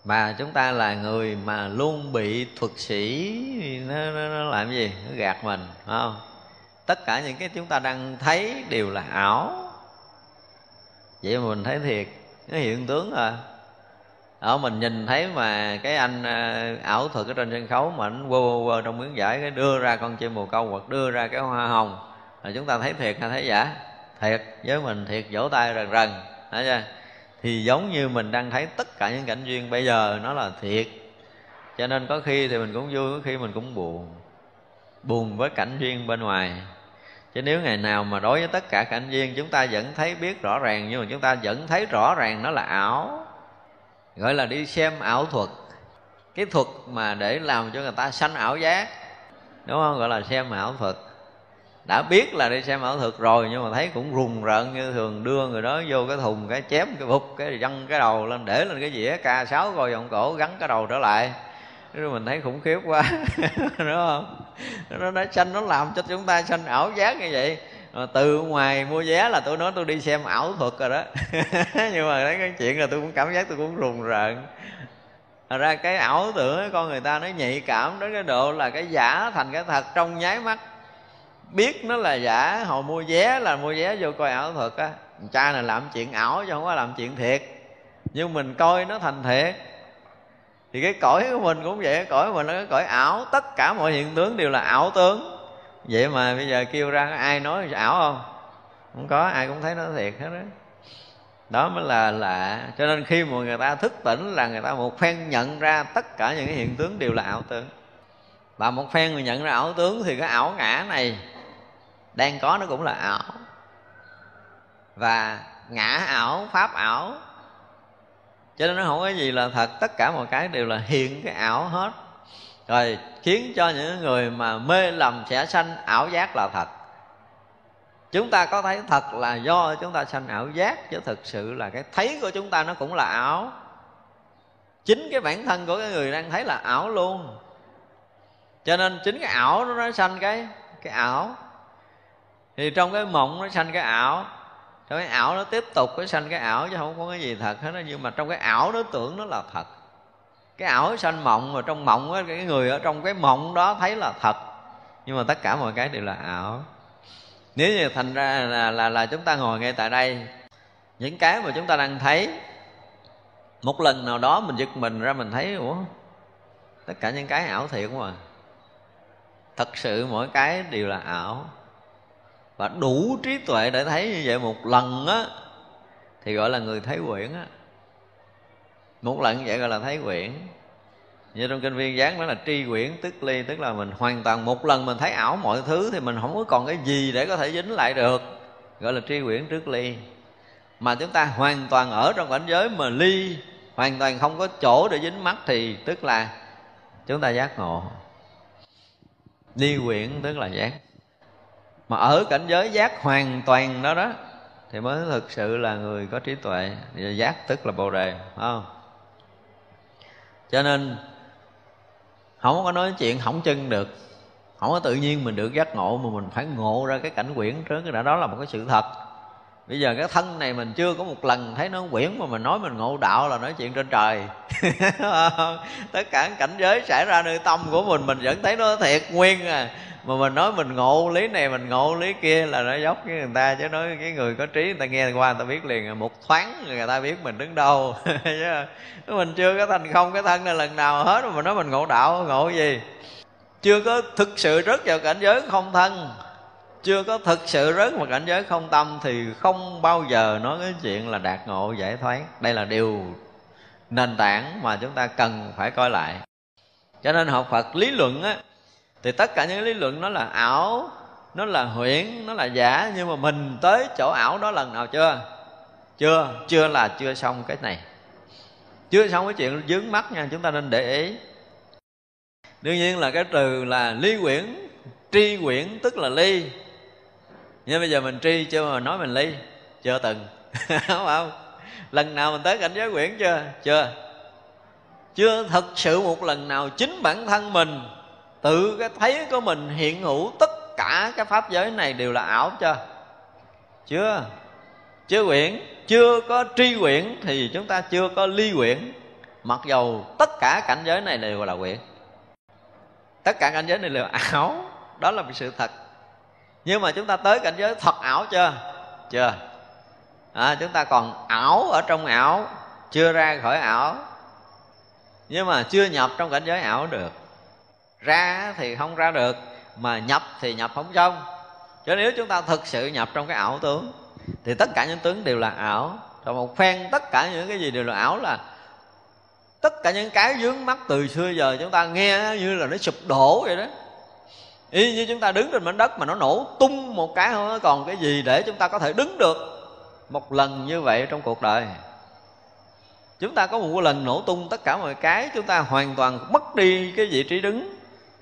Mà chúng ta là người mà luôn bị thuật sĩ nó, nó, nó làm gì? Nó gạt mình phải không? Tất cả những cái chúng ta đang thấy đều là ảo. Vậy mà mình thấy thiệt nó hiện tướng à ở mình nhìn thấy mà cái anh à, ảo thuật ở trên sân khấu mà anh quơ quơ, quơ trong miếng giải cái đưa ra con chim bồ câu hoặc đưa ra cái hoa hồng là chúng ta thấy thiệt hay thấy giả? Thiệt, với mình thiệt, vỗ tay rần rần, thấy chưa? Thì giống như mình đang thấy tất cả những cảnh duyên bây giờ, nó là thiệt. Cho nên có khi thì mình cũng vui, có khi mình cũng buồn. Buồn với cảnh duyên bên ngoài. Chứ nếu ngày nào mà đối với tất cả cảnh duyên, chúng ta vẫn thấy biết rõ ràng, nhưng mà chúng ta vẫn thấy rõ ràng nó là ảo. Gọi là đi xem ảo thuật. Cái thuật mà để làm cho người ta sanh ảo giác. Đúng không? Gọi là xem ảo thuật đã biết là đi xem ảo thuật rồi, nhưng mà thấy cũng rùng rợn như thường đưa người đó vô cái thùng, cái chém, cái bục cái dăng cái đầu lên, để lên cái dĩa, ca sáu coi vòng cổ, gắn cái đầu trở lại. Rồi mình thấy khủng khiếp quá, đúng không? Nó nói sanh nó làm cho chúng ta sanh ảo giác như vậy. Mà từ ngoài mua vé là tôi nói tôi đi xem ảo thuật rồi đó. Nhưng mà đấy cái chuyện là tôi cũng cảm giác tôi cũng rùng rợn. Thật ra cái ảo tưởng con người ta nó nhạy cảm đến cái độ là cái giả thành cái thật trong nháy mắt biết nó là giả, hồi mua vé là mua vé vô coi ảo thuật á. Cha này làm chuyện ảo chứ không có làm chuyện thiệt. Nhưng mình coi nó thành thiệt. Thì cái cõi của mình cũng vậy, cõi của mình là cái cõi ảo, tất cả mọi hiện tướng đều là ảo tướng. Vậy mà bây giờ kêu ra ai nói ảo không? Không có, ai cũng thấy nó thiệt hết đó đó mới là lạ. Cho nên khi mà người ta thức tỉnh là người ta một phen nhận ra tất cả những cái hiện tướng đều là ảo tướng. Và một phen người nhận ra ảo tướng thì cái ảo ngã này đang có nó cũng là ảo. Và ngã ảo, pháp ảo. Cho nên nó không có gì là thật. Tất cả mọi cái đều là hiện cái ảo hết. Rồi khiến cho những người mà mê lầm sẽ sanh ảo giác là thật. Chúng ta có thấy thật là do chúng ta sanh ảo giác, chứ thực sự là cái thấy của chúng ta nó cũng là ảo. Chính cái bản thân của cái người đang thấy là ảo luôn. Cho nên chính cái ảo nó nó sanh cái cái ảo thì trong cái mộng nó sanh cái ảo. Trong cái ảo nó tiếp tục cái sanh cái ảo chứ không có cái gì thật hết nhưng mà trong cái ảo nó tưởng nó là thật. Cái ảo sanh mộng mà trong mộng á cái người ở trong cái mộng đó thấy là thật. Nhưng mà tất cả mọi cái đều là ảo. Nếu như thành ra là là, là chúng ta ngồi ngay tại đây những cái mà chúng ta đang thấy một lần nào đó mình giật mình ra mình thấy ủa tất cả những cái ảo thiệt mà thật sự mỗi cái đều là ảo và đủ trí tuệ để thấy như vậy một lần á, thì gọi là người thấy quyển á. Một lần như vậy gọi là thấy quyển. Như trong kinh viên gián đó là tri quyển, tức ly, tức là mình hoàn toàn một lần mình thấy ảo mọi thứ thì mình không có còn cái gì để có thể dính lại được. Gọi là tri quyển trước ly. Mà chúng ta hoàn toàn ở trong cảnh giới mà ly, hoàn toàn không có chỗ để dính mắt thì tức là chúng ta giác ngộ. Ly quyển tức là giác mà ở cảnh giới giác hoàn toàn đó đó, thì mới thực sự là người có trí tuệ. Giác tức là bồ đề, phải không? Cho nên, không có nói chuyện hỏng chân được. Không có tự nhiên mình được giác ngộ mà mình phải ngộ ra cái cảnh quyển trước. Cái đó là một cái sự thật bây giờ cái thân này mình chưa có một lần thấy nó quyển mà mình nói mình ngộ đạo là nói chuyện trên trời. Tất cả cảnh giới xảy ra nơi tâm của mình mình vẫn thấy nó thiệt nguyên à. Mà mình nói mình ngộ lý này, mình ngộ lý kia là nó dốc với người ta, chứ nói cái người có trí người ta nghe qua người ta biết liền, một thoáng người ta biết mình đứng đâu. Mình chưa có thành không cái thân này lần nào hết mà nói mình ngộ đạo, ngộ gì. Chưa có thực sự rớt vào cảnh giới không thân chưa có thực sự rớt vào cảnh giới không tâm thì không bao giờ nói cái chuyện là đạt ngộ, giải thoát. Đây là điều nền tảng mà chúng ta cần phải coi lại. Cho nên học phật lý luận á, thì tất cả những lý luận nó là ảo, nó là huyễn, nó là giả, nhưng mà mình tới chỗ ảo đó lần nào chưa? Chưa chưa là chưa xong cái này. Chưa xong cái chuyện dướng mắt nha, chúng ta nên để ý. Đương nhiên là cái từ là ly quyển, tri quyển tức là ly nhưng bây giờ mình tri chưa mà nói mình ly, chưa từng. Không không? Lần nào mình tới cảnh giới quyển chưa? Chưa. Chưa thật sự một lần nào chính bản thân mình, tự cái thấy của mình hiện hữu tất cả cái pháp giới này đều là ảo chưa? Chưa. Chưa quyển, chưa có tri quyển thì chúng ta chưa có ly quyển. Mặc dầu tất cả cảnh giới này đều là quyển. Tất cả cảnh giới này đều ảo. Đó là một sự thật nhưng mà chúng ta tới cảnh giới thật ảo chưa? Chưa. À, chúng ta còn ảo ở trong ảo chưa ra khỏi ảo. Nhưng mà chưa nhập trong cảnh giới ảo được. Ra thì không ra được mà nhập thì nhập không xong. Cho nếu chúng ta thực sự nhập trong cái ảo tướng thì tất cả những tướng đều là ảo. Rồi một phen tất cả những cái gì đều là ảo là tất cả những cái dướng mắt từ xưa giờ chúng ta nghe như là nó sụp đổ vậy đó y như chúng ta đứng trên mảnh đất mà nó nổ tung một cái không còn cái gì để chúng ta có thể đứng được một lần như vậy trong cuộc đời? Chúng ta có một lần nổ tung, tất cả mọi cái chúng ta hoàn toàn mất đi cái vị trí đứng.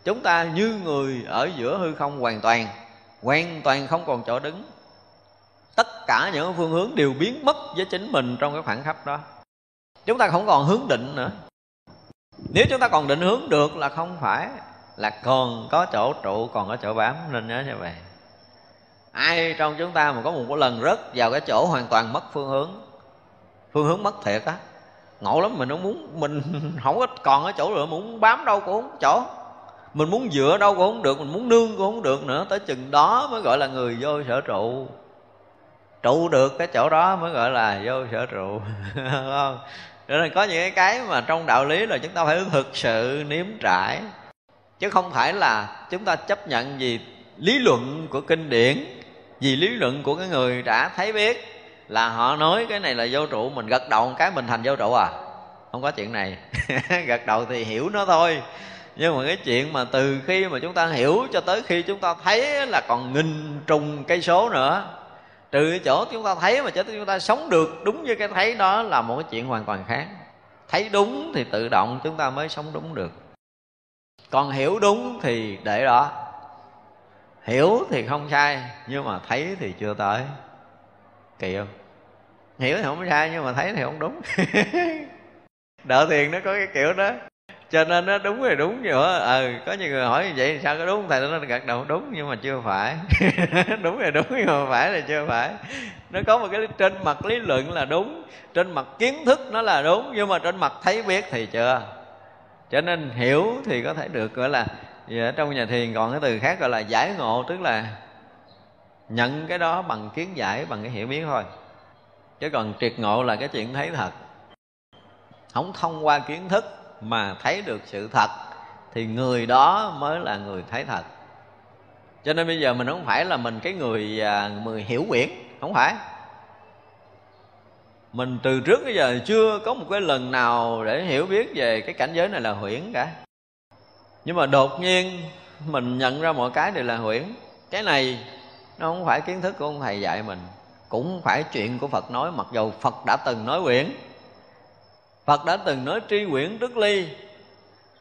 Chúng ta như người ở giữa hư không hoàn toàn hoàn toàn không còn chỗ đứng. Tất cả những phương hướng đều biến mất với chính mình trong cái khoảng khắc đó. Chúng ta không còn hướng định nữa. Nếu chúng ta còn định hướng được là không phải là còn có chỗ trụ, còn có chỗ bám, nên nhớ như vậy. Ai trong chúng ta mà có một lần rớt vào cái chỗ hoàn toàn mất phương hướng phương hướng mất thiệt á, ngộ lắm, mình không muốn, mình không có còn ở chỗ nữa muốn bám đâu cũng không chỗ. Mình muốn dựa đâu cũng không được, mình muốn nương cũng không được nữa, tới chừng đó mới gọi là người vô sở trụ. Trụ được cái chỗ đó mới gọi là vô sở trụ không? Cho nên có những cái cái mà trong đạo lý là chúng ta phải thực sự, nếm trải chứ không phải là chúng ta chấp nhận gì lý luận của kinh điển, vì lý luận của cái người đã thấy biết là họ nói cái này là vô trụ, mình gật đầu một cái mình thành vô trụ à? Không có chuyện này. Gật đầu thì hiểu nó thôi. Nhưng mà cái chuyện mà từ khi mà chúng ta hiểu cho tới khi chúng ta thấy là còn nghìn trùng cây số nữa trừ cái chỗ chúng ta thấy mà chỗ chúng ta sống được đúng như cái thấy đó là một cái chuyện hoàn toàn khác. Thấy đúng thì tự động chúng ta mới sống đúng được còn hiểu đúng thì để đó. Hiểu thì không sai, nhưng mà thấy thì chưa tới. Kỳ không? Hiểu thì không sai, nhưng mà thấy thì không đúng. Đỡ tiền nó có cái kiểu đó. Cho nên nó đúng thì đúng nữa ờ ừ, có nhiều người hỏi như vậy, sao có đúng? Thầy nó gật đầu, đúng, nhưng mà chưa phải. Đúng thì đúng, nhưng mà phải là chưa phải. Nó có một cái trên mặt lý luận là đúng, trên mặt kiến thức nó là đúng, nhưng mà trên mặt thấy biết thì chưa cho nên hiểu thì có thể được, gọi là ở trong nhà thiền còn cái từ khác gọi là giải ngộ, tức là nhận cái đó bằng kiến giải, bằng cái hiểu biết thôi. Chứ còn triệt ngộ là cái chuyện thấy thật. Không thông qua kiến thức mà thấy được sự thật thì người đó mới là người thấy thật. Cho nên bây giờ mình không phải là mình cái người à, người hiểu quyển không phải mình từ trước bây giờ chưa có một cái lần nào để hiểu biết về cái cảnh giới này là huyễn cả. Nhưng mà đột nhiên mình nhận ra mọi cái đều là huyễn. Cái này nó không phải kiến thức của ông thầy dạy mình cũng phải chuyện của phật nói mặc dù phật đã từng nói huyễn, phật đã từng nói tri huyễn, trước ly.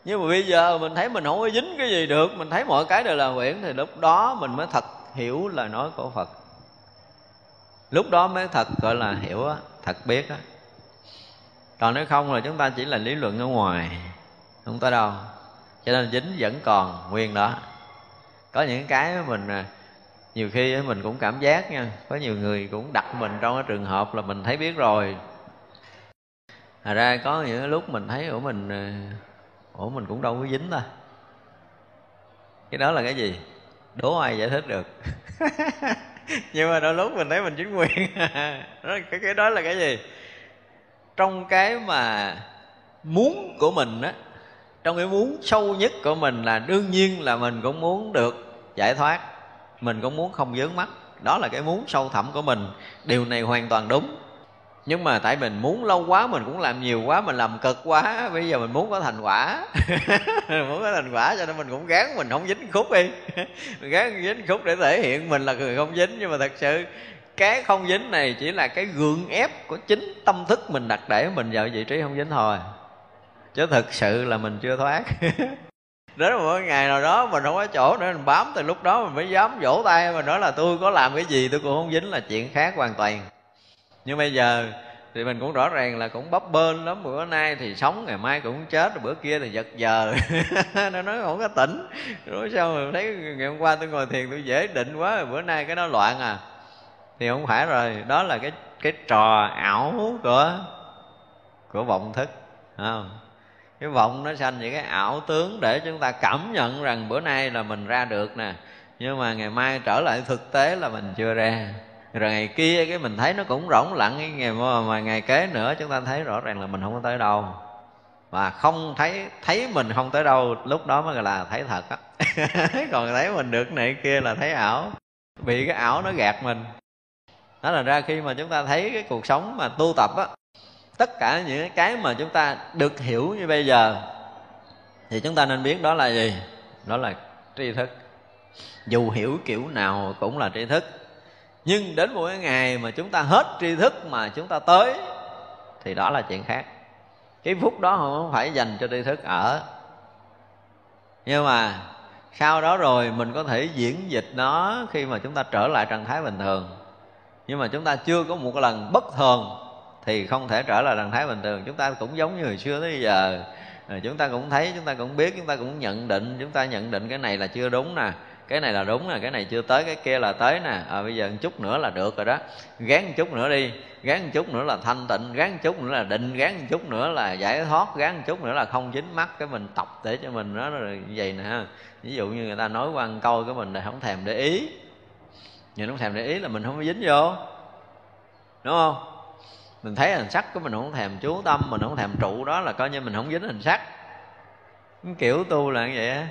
Nhưng mà bây giờ mình thấy mình không có dính cái gì được mình thấy mọi cái đều là huyễn thì lúc đó mình mới thật hiểu lời nói của phật lúc đó mới thật, gọi là, hiểu á, thật biết á. Còn nếu không là chúng ta chỉ là lý luận ở ngoài, không tới đâu. Cho nên dính vẫn còn nguyên đó. Có những cái mình à, nhiều khi mình cũng cảm giác nha. Có nhiều người cũng đặt mình trong cái trường hợp là mình thấy biết rồi. Thật ra có những lúc mình thấy của mình à, ủa mình cũng đâu có dính ta. Cái đó là cái gì? Đố ai giải thích được? nhưng mà đôi lúc mình thấy mình chính quyền. Đó cái cái đó là cái gì? Trong cái mà muốn của mình á, trong cái muốn sâu nhất của mình là đương nhiên là mình cũng muốn được giải thoát. Mình cũng muốn không dướng mắt. Đó là cái muốn sâu thẳm của mình. Điều này hoàn toàn đúng nhưng mà tại mình muốn lâu quá, mình cũng làm nhiều quá, mình làm cực quá, bây giờ mình muốn có thành quả. Muốn có thành quả cho nên mình cũng gán mình không dính khúc đi. Mình gán dính khúc để thể hiện mình là người không dính, nhưng mà thật sự cái không dính này chỉ là cái gượng ép của chính tâm thức mình đặt để mình vào vị trí không dính thôi. Chứ thực sự là mình chưa thoát. Đến một ngày nào đó mình không có chỗ nữa mình bám, từ lúc đó mình mới dám vỗ tay, mình nói là tôi có làm cái gì tôi cũng không dính là chuyện khác hoàn toàn nhưng bây giờ thì mình cũng rõ ràng là cũng bấp bênh lắm. Bữa nay thì sống, ngày mai cũng chết rồi bữa kia thì giật giờ. Nó nói không có tỉnh. Rồi sao mà thấy ngày hôm qua tôi ngồi thiền tôi dễ định quá rồi bữa nay cái nó loạn à. Thì không phải rồi, đó là cái cái trò ảo của của vọng thức không? Cái vọng nó sanh những cái ảo tướng để chúng ta cảm nhận rằng bữa nay là mình ra được nè. Nhưng mà ngày mai trở lại thực tế là mình chưa ra rồi ngày kia cái mình thấy nó cũng rỗng lặng cái ngày mà, mà ngày kế nữa chúng ta thấy rõ ràng là mình không có tới đâu. Mà không thấy thấy mình không tới đâu lúc đó mới gọi là thấy thật á. Còn thấy mình được này kia là thấy ảo. Bị cái ảo nó gạt mình. Đó là ra khi mà chúng ta thấy cái cuộc sống mà tu tập á tất cả những cái mà chúng ta được hiểu như bây giờ thì chúng ta nên biết đó là gì? Đó là tri thức. Dù hiểu kiểu nào cũng là tri thức nhưng đến một cái ngày mà chúng ta hết tri thức mà chúng ta tới, thì đó là chuyện khác. Cái phút đó không phải dành cho tri thức ở. Nhưng mà sau đó rồi mình có thể diễn dịch nó khi mà chúng ta trở lại trạng thái bình thường. Nhưng mà chúng ta chưa có một lần bất thường thì không thể trở lại trạng thái bình thường. Chúng ta cũng giống như hồi xưa tới giờ. Chúng ta cũng thấy, chúng ta cũng biết, chúng ta cũng nhận định, chúng ta nhận định cái này là chưa đúng nè cái này là đúng nè cái này chưa tới cái kia là tới nè. À, bây giờ một chút nữa là được rồi đó. Gán một chút nữa đi gán một chút nữa là thanh tịnh gán một chút nữa là định gán một chút nữa là giải thoát gán một chút nữa là không dính mắt cái mình tập để cho mình nó như vậy nè ví dụ như người ta nói qua một câu cái mình là không thèm để ý. Nhưng không thèm để ý là mình không có dính vô. Đúng không? Mình thấy hình sắc của mình không thèm chú tâm mình không thèm trụ đó là coi như mình không dính hình sắc kiểu tu là như vậy á.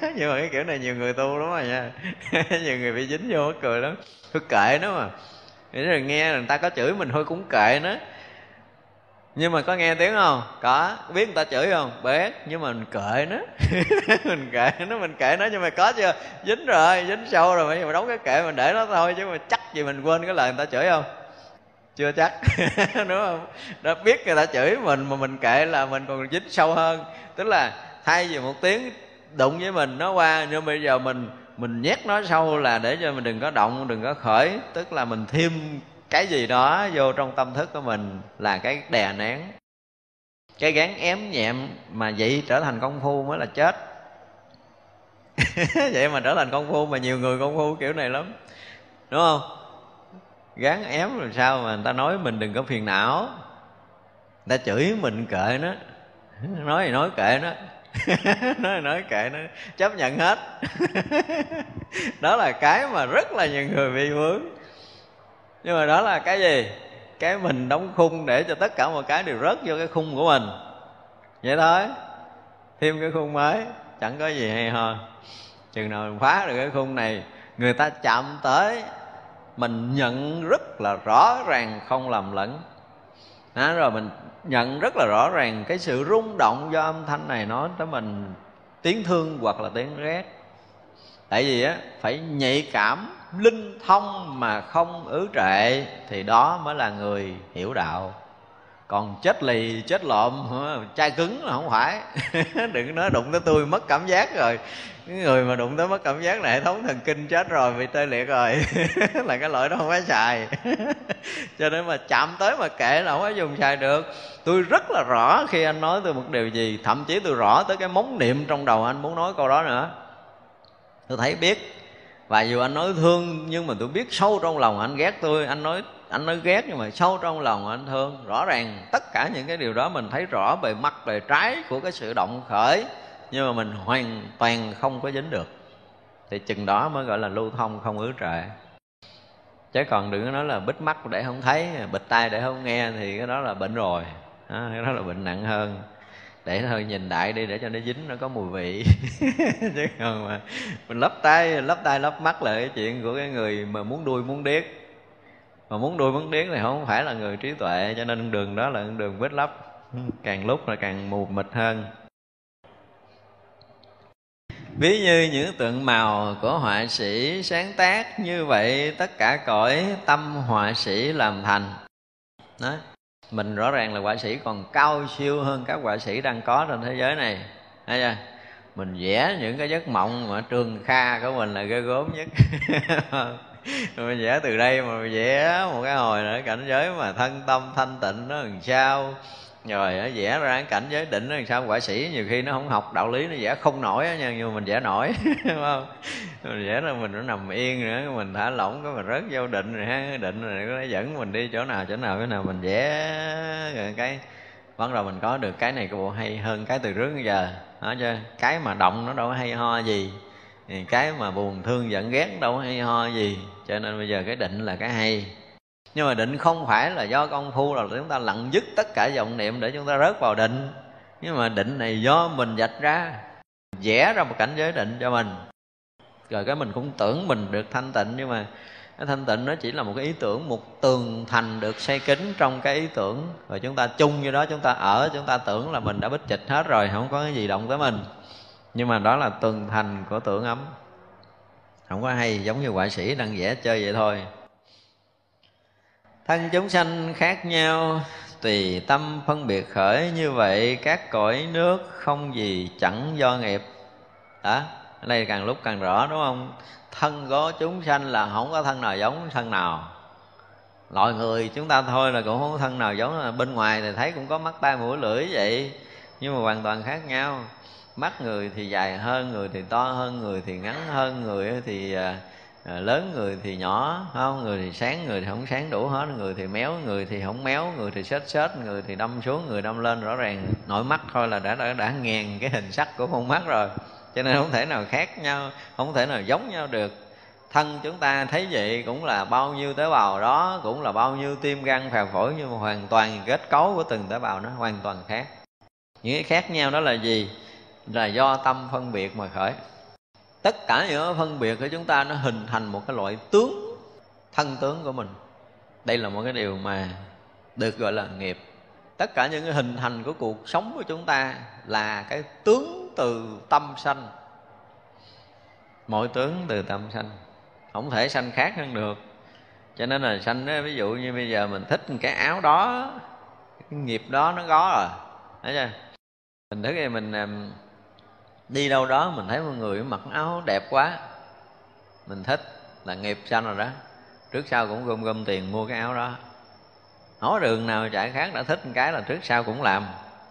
Nhưng mà cái kiểu này nhiều người tu lắm mà nha. Nhiều người bị dính vô cười lắm. Tôi kệ nó mà. Để rồi nghe người ta có chửi mình thôi cũng kệ nó. Nhưng mà có nghe tiếng không? Có. Biết người ta chửi không? Biết. Nhưng mà mình kệ nó. Mình kệ nó mình kệ nó. Nhưng mà có chưa? Dính rồi dính sâu rồi. Giờ đóng cái kệ mình để nó thôi chứ mà chắc gì mình quên cái lời người ta chửi không? Chưa chắc. Đúng không? Đã biết người ta chửi mình mà mình kệ là mình còn dính sâu hơn. Tức là thay vì một tiếng đụng với mình, nó qua. Nhưng bây giờ mình mình nhét nó sâu là để cho mình đừng có động, đừng có khởi. Tức là mình thêm cái gì đó vô trong tâm thức của mình là cái đè nén. Cái gán ém nhẹm mà vậy trở thành công phu mới là chết. Vậy mà trở thành công phu mà nhiều người công phu kiểu này lắm. Đúng không? Gán ém làm sao mà người ta nói mình đừng có phiền não. Người ta chửi mình kệ nó. Nói thì nói kệ nó. nói nói kệ nó chấp nhận hết. Đó là cái mà rất là nhiều người bị vướng. Nhưng mà đó là cái gì? Cái mình đóng khung để cho tất cả mọi cái đều rớt vô cái khung của mình. Vậy thôi thêm cái khung mới chẳng có gì hay ho. Chừng nào mình phá được cái khung này người ta chạm tới mình nhận rất là rõ ràng không lầm lẫn. Đó, rồi mình nhận rất là rõ ràng cái sự rung động do âm thanh này nói tới mình. Tiếng thương hoặc là tiếng ghét tại vì á, phải nhạy cảm linh thông mà không ứ trệ thì đó mới là người hiểu đạo. Còn chết lì, chết lộm chai cứng là không phải. Đừng nói đụng tới tôi mất cảm giác rồi cái người mà đụng tới mất cảm giác là hệ thống thần kinh chết rồi, bị tê liệt rồi. Là cái loại đó không phải xài. Cho nên mà chạm tới mà kệ là không có dùng xài được. Tôi rất là rõ khi anh nói tôi một điều gì, thậm chí tôi rõ tới cái móng niệm trong đầu anh muốn nói câu đó nữa. Tôi thấy biết. Và dù anh nói thương, nhưng mà tôi biết sâu trong lòng anh ghét tôi. Anh nói anh nói ghét nhưng mà sâu trong lòng anh thương. Rõ ràng tất cả những cái điều đó mình thấy rõ bề mặt bề trái của cái sự động khởi nhưng mà mình hoàn toàn không có dính được. Thì chừng đó mới gọi là lưu thông không ứ trệ. Chứ còn đừng có nói là bít mắt để không thấy bịt tai để không nghe thì cái đó là bệnh rồi. À, cái đó là bệnh nặng hơn. Để thôi nhìn đại đi để cho nó dính nó có mùi vị. Chứ còn mà mình lấp tay lấp tay lấp mắt là cái chuyện của cái người mà muốn đuôi muốn điếc. Mà muốn đuôi muốn điếc thì không phải là người trí tuệ cho nên đường đó là đường vết lấp. Càng lúc là càng mù mịt hơn ví như những tượng màu của họa sĩ sáng tác, như vậy tất cả cõi tâm họa sĩ làm thành. Đó. Mình rõ ràng là họa sĩ còn cao siêu hơn các họa sĩ đang có trên thế giới này. Thấy chưa? Mình vẽ những cái giấc mộng mà trường kha của mình là ghê gốm nhất. Mình vẽ từ đây mà vẽ một cái hồi nữa, cảnh giới mà thân tâm thanh tịnh nó làm sao? Rồi nó vẽ ra cái cảnh giới định làm sao? Quả sĩ nhiều khi nó không học đạo lý, nó vẽ không nổi á nha, nhưng mà mình vẽ nổi, đúng không? Mình vẽ ra mình nó nằm yên nữa mình thả lỏng, cái mình rớt vô định rồi ha định rồi nó dẫn mình đi chỗ nào chỗ nào chỗ nào. Mình vẽ rồi cái bắt đầu mình có được cái này, cái bộ hay hơn cái từ trước đến giờ. Đó chứ, cái mà động nó đâu có hay ho gì, cái mà buồn thương giận ghét đâu có hay ho gì. Cho nên bây giờ cái định là cái hay nhưng mà định không phải là do công phu là chúng ta lặng dứt tất cả vọng niệm để chúng ta rớt vào định. Nhưng mà định này do mình dạch ra, vẽ ra một cảnh giới định cho mình. Rồi cái mình cũng tưởng mình được thanh tịnh, nhưng mà cái thanh tịnh nó chỉ là một cái ý tưởng, một tường thành được xây kính trong cái ý tưởng. Rồi chúng ta chung như đó, chúng ta ở, chúng ta tưởng là mình đã bích trịch hết rồi, không có cái gì động tới mình. Nhưng mà đó là tường thành của tưởng ấm. Không có hay giống như họa sĩ đang vẽ chơi vậy thôi thân chúng sanh khác nhau, tùy tâm phân biệt khởi, như vậy các cõi nước không gì chẳng do nghiệp. Đó, ở đây càng lúc càng rõ, đúng không? Thân có chúng sanh là không có thân nào giống thân nào. Loại người chúng ta thôi là cũng không có thân nào giống là bên ngoài thì thấy cũng có mắt tai mũi lưỡi vậy, nhưng mà hoàn toàn khác nhau. Mắt người thì dài hơn, người thì to hơn, người thì ngắn hơn, người thì à, à, lớn người thì nhỏ không người thì sáng người thì không sáng đủ hết người thì méo người thì không méo người thì xết xết người thì đâm xuống người đâm lên rõ ràng nội mắt thôi là đã đã, đã ngàn cái hình sắc của con mắt rồi. Cho nên không thể nào khác nhau không thể nào giống nhau được. Thân chúng ta thấy vậy cũng là bao nhiêu tế bào đó cũng là bao nhiêu tim gan phèo phổi nhưng mà hoàn toàn kết cấu của từng tế bào nó hoàn toàn khác. Những cái khác nhau đó là gì? Là do tâm phân biệt mà khởi tất cả những phân biệt của chúng ta nó hình thành một cái loại tướng thân tướng của mình. Đây là một cái điều mà được gọi là nghiệp. Tất cả những cái hình thành của cuộc sống của chúng ta là cái tướng từ tâm sanh. Mọi tướng từ tâm sanh. Không thể sanh khác hơn được. Cho nên là sanh đó, ví dụ như bây giờ mình thích cái áo đó cái nghiệp đó nó có rồi thấy chưa? Mình thức thì mình à, đi đâu đó mình thấy một người mặc áo đẹp quá. Mình thích là nghiệp sanh rồi đó. Trước sau cũng gom gom tiền mua cái áo đó. Hó đường nào chạy khác đã thích một cái là trước sau cũng làm.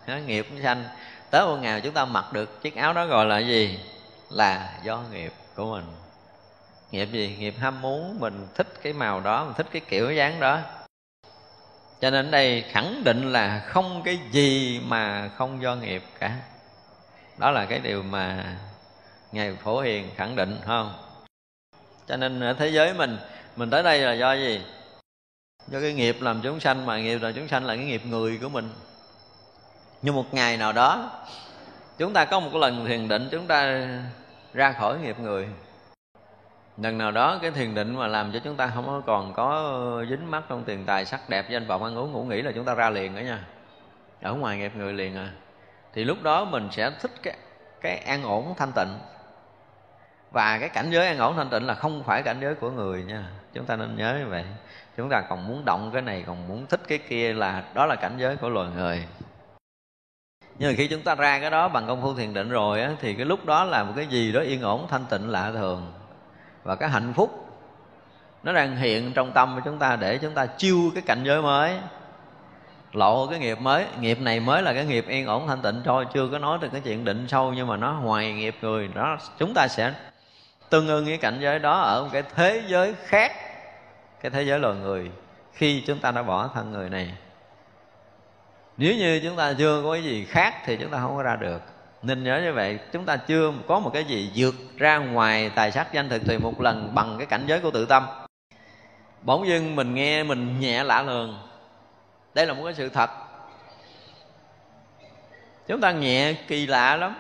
Đó, nghiệp cũng sanh. Tới một ngày chúng ta mặc được chiếc áo đó gọi là gì? Là do nghiệp của mình. Nghiệp gì? Nghiệp ham muốn. Mình thích cái màu đó mình thích cái kiểu dáng đó. Cho nên đây khẳng định là không cái gì mà không do nghiệp cả đó là cái điều mà ngài phổ hiền khẳng định không? Cho nên ở thế giới mình mình tới đây là do gì? Do cái nghiệp làm chúng sanh, mà nghiệp làm chúng sanh là cái nghiệp người của mình. Nhưng một ngày nào đó, chúng ta có một lần thiền định, chúng ta ra khỏi nghiệp người. Lần nào đó cái thiền định mà làm cho chúng ta không còn có dính mắt trong tiền tài sắc đẹp, danh vọng ăn uống, ngủ nghỉ là chúng ta ra liền đó nha. Ở ngoài nghiệp người liền à thì lúc đó mình sẽ thích cái cái an ổn thanh tịnh. Và cái cảnh giới an ổn thanh tịnh là không phải cảnh giới của người nha. Chúng ta nên nhớ như vậy. Chúng ta còn muốn động cái này còn muốn thích cái kia là đó là cảnh giới của loài người. Nhưng mà khi chúng ta ra cái đó bằng công phu thiền định rồi á, thì cái lúc đó là một cái gì đó yên ổn thanh tịnh lạ thường. Và cái hạnh phúc nó đang hiện trong tâm của chúng ta để chúng ta chiêu cái cảnh giới mới lộ cái nghiệp mới, nghiệp này mới là cái nghiệp yên ổn, thanh tịnh. Thôi, chưa có nói được cái chuyện định sâu, nhưng mà nó hoài nghiệp người. Đó, chúng ta sẽ tương ưng với cảnh giới đó ở một cái thế giới khác. Cái thế giới loài người, khi chúng ta đã bỏ thân người này. Nếu như chúng ta chưa có cái gì khác thì chúng ta không có ra được. Nên nhớ như vậy, chúng ta chưa có một cái gì vượt ra ngoài tài sắc danh thực thì một lần bằng cái cảnh giới của tự tâm. Bỗng dưng mình nghe mình nhẹ lạ lường đây là một cái sự thật. Chúng ta nhẹ kỳ lạ lắm.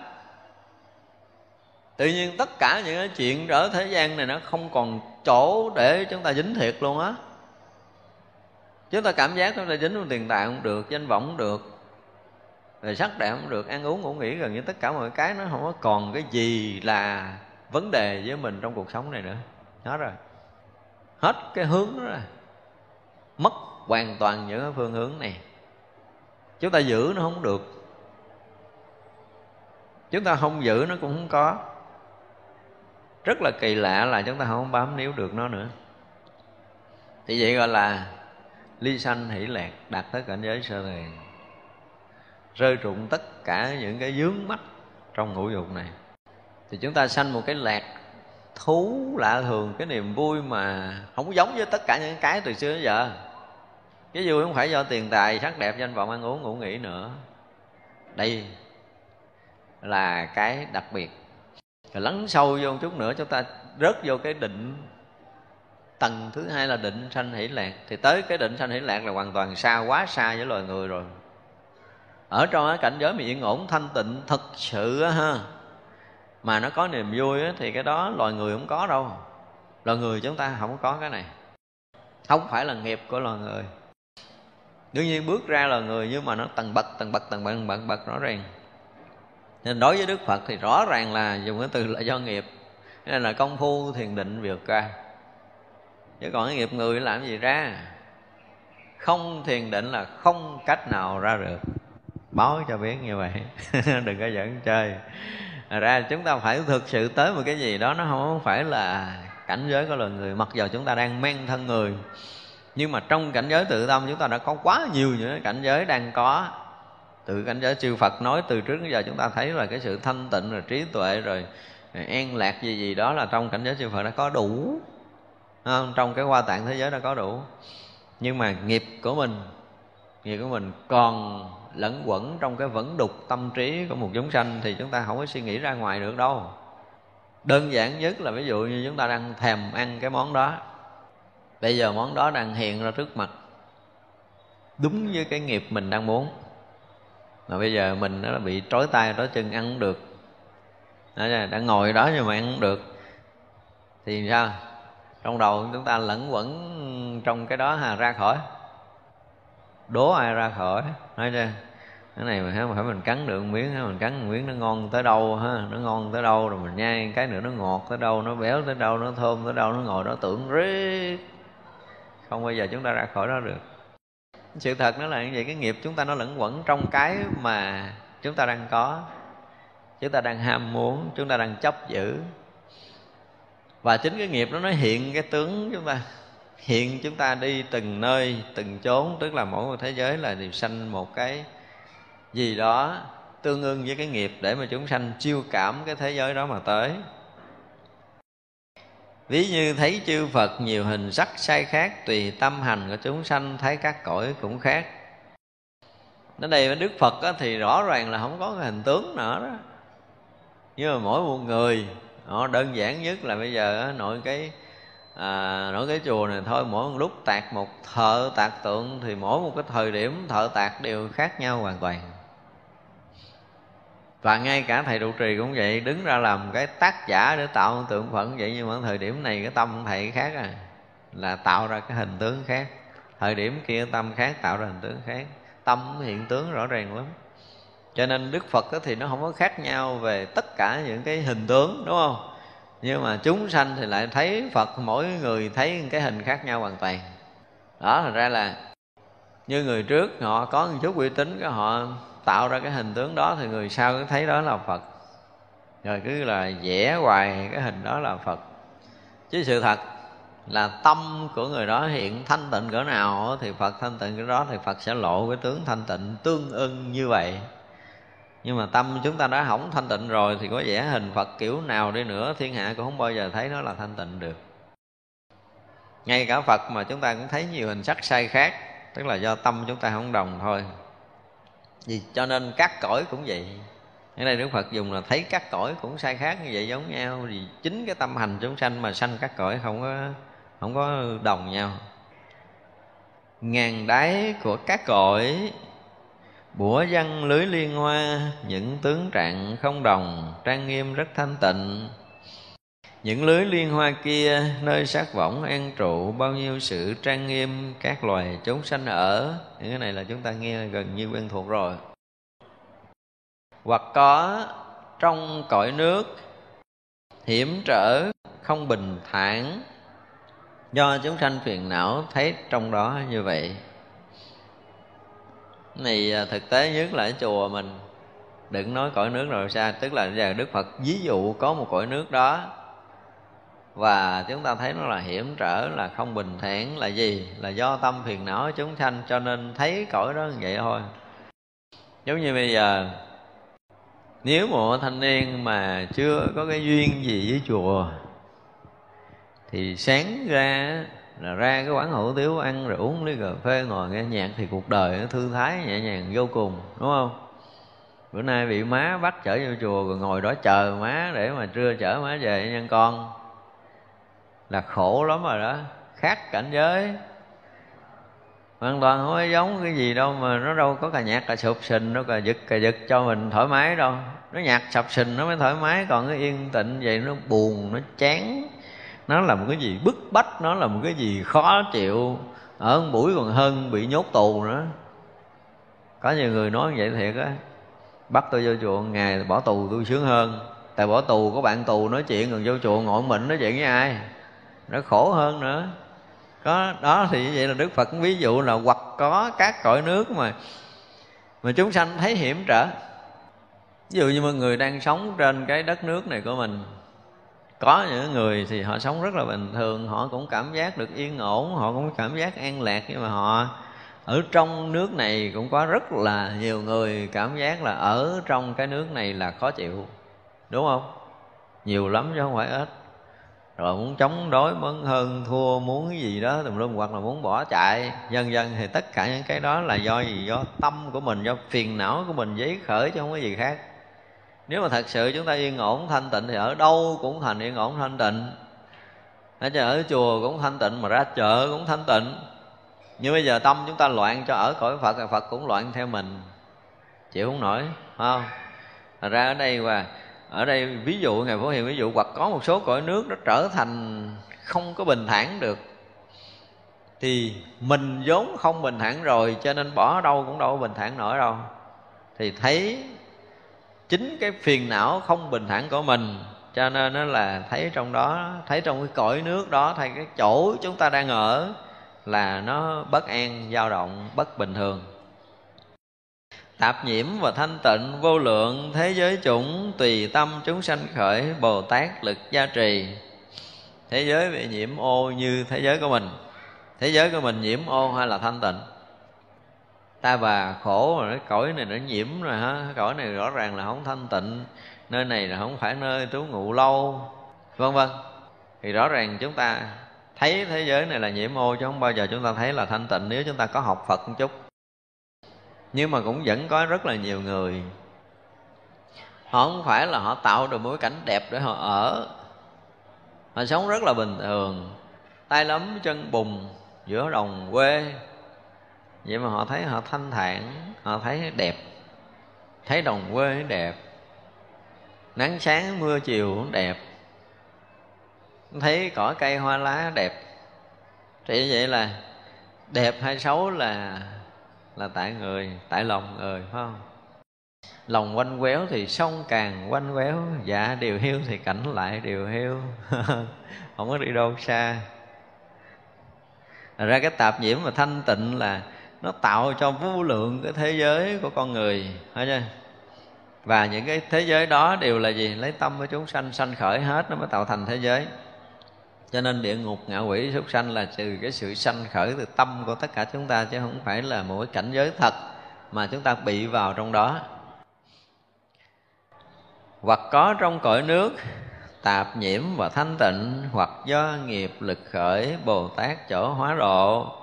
Tự nhiên tất cả những cái chuyện ở thế gian này nó không còn chỗ để chúng ta dính thiệt luôn á. Chúng ta cảm giác chúng ta dính vào tiền tài không được, danh vọng không được rồi sắc đẹp không được, ăn uống, ngủ nghỉ gần như tất cả mọi cái nó không có còn cái gì là vấn đề với mình trong cuộc sống này nữa. Hết rồi. Hết cái hướng đó rồi. Mất hoàn toàn những cái phương hướng này. Chúng ta giữ nó không được. Chúng ta không giữ nó cũng không có. Rất là kỳ lạ là chúng ta không bám níu được nó nữa. Thì vậy gọi là ly sanh hỷ lạc đạt tới cảnh giới sơ thiền rơi rụng tất cả những cái dướng mắt trong ngũ dục này. Thì chúng ta sanh một cái lạc thú lạ thường, cái niềm vui mà không giống với tất cả những cái từ xưa đến giờ cái vui không phải do tiền tài sắc đẹp danh vọng ăn uống ngủ nghỉ nữa. Đây là cái đặc biệt. Rồi lắng sâu vô một chút nữa chúng ta rớt vô cái định. Tầng thứ hai là định sanh hỷ lạc. Thì tới cái định sanh hỷ lạc là hoàn toàn xa quá xa với loài người rồi. Ở trong cái cảnh giới mà yên ổn thanh tịnh thật sự á ha mà nó có niềm vui á, thì cái đó loài người không có đâu. Loài người chúng ta không có cái này. Không phải là nghiệp của loài người đương nhiên bước ra là người nhưng mà nó tầng bậc tầng bậc tầng bậc tầng bậc, bậc rõ ràng. Nên đối với đức phật thì rõ ràng là dùng cái từ là do nghiệp. Nên là công phu thiền định vượt qua. Chứ còn cái nghiệp người làm gì ra? Không thiền định là không cách nào ra được. Báo cho biết như vậy. Đừng có dẫn chơi. Ra chúng ta phải thực sự tới một cái gì đó nó không phải là cảnh giới của loài người. Mặc dù chúng ta đang men thân người nhưng mà trong cảnh giới tự tâm chúng ta đã có quá nhiều những cảnh giới đang có. Từ cảnh giới chư Phật nói, từ trước đến giờ chúng ta thấy là cái sự thanh tịnh, rồi trí tuệ, rồi an lạc gì gì đó là trong cảnh giới chư Phật đã có đủ. Không? trong cái hoa tạng thế giới đã có đủ. Nhưng mà nghiệp của mình, nghiệp của mình còn lẫn quẩn trong cái vẫn đục tâm trí của một chúng sanh thì chúng ta không có suy nghĩ ra ngoài được đâu. Đơn giản nhất là ví dụ như chúng ta đang thèm ăn cái món đó bây giờ món đó đang hiện ra trước mặt. Đúng với cái nghiệp mình đang muốn. Mà bây giờ mình nó bị trói tay trói chân ăn không được. Đó, đang ngồi đó nhưng mà ăn không được. Thì sao? Trong đầu chúng ta lẫn quẩn trong cái đó hà ra khỏi. Đố ai ra khỏi? Nói chưa cái này mà phải mình cắn được một miếng mình cắn một miếng nó ngon tới đâu ha nó ngon tới đâu? Rồi mình nhai cái nữa nó ngọt tới đâu? Nó béo tới đâu? Nó thơm tới đâu? Nó ngồi đó tưởng riết không bao giờ chúng ta ra khỏi đó được. Sự thật nó là như vậy, cái nghiệp chúng ta nó lẫn quẩn trong cái mà chúng ta đang có. Chúng ta đang ham muốn, chúng ta đang chấp giữ. Và chính cái nghiệp đó nó hiện cái tướng chúng ta. Hiện chúng ta đi từng nơi, từng chốn, tức là mỗi một thế giới là đều sanh một cái gì đó tương ưng với cái nghiệp để mà chúng sanh chiêu cảm cái thế giới đó mà tới ví như thấy chư phật nhiều hình sắc sai khác tùy tâm hành của chúng sanh thấy các cõi cũng khác. Đến đây với đức phật á, thì rõ ràng là không có cái hình tướng nữa đó nhưng mà mỗi một người họ đơn giản nhất là bây giờ á, nội cái à, nội cái chùa này thôi mỗi một lúc tạc một thợ tạc tượng thì mỗi một cái thời điểm thợ tạc đều khác nhau hoàn toàn và ngay cả thầy trụ trì cũng vậy, đứng ra làm cái tác giả để tạo tượng phật vậy, nhưng mà thời điểm này cái tâm thầy khác à. Là tạo ra cái hình tướng khác. Thời điểm kia tâm khác tạo ra hình tướng khác. Tâm hiện tướng rõ ràng lắm. Cho nên đức phật thì nó không có khác nhau về tất cả những cái hình tướng, đúng không? Nhưng mà chúng sanh thì lại thấy phật, mỗi người thấy cái hình khác nhau hoàn toàn. Đó thật ra là như người trước, họ có một chút uy tín, cái họ tạo ra cái hình tướng đó thì người sau cứ thấy đó là phật. Rồi cứ là vẽ hoài cái hình đó là phật. Chứ sự thật là tâm của người đó hiện thanh tịnh cỡ nào thì phật thanh tịnh cỡ đó thì phật sẽ lộ cái tướng thanh tịnh tương ưng như vậy. Nhưng mà tâm chúng ta đã hỏng thanh tịnh rồi thì có vẽ hình phật kiểu nào đi nữa, thiên hạ cũng không bao giờ thấy nó là thanh tịnh được. Ngay cả phật mà chúng ta cũng thấy nhiều hình sắc sai khác, tức là do tâm chúng ta không đồng thôi vì cho nên các cõi cũng vậy. Ở đây đức phật dùng là thấy các cõi cũng sai khác như vậy giống nhau. Vì chính cái tâm hành chúng sanh mà sanh các cõi không có không có đồng nhau. Ngàn đáy của các cõi, bủa văn lưới liên hoa, những tướng trạng không đồng, trang nghiêm rất thanh tịnh những lưới liên hoa kia, nơi sắc võng an trụ, bao nhiêu sự trang nghiêm các loài chúng sanh ở. Những cái này là chúng ta nghe gần như quen thuộc rồi. Hoặc có trong cõi nước, hiểm trở, không bình thản. Do chúng sanh phiền não thấy trong đó như vậy. Này à, thực tế nhất là ở chùa mình. Đừng nói cõi nước rồi xa, tức là giờ đức phật ví dụ có một cõi nước đó và chúng ta thấy nó là hiểm trở, là không bình thản, là gì? Là do tâm phiền não chúng sanh, cho nên thấy cõi đó như vậy thôi. Giống như bây giờ, nếu một thanh niên mà chưa có cái duyên gì với chùa, thì sáng ra là ra cái quán hủ tiếu ăn rồi uống ly cà phê ngồi nghe nhạc thì cuộc đời nó thư thái, nhẹ nhàng, vô cùng, đúng không? Bữa nay bị má bắt chở vô chùa rồi ngồi đó chờ má để mà trưa chở má về nhân con là khổ lắm rồi đó. Khác cảnh giới. Hoàn toàn không có giống cái gì đâu mà nó đâu có cà nhạc cà sụp sình, đâu cà giật cà giật cho mình thoải mái đâu. Nó nhạc sập sình nó mới thoải mái, còn cái yên tịnh vậy nó buồn, nó chán. Nó là một cái gì bức bách, nó là một cái gì khó chịu. Ở buổi còn hơn bị nhốt tù nữa. Có nhiều người nói như vậy thiệt á. Bắt tôi vô chùa ngày, bỏ tù tôi sướng hơn. Tại bỏ tù có bạn tù nói chuyện, còn vô chùa ngồi mình nói chuyện với ai? Nó khổ hơn nữa. Có, đó thì như vậy là đức phật ví dụ là hoặc có các cõi nước mà mà chúng sanh thấy hiểm trở. Ví dụ như mọi người đang sống trên cái đất nước này của mình, có những người thì họ sống rất là bình thường, họ cũng cảm giác được yên ổn, họ cũng cảm giác an lạc, nhưng mà họ ở trong nước này cũng có rất là nhiều người cảm giác là ở trong cái nước này là khó chịu. Đúng không? Nhiều lắm chứ không phải ít rồi muốn chống đối muốn hơn, thua, muốn cái gì đó, tùm lum, hoặc là muốn bỏ chạy. Dần dần thì tất cả những cái đó là do gì? Do tâm của mình, do phiền não của mình giấy khởi chứ không có gì khác. Nếu mà thật sự chúng ta yên ổn, thanh tịnh thì ở đâu cũng thành yên ổn, thanh tịnh. Ở chợ ở chùa cũng thanh tịnh mà ra chợ cũng thanh tịnh. Nhưng bây giờ tâm chúng ta loạn cho ở cõi phật thì phật cũng loạn theo mình. Chịu không nổi không? Thật ra ở đây và ở đây ví dụ, ngài phổ hiền ví dụ, hoặc có một số cõi nước nó trở thành không có bình thản được, thì mình vốn không bình thản rồi, cho nên bỏ đâu cũng đâu có bình thản nổi đâu. Thì thấy chính cái phiền não không bình thản của mình, cho nên nó là thấy trong đó, thấy trong cái cõi nước đó thay cái chỗ chúng ta đang ở là nó bất an, dao động, bất bình thường tạp nhiễm và thanh tịnh vô lượng, thế giới chủng tùy tâm chúng sanh khởi bồ tát lực gia trì. Thế giới bị nhiễm ô như thế giới của mình. Thế giới của mình nhiễm ô hay là thanh tịnh? Ta bà khổ rồi cái cõi này nó nhiễm rồi ha cõi này rõ ràng là không thanh tịnh. Nơi này là không phải nơi trú ngụ lâu. Vân vân. Thì rõ ràng chúng ta thấy thế giới này là nhiễm ô chứ không bao giờ chúng ta thấy là thanh tịnh. Nếu chúng ta có học phật một chút nhưng mà cũng vẫn có rất là nhiều người. Họ không phải là họ tạo được một cái cảnh đẹp để họ ở. Họ sống rất là bình thường. Tay lấm, chân bùn giữa đồng quê. Vậy mà họ thấy họ thanh thản, họ thấy đẹp. Thấy đồng quê đẹp. Nắng sáng, mưa chiều cũng đẹp. Thấy cỏ cây hoa lá đẹp. Thì vậy là đẹp hay xấu là là tại người, tại lòng người, phải không? Lòng quanh quéo thì sông càng quanh quéo dạ điều hiu thì cảnh lại điều hiu. Không có đi đâu xa. Thật ra cái tạp nhiễm mà thanh tịnh là nó tạo cho vô lượng cái thế giới của con người, phải chưa? Và những cái thế giới đó đều là gì? Lấy tâm của chúng sanh sanh khởi hết nó mới tạo thành thế giới cho nên địa ngục ngạ quỷ súc sanh là từ cái sự sanh khởi từ tâm của tất cả chúng ta, chứ không phải là một cái cảnh giới thật mà chúng ta bị vào trong đó. Hoặc có trong cõi nước, tạp nhiễm và thanh tịnh, hoặc do nghiệp lực khởi, bồ tát chỗ hóa độ.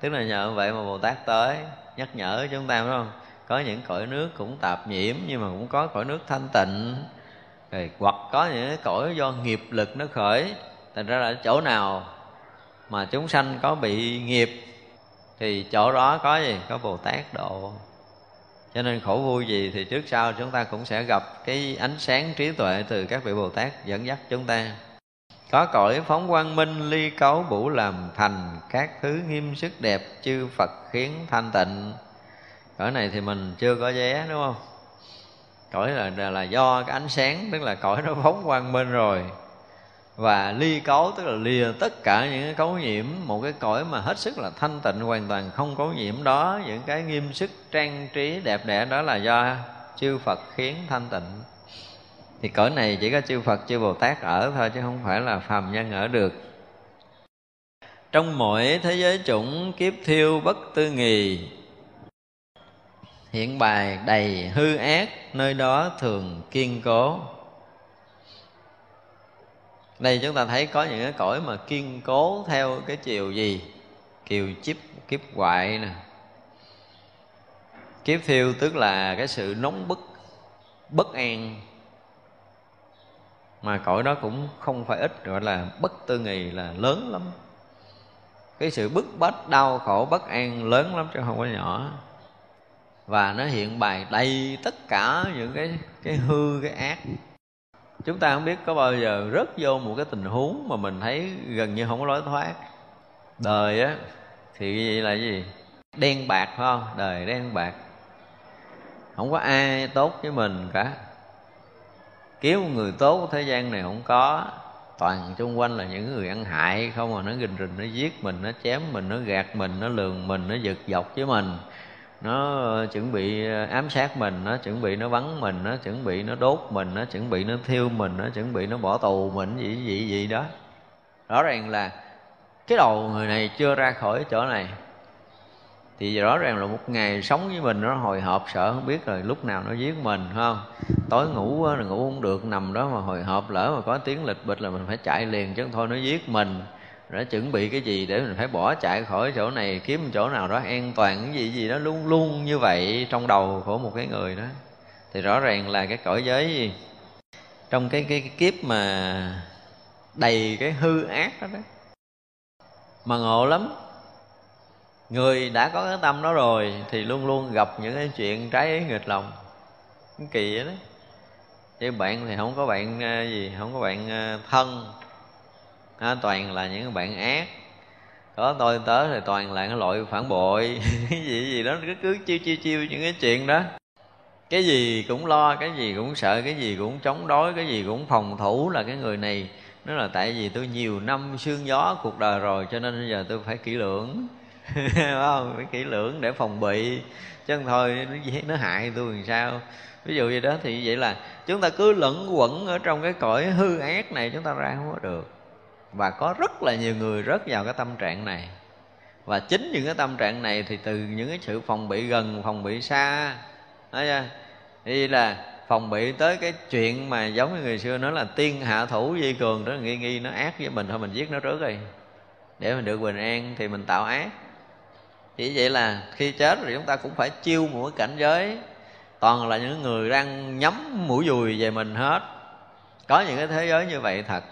Tức là nhờ vậy mà bồ tát tới, nhắc nhở chúng ta, phải không? Có những cõi nước cũng tạp nhiễm, nhưng mà cũng có cõi nước thanh tịnh. Rồi, hoặc có những cái cõi do nghiệp lực nó khởi thành ra là chỗ nào mà chúng sanh có bị nghiệp, thì chỗ đó có gì? Có bồ tát độ. Cho nên khổ vui gì thì trước sau chúng ta cũng sẽ gặp cái ánh sáng trí tuệ từ các vị bồ tát dẫn dắt chúng ta. Có cõi phóng quang minh ly cấu bủ làm thành, các thứ nghiêm sức đẹp chư phật khiến thanh tịnh. Cõi này thì mình chưa có vé, đúng không? Cõi là là do cái ánh sáng, tức là cõi nó phóng quang minh rồi và ly cấu, tức là lìa tất cả những cái cấu nhiễm, một cái cõi mà hết sức là thanh tịnh, hoàn toàn không cấu nhiễm đó, những cái nghiêm sức, trang trí, đẹp đẽ, đó là do chư Phật khiến thanh tịnh. Thì cõi này chỉ có chư Phật, chư Bồ Tát ở thôi, chứ không phải là phàm nhân ở được. Trong mỗi thế giới chủng kiếp thiêu bất tư nghì, hiện bài đầy hư ác, nơi đó thường kiên cố đây chúng ta thấy có những cái cõi mà kiên cố theo cái chiều gì? Kiều chip kiếp hoại nè. Kiếp thiêu tức là cái sự nóng bức, bất an. Mà cõi đó cũng không phải ít, gọi là bất tư nghì là lớn lắm. Cái sự bức bách, đau khổ, bất an lớn lắm chứ không có nhỏ. Và nó hiện bày đầy tất cả những cái cái hư, cái ác chúng ta không biết có bao giờ rớt vô một cái tình huống mà mình thấy gần như không có lối thoát. Đời á, thì vậy là gì? Đen bạc, phải không? Đời đen bạc. Không có ai tốt với mình cả. Kiếm một người tốt thế gian này không có. Toàn xung quanh là những người ăn hại không mà nó rình rình, nó giết mình, nó chém mình, nó gạt mình, nó lường mình, nó giật dọc với mình nó chuẩn bị ờ, ám sát mình, nó chuẩn bị nó bắn mình, nó chuẩn bị nó đốt mình, nó chuẩn bị nó thiêu mình, nó chuẩn bị nó bỏ tù mình, gì gì gì đó. Rõ ràng là cái đầu người này chưa ra khỏi chỗ này. Thì rõ ràng là một ngày sống với mình nó hồi hộp sợ không biết rồi lúc nào nó giết mình không? Tối ngủ là ngủ không được, nằm đó mà hồi hộp lỡ mà có tiếng lịch bịch là mình phải chạy liền chứ thôi nó giết mình đã chuẩn bị cái gì để mình phải bỏ chạy khỏi chỗ này kiếm chỗ nào đó an toàn cái gì gì đó luôn luôn như vậy trong đầu của một cái người đó. Thì rõ ràng là cái cõi giới gì? Trong cái cái, cái kiếp mà đầy cái hư ác đó, đó. Mà ngộ lắm. Người đã có cái tâm đó rồi thì luôn luôn gặp những cái chuyện trái ý nghịch lòng. Kỳ vậy đó. Chứ bạn thì không có bạn ờ, gì không có bạn ờ, thân à, toàn là những bạn ác. Có tôi tớ thì toàn là cái loại phản bội. Cái gì gì đó cứ cứ chiêu chiêu chiêu những cái chuyện đó. Cái gì cũng lo cái gì cũng sợ cái gì cũng chống đối cái gì cũng phòng thủ là cái người này. Nó là tại vì tôi nhiều năm sương gió cuộc đời rồi cho nên bây giờ tôi phải kỹ lưỡng. Không? Phải kỹ lưỡng để phòng bị. Chứ không thôi nó, nó hại tôi làm sao? Ví dụ như đó thì vậy là chúng ta cứ lẫn quẩn ở trong cái cõi hư ác này chúng ta ra không có được và có rất là nhiều người rớt vào cái tâm trạng này. Và chính những cái tâm trạng này thì từ những cái sự phòng bị gần, phòng bị xa thấy chưa? Thì là phòng bị tới cái chuyện mà giống như người xưa nói là tiên hạ thủ di cường, đó nghi nghi, nó ác với mình thôi, mình giết nó trước đi. Để mình được bình an thì mình tạo ác. Chỉ vậy là khi chết thì chúng ta cũng phải chiêu một cái cảnh giới. Toàn là những người đang nhắm mũi dùi về mình hết. Có những cái thế giới như vậy thật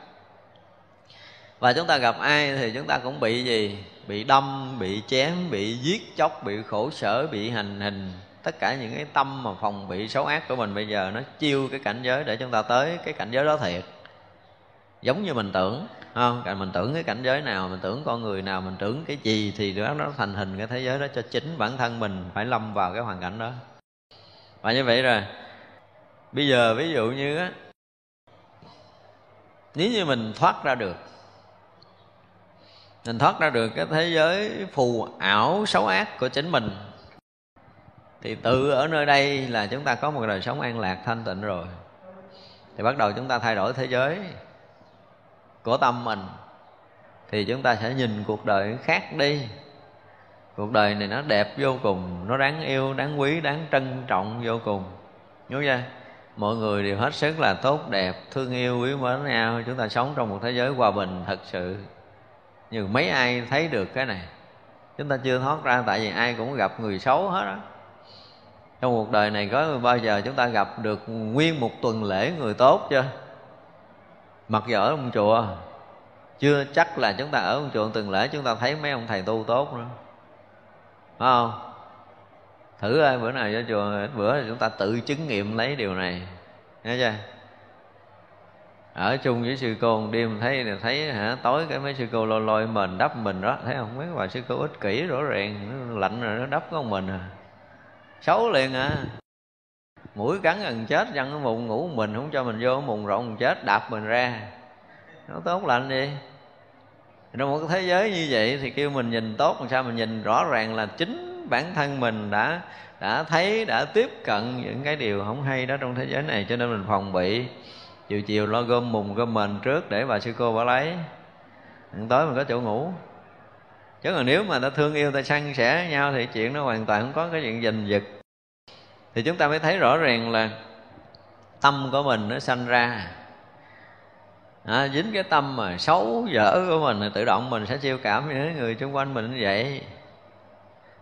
và chúng ta gặp ai thì chúng ta cũng bị gì? Bị đâm, bị chém, bị giết chóc, bị khổ sở, bị hành hình. Tất cả những cái tâm mà phòng bị xấu ác của mình bây giờ nó chiêu cái cảnh giới để chúng ta tới cái cảnh giới đó thiệt. Giống như mình tưởng không? Mình tưởng cái cảnh giới nào, mình tưởng con người nào, mình tưởng cái gì thì đó nó thành hình cái thế giới đó cho chính bản thân mình phải lâm vào cái hoàn cảnh đó. Và như vậy rồi. Bây giờ ví dụ như á, nếu như mình thoát ra được mình thoát ra được cái thế giới phù ảo, xấu ác của chính mình. Thì tự ở nơi đây là chúng ta có một đời sống an lạc, thanh tịnh rồi. Thì bắt đầu chúng ta thay đổi thế giới của tâm mình. Thì chúng ta sẽ nhìn cuộc đời khác đi. Cuộc đời này nó đẹp vô cùng, nó đáng yêu, đáng quý, đáng trân trọng vô cùng. Nhớ chưa? Mọi người đều hết sức là tốt, đẹp, thương yêu, quý mến nhau. Chúng ta sống trong một thế giới hòa bình thật sự nhưng mấy ai thấy được cái này, chúng ta chưa thoát ra, tại vì ai cũng gặp người xấu hết á. Trong cuộc đời này có bao giờ chúng ta gặp được nguyên một tuần lễ người tốt chưa? Mặc dù ở ông chùa, chưa chắc là chúng ta ở ông chùa tuần lễ chúng ta thấy mấy ông thầy tu tốt nữa. Phải không? Thử ơi, bữa nào vô chùa, bữa chúng ta tự chứng nghiệm lấy điều này. Nghe chưa? Ở chung với sư cô một đêm thấy là thấy hả, tối cái mấy sư cô lôi lôi mình đắp mình đó, thấy không? Mấy bà sư cô ích kỷ rõ ràng, nó lạnh rồi nó đắp con mình à. Xấu liền à. Mũi cắn gần chết dân cái mùng ngủ mình, không cho mình vô mùng rộng chết, đạp mình ra. Nó tốt lành đi. Trong một cái thế giới như vậy thì kêu mình nhìn tốt, làm sao mình nhìn rõ ràng là chính bản thân mình đã đã thấy, đã tiếp cận những cái điều không hay đó trong thế giới này, cho nên mình phòng bị chiều chiều lo gom mùng gom mền trước để bà sư cô bà lấy. Tối mình có chỗ ngủ. Chứ còn nếu mà ta thương yêu ta săn sẻ nhau thì chuyện nó hoàn toàn không có cái chuyện giành giật. Thì chúng ta mới thấy rõ ràng là tâm của mình nó sanh ra. À, dính cái tâm mà xấu dở của mình thì tự động mình sẽ chiêu cảm với người xung quanh mình như vậy.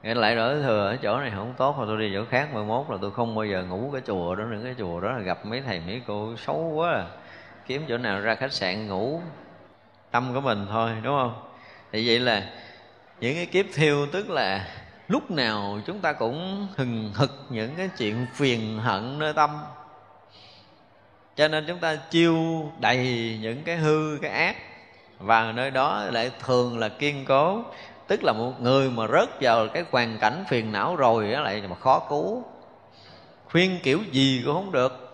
Nghe lại đổi thừa ở chỗ này không tốt mà tôi đi chỗ khác mai mốt là tôi không bao giờ ngủ cái chùa đó nữa. Cái chùa đó là gặp mấy thầy, mấy cô xấu quá à. kiếm chỗ nào ra khách sạn ngủ, tâm của mình thôi, đúng không? Thì vậy là những cái kiếp thiêu tức là lúc nào chúng ta cũng hừng hực những cái chuyện phiền hận nơi tâm. Cho nên chúng ta chiêu đầy những cái hư, cái ác, và nơi đó lại thường là kiên cố tức là một người mà rớt vào cái hoàn cảnh phiền não rồi á lại mà khó cứu. Khuyên kiểu gì cũng không được.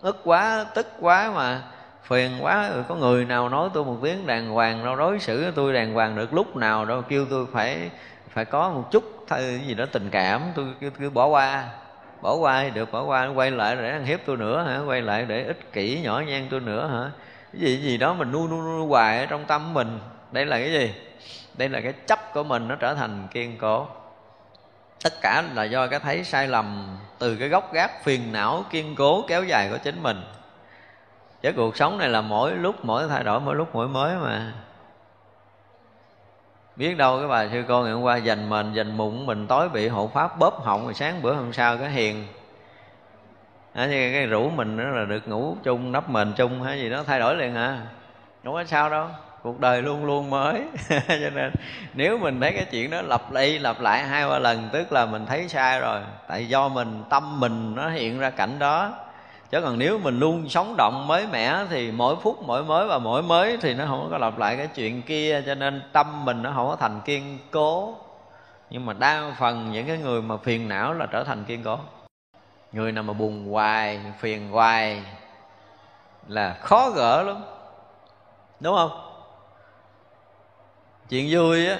Ức quá tức quá mà phiền quá. Có người nào nói tôi một tiếng đàng hoàng đâu đối xử với tôi đàng hoàng được lúc nào đâu kêu tôi phải phải có một chút thay gì đó tình cảm. Tôi cứ, cứ bỏ qua. Bỏ qua thì được bỏ qua. Quay lại để ăn hiếp tôi nữa hả? Quay lại để ích kỷ nhỏ nhen tôi nữa hả? Cái gì gì đó mình nuôi nuôi nuôi hoài ở trong tâm mình. Đây là cái gì? Đây là cái chấp của mình nó trở thành kiên cố. Tất cả là do cái thấy sai lầm từ cái gốc gác phiền não kiên cố kéo dài của chính mình. Chứ cuộc sống này là mỗi lúc mỗi thay đổi mỗi lúc mỗi mới mà. Biết đâu cái bà sư cô ngày hôm qua dành mình dành mụn mình tối bị hộ pháp bóp họng rồi sáng bữa hôm sau cái hiền. À, thì cái rủ mình đó là được ngủ chung nắp mền chung hay gì đó thay đổi liền à không có sao đâu cuộc đời luôn luôn mới. Cho nên nếu mình thấy cái chuyện đó lặp lại lặp lại hai ba lần, tức là mình thấy sai rồi, tại do mình, tâm mình nó hiện ra cảnh đó. Chứ còn nếu mình luôn sống động, mới mẻ thì mỗi phút mỗi mới và mỗi mới thì nó không có lặp lại cái chuyện kia, cho nên tâm mình nó không có thành kiên cố. Nhưng mà đa phần những cái người mà phiền não là trở thành kiên cố. Người nào mà buồn hoài, phiền hoài là khó gỡ lắm. Đúng không? Chuyện vui á,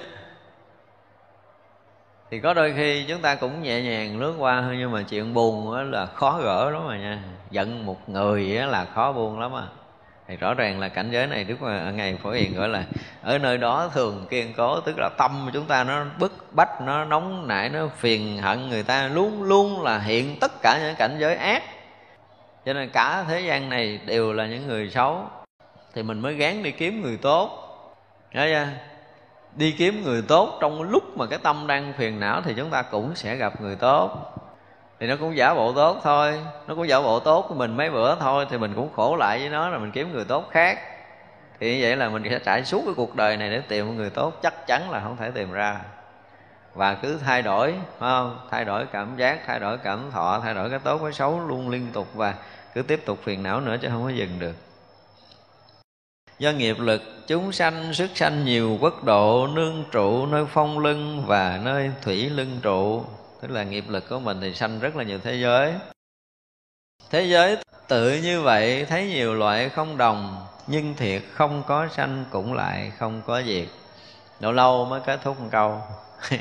thì có đôi khi chúng ta cũng nhẹ nhàng lướt qua thôi, nhưng mà chuyện buồn á là khó gỡ lắm mà nha. Giận một người á là khó buông lắm à thì rõ ràng là cảnh giới này đức mà ngày phổ hiền gọi là ở nơi đó thường kiên cố, tức là tâm của chúng ta nó bức bách, nó nóng nảy, nó phiền hận người ta, luôn luôn là hiện tất cả những cảnh giới ác. Cho nên cả thế gian này đều là những người xấu, thì mình mới gán đi kiếm người tốt. Thấy chưa? Đi kiếm người tốt, trong lúc mà cái tâm đang phiền não thì chúng ta cũng sẽ gặp người tốt. Thì nó cũng giả bộ tốt thôi, nó cũng giả bộ tốt của mình mấy bữa thôi thì mình cũng khổ lại với nó là mình kiếm người tốt khác. Thì như vậy là mình sẽ trải suốt cái cuộc đời này để tìm một người tốt chắc chắn là không thể tìm ra. Và cứ thay đổi, phải không? Thay đổi cảm giác, thay đổi cảm thọ, thay đổi cái tốt, cái xấu luôn liên tục và cứ tiếp tục phiền não nữa chứ không có dừng được do nghiệp lực, chúng sanh sức sanh nhiều quốc độ, nương trụ nơi phong lưng và nơi thủy lưng trụ. Tức là nghiệp lực của mình thì sanh rất là nhiều thế giới. Thế giới tự như vậy, thấy nhiều loại không đồng, nhưng thiệt không có sanh cũng lại không có diệt. Lâu lâu mới kết thúc một câu.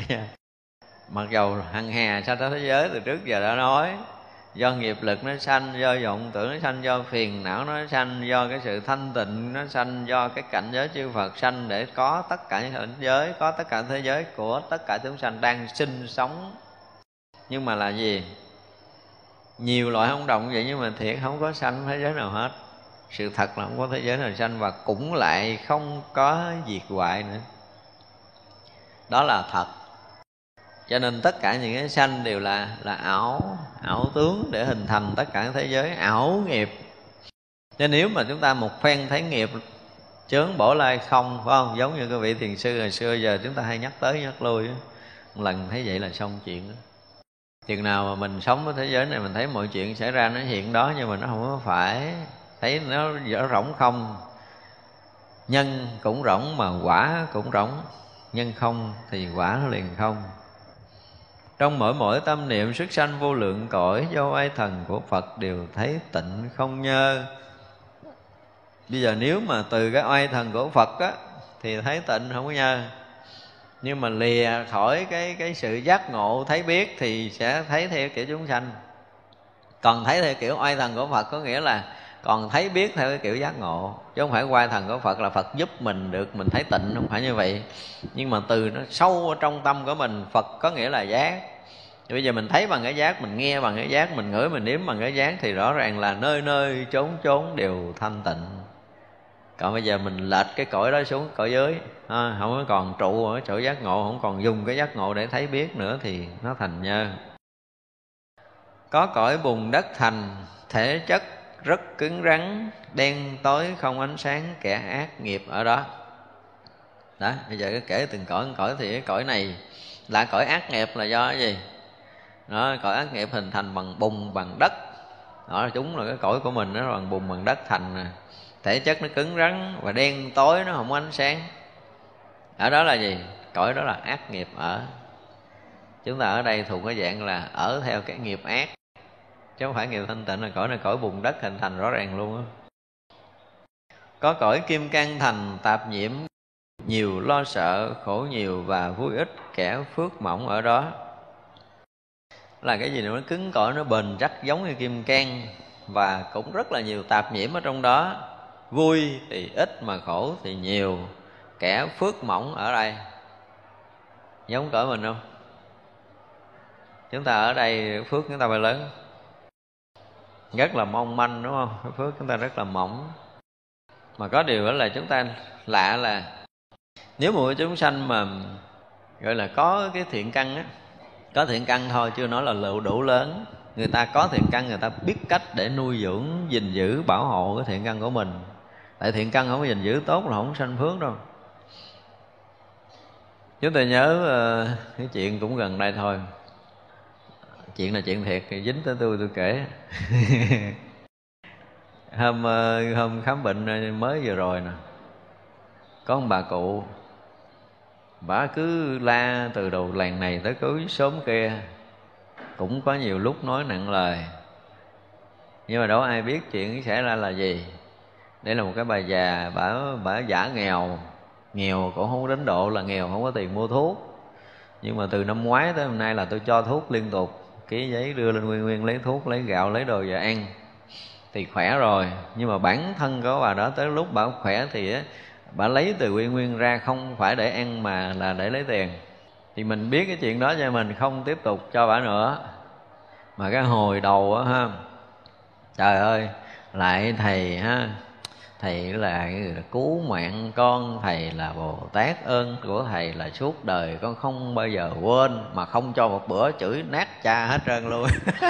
Mặc dầu hằng hè sao thế giới từ trước giờ đã nói do nghiệp lực nó sanh, do vọng tưởng nó sanh, do phiền não nó sanh, do cái sự thanh tịnh nó sanh, do cái cảnh giới chư Phật sanh để có tất cả những cảnh giới, có tất cả thế giới của tất cả chúng sanh đang sinh sống. Nhưng mà là gì? Nhiều loại không động vậy nhưng mà thiệt không có sanh thế giới nào hết. Sự thật là không có thế giới nào sanh và cũng lại không có diệt hoại nữa. Đó là thật cho nên tất cả những cái sanh đều là là ảo ảo tướng để hình thành tất cả thế giới, ảo nghiệp. Nên nếu mà chúng ta một phen thấy nghiệp chớn bỏ lai không, phải không? Giống như các vị thiền sư hồi xưa giờ chúng ta hay nhắc tới, nhắc lui một lần thấy vậy là xong chuyện đó chừng nào mà mình sống ở thế giới này, mình thấy mọi chuyện xảy ra nó hiện đó nhưng mà nó không có phải, thấy nó dở rỗng không. Nhân cũng rỗng mà quả cũng rỗng, nhân không thì quả nó liền không trong mỗi mỗi tâm niệm xuất sanh vô lượng cõi, do ai thần của phật đều thấy tịnh không nhơ. Bây giờ nếu mà từ cái oai thần của phật á, thì thấy tịnh không có nhơ. Nhưng mà lìa khỏi cái cái sự giác ngộ, thấy biết thì sẽ thấy theo kiểu chúng sanh. Còn thấy theo kiểu oai thần của phật có nghĩa là còn thấy biết theo cái kiểu giác ngộ chứ không phải quay thần của phật là phật giúp mình được mình thấy tịnh không phải như vậy. Nhưng mà từ nó sâu ở trong tâm của mình phật có nghĩa là giác. Bây giờ mình thấy bằng cái giác mình nghe bằng cái giác mình ngửi mình nếm bằng cái giác thì rõ ràng là nơi nơi chốn chốn đều thanh tịnh. Còn bây giờ mình lệch cái cõi đó xuống cõi dưới à, không còn trụ ở chỗ giác ngộ không còn dùng cái giác ngộ để thấy biết nữa thì nó thành nhơ. Có cõi bùn đất thành thể chất rất cứng rắn, đen tối, không ánh sáng, kẻ ác nghiệp ở đó. Đó, bây giờ kể từng cõi cõi thì cái cõi này là cõi ác nghiệp là do cái gì? Đó, cõi ác nghiệp hình thành bằng bùn, bằng đất. Đó, chúng là cái cõi của mình, nó bằng bùn, bằng đất thành nè. Thể chất nó cứng rắn và đen tối, nó không có ánh sáng. Ở đó là gì? Cõi đó là ác nghiệp ở. Chúng ta ở đây thuộc cái dạng là ở theo cái nghiệp ác chứ không phải nghiệp thanh tịnh là cõi này, cõi bùn đất hình thành rõ ràng luôn á. Có cõi kim can thành, tạp nhiễm, nhiều lo sợ, khổ nhiều và vui ít, kẻ phước mỏng ở đó. Là cái gì nó cứng cỏi, nó bền chắc giống như kim can và cũng rất là nhiều tạp nhiễm ở trong đó. Vui thì ít mà khổ thì nhiều, kẻ phước mỏng ở đây. Giống cỡ mình không? Chúng ta ở đây phước chúng ta phải lớn rất là mong manh đúng không? Phước chúng ta rất là mỏng. Mà có điều đó là chúng ta lạ là nếu mà chúng sanh mà gọi là có cái thiện căn á có thiện căn thôi chưa nói là lựu đủ lớn người ta có thiện căn người ta biết cách để nuôi dưỡng gìn giữ bảo hộ cái thiện căn của mình. Tại thiện căn không có gìn giữ tốt là không sanh phước đâu. Chúng tôi nhớ uh, cái chuyện cũng gần đây thôi chuyện là chuyện thiệt, thì dính tới tôi tôi kể. Hôm ờ, hôm khám bệnh ờ, mới vừa rồi nè, có một bà cụ. Bà cứ la từ đầu làng này tới cuối sớm kia, cũng có nhiều lúc nói nặng lời. Nhưng mà đâu ai biết chuyện xảy ra là gì. Đây là một cái bà già, bà bà giả nghèo. Nghèo cũng không đến độ là nghèo, không có tiền mua thuốc. Nhưng mà từ năm ngoái tới hôm nay là tôi cho thuốc liên tục ký giấy đưa lên nguyên nguyên, lấy thuốc, lấy gạo, lấy đồ về ăn. Thì khỏe rồi. Nhưng mà bản thân của bà đó tới lúc bà khỏe thì bà lấy từ nguyên nguyên ra, không phải để ăn mà là để lấy tiền. Thì mình biết cái chuyện đó cho mình, không tiếp tục cho bà nữa. Mà cái hồi đầu á ha, trời ơi, lại thầy ha thầy là cứu mạng con, thầy là bồ tát ơn của thầy là suốt đời, con không bao giờ quên, mà không cho một bữa chửi nát cha hết trơn luôn.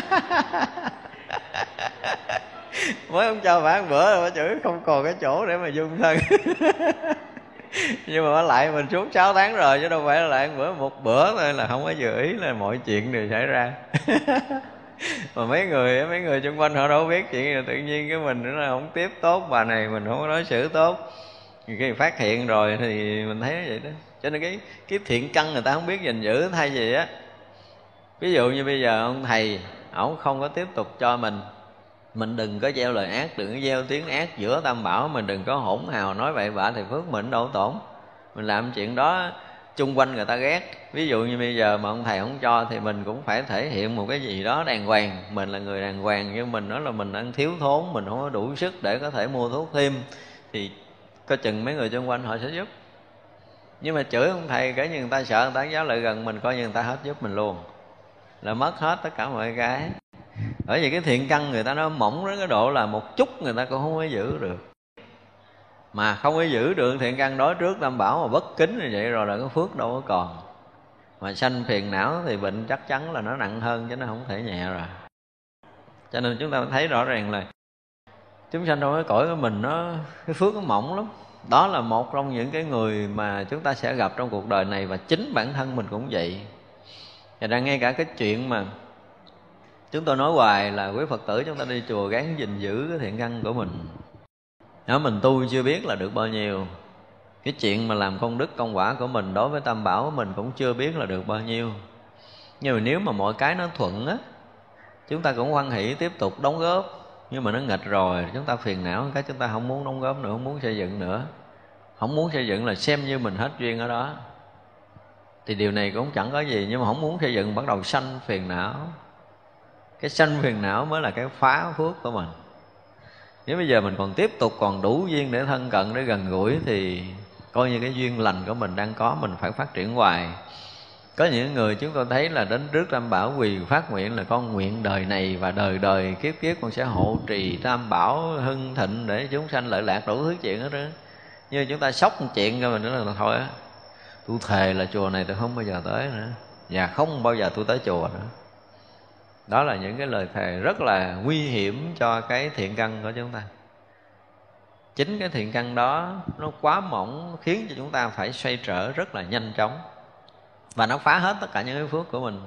Mới không cho bạn bữa mà chửi không còn cái chỗ để mà dung thân. Nhưng mà lại mình suốt 6 tháng rồi, chứ đâu phải là lại bữa một bữa thôi, là không có dự ý là mọi chuyện đều xảy ra. mà mấy người mấy người xung quanh họ đâu biết chuyện là tự nhiên cái mình nó là không tiếp tốt, bà này mình không có đối xử tốt. Khi phát hiện rồi thì mình thấy vậy đó. Cho nên cái cái thiện căn người ta không biết gìn giữ thay gì á. Ví dụ như bây giờ ông thầy, ổng không có tiếp tục cho mình mình đừng có gieo lời ác, đừng có gieo tiếng ác giữa tam bảo, mình đừng có hỗn hào nói vậy vả thì phước mình đâu tổn. Mình làm chuyện đó chung quanh người ta ghét. Ví dụ như bây giờ mà ông thầy không cho thì mình cũng phải thể hiện một cái gì đó đàng hoàng. Mình là người đàng hoàng, nhưng mình nói là mình đang thiếu thốn, mình không có đủ sức để có thể mua thuốc thêm, thì có chừng mấy người chung quanh họ sẽ giúp. Nhưng mà chửi ông thầy kể như người ta sợ, người ta giáo lại gần mình, coi như người ta hết giúp mình luôn. Là mất hết tất cả mọi cái. Bởi vì cái thiện căn người ta nó mỏng đến cái độ là một chút người ta cũng không có giữ được mà không có giữ được thiện căn đối trước, tam bảo mà bất kính như vậy rồi là cái phước đâu có còn. Mà sanh phiền não thì bệnh chắc chắn là nó nặng hơn, chứ nó không thể nhẹ rồi. Cho nên chúng ta thấy rõ ràng là chúng sanh trong cái cõi của mình, nó, cái phước nó mỏng lắm. Đó là một trong những cái người mà chúng ta sẽ gặp trong cuộc đời này, và chính bản thân mình cũng vậy. Và đang nghe cả cái chuyện mà chúng tôi nói hoài là quý phật tử chúng ta đi chùa gắng gìn giữ cái thiện căn của mình nếu mình tu chưa biết là được bao nhiêu, cái chuyện mà làm công đức, công quả của mình đối với tam bảo mình cũng chưa biết là được bao nhiêu. Nhưng mà nếu mà mọi cái nó thuận á, chúng ta cũng hoan hỷ tiếp tục đóng góp. Nhưng mà nó nghịch rồi, chúng ta phiền não cái, chúng ta không muốn đóng góp nữa, không muốn xây dựng nữa. Không muốn xây dựng là xem như mình hết duyên ở đó. Thì điều này cũng chẳng có gì, nhưng mà không muốn xây dựng bắt đầu sanh phiền não. Cái sanh phiền não mới là cái phá phước của mình nếu bây giờ mình còn tiếp tục còn đủ duyên để thân cận, để gần gũi thì coi như cái duyên lành của mình đang có, mình phải phát triển hoài. Có những người chúng tôi thấy là đến trước tam bảo quỳ phát nguyện là con nguyện đời này và đời đời kiếp kiếp con sẽ hộ trì tam bảo hưng thịnh để chúng sanh lợi lạc đủ thứ chuyện hết đó như chúng ta sốc một chuyện cho mình nữa là thôi á, tôi thề là chùa này tôi không bao giờ tới nữa. Và không bao giờ tôi tới chùa nữa đó là những cái lời thề rất là nguy hiểm cho cái thiện căn của chúng ta. Chính cái thiện căn đó nó quá mỏng khiến cho chúng ta phải xoay trở rất là nhanh chóng. Và nó phá hết tất cả những cái phước của mình.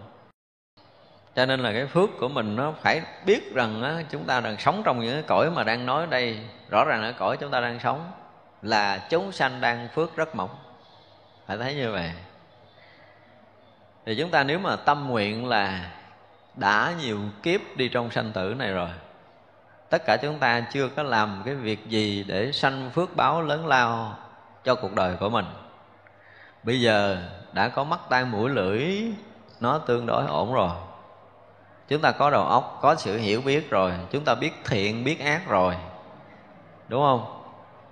Cho nên là cái phước của mình nó phải biết rằng á, chúng ta đang sống trong những cái cõi mà đang nói đây. Rõ ràng là cõi chúng ta đang sống là chúng sanh đang phước rất mỏng. Phải thấy như vậy. Thì chúng ta nếu mà tâm nguyện là đã nhiều kiếp đi trong sanh tử này rồi. Tất cả chúng ta chưa có làm cái việc gì để sanh phước báo lớn lao cho cuộc đời của mình. Bây giờ đã có mắt tai mũi lưỡi, nó tương đối ổn rồi. Chúng ta có đầu óc, có sự hiểu biết rồi, chúng ta biết thiện, biết ác rồi. Đúng không?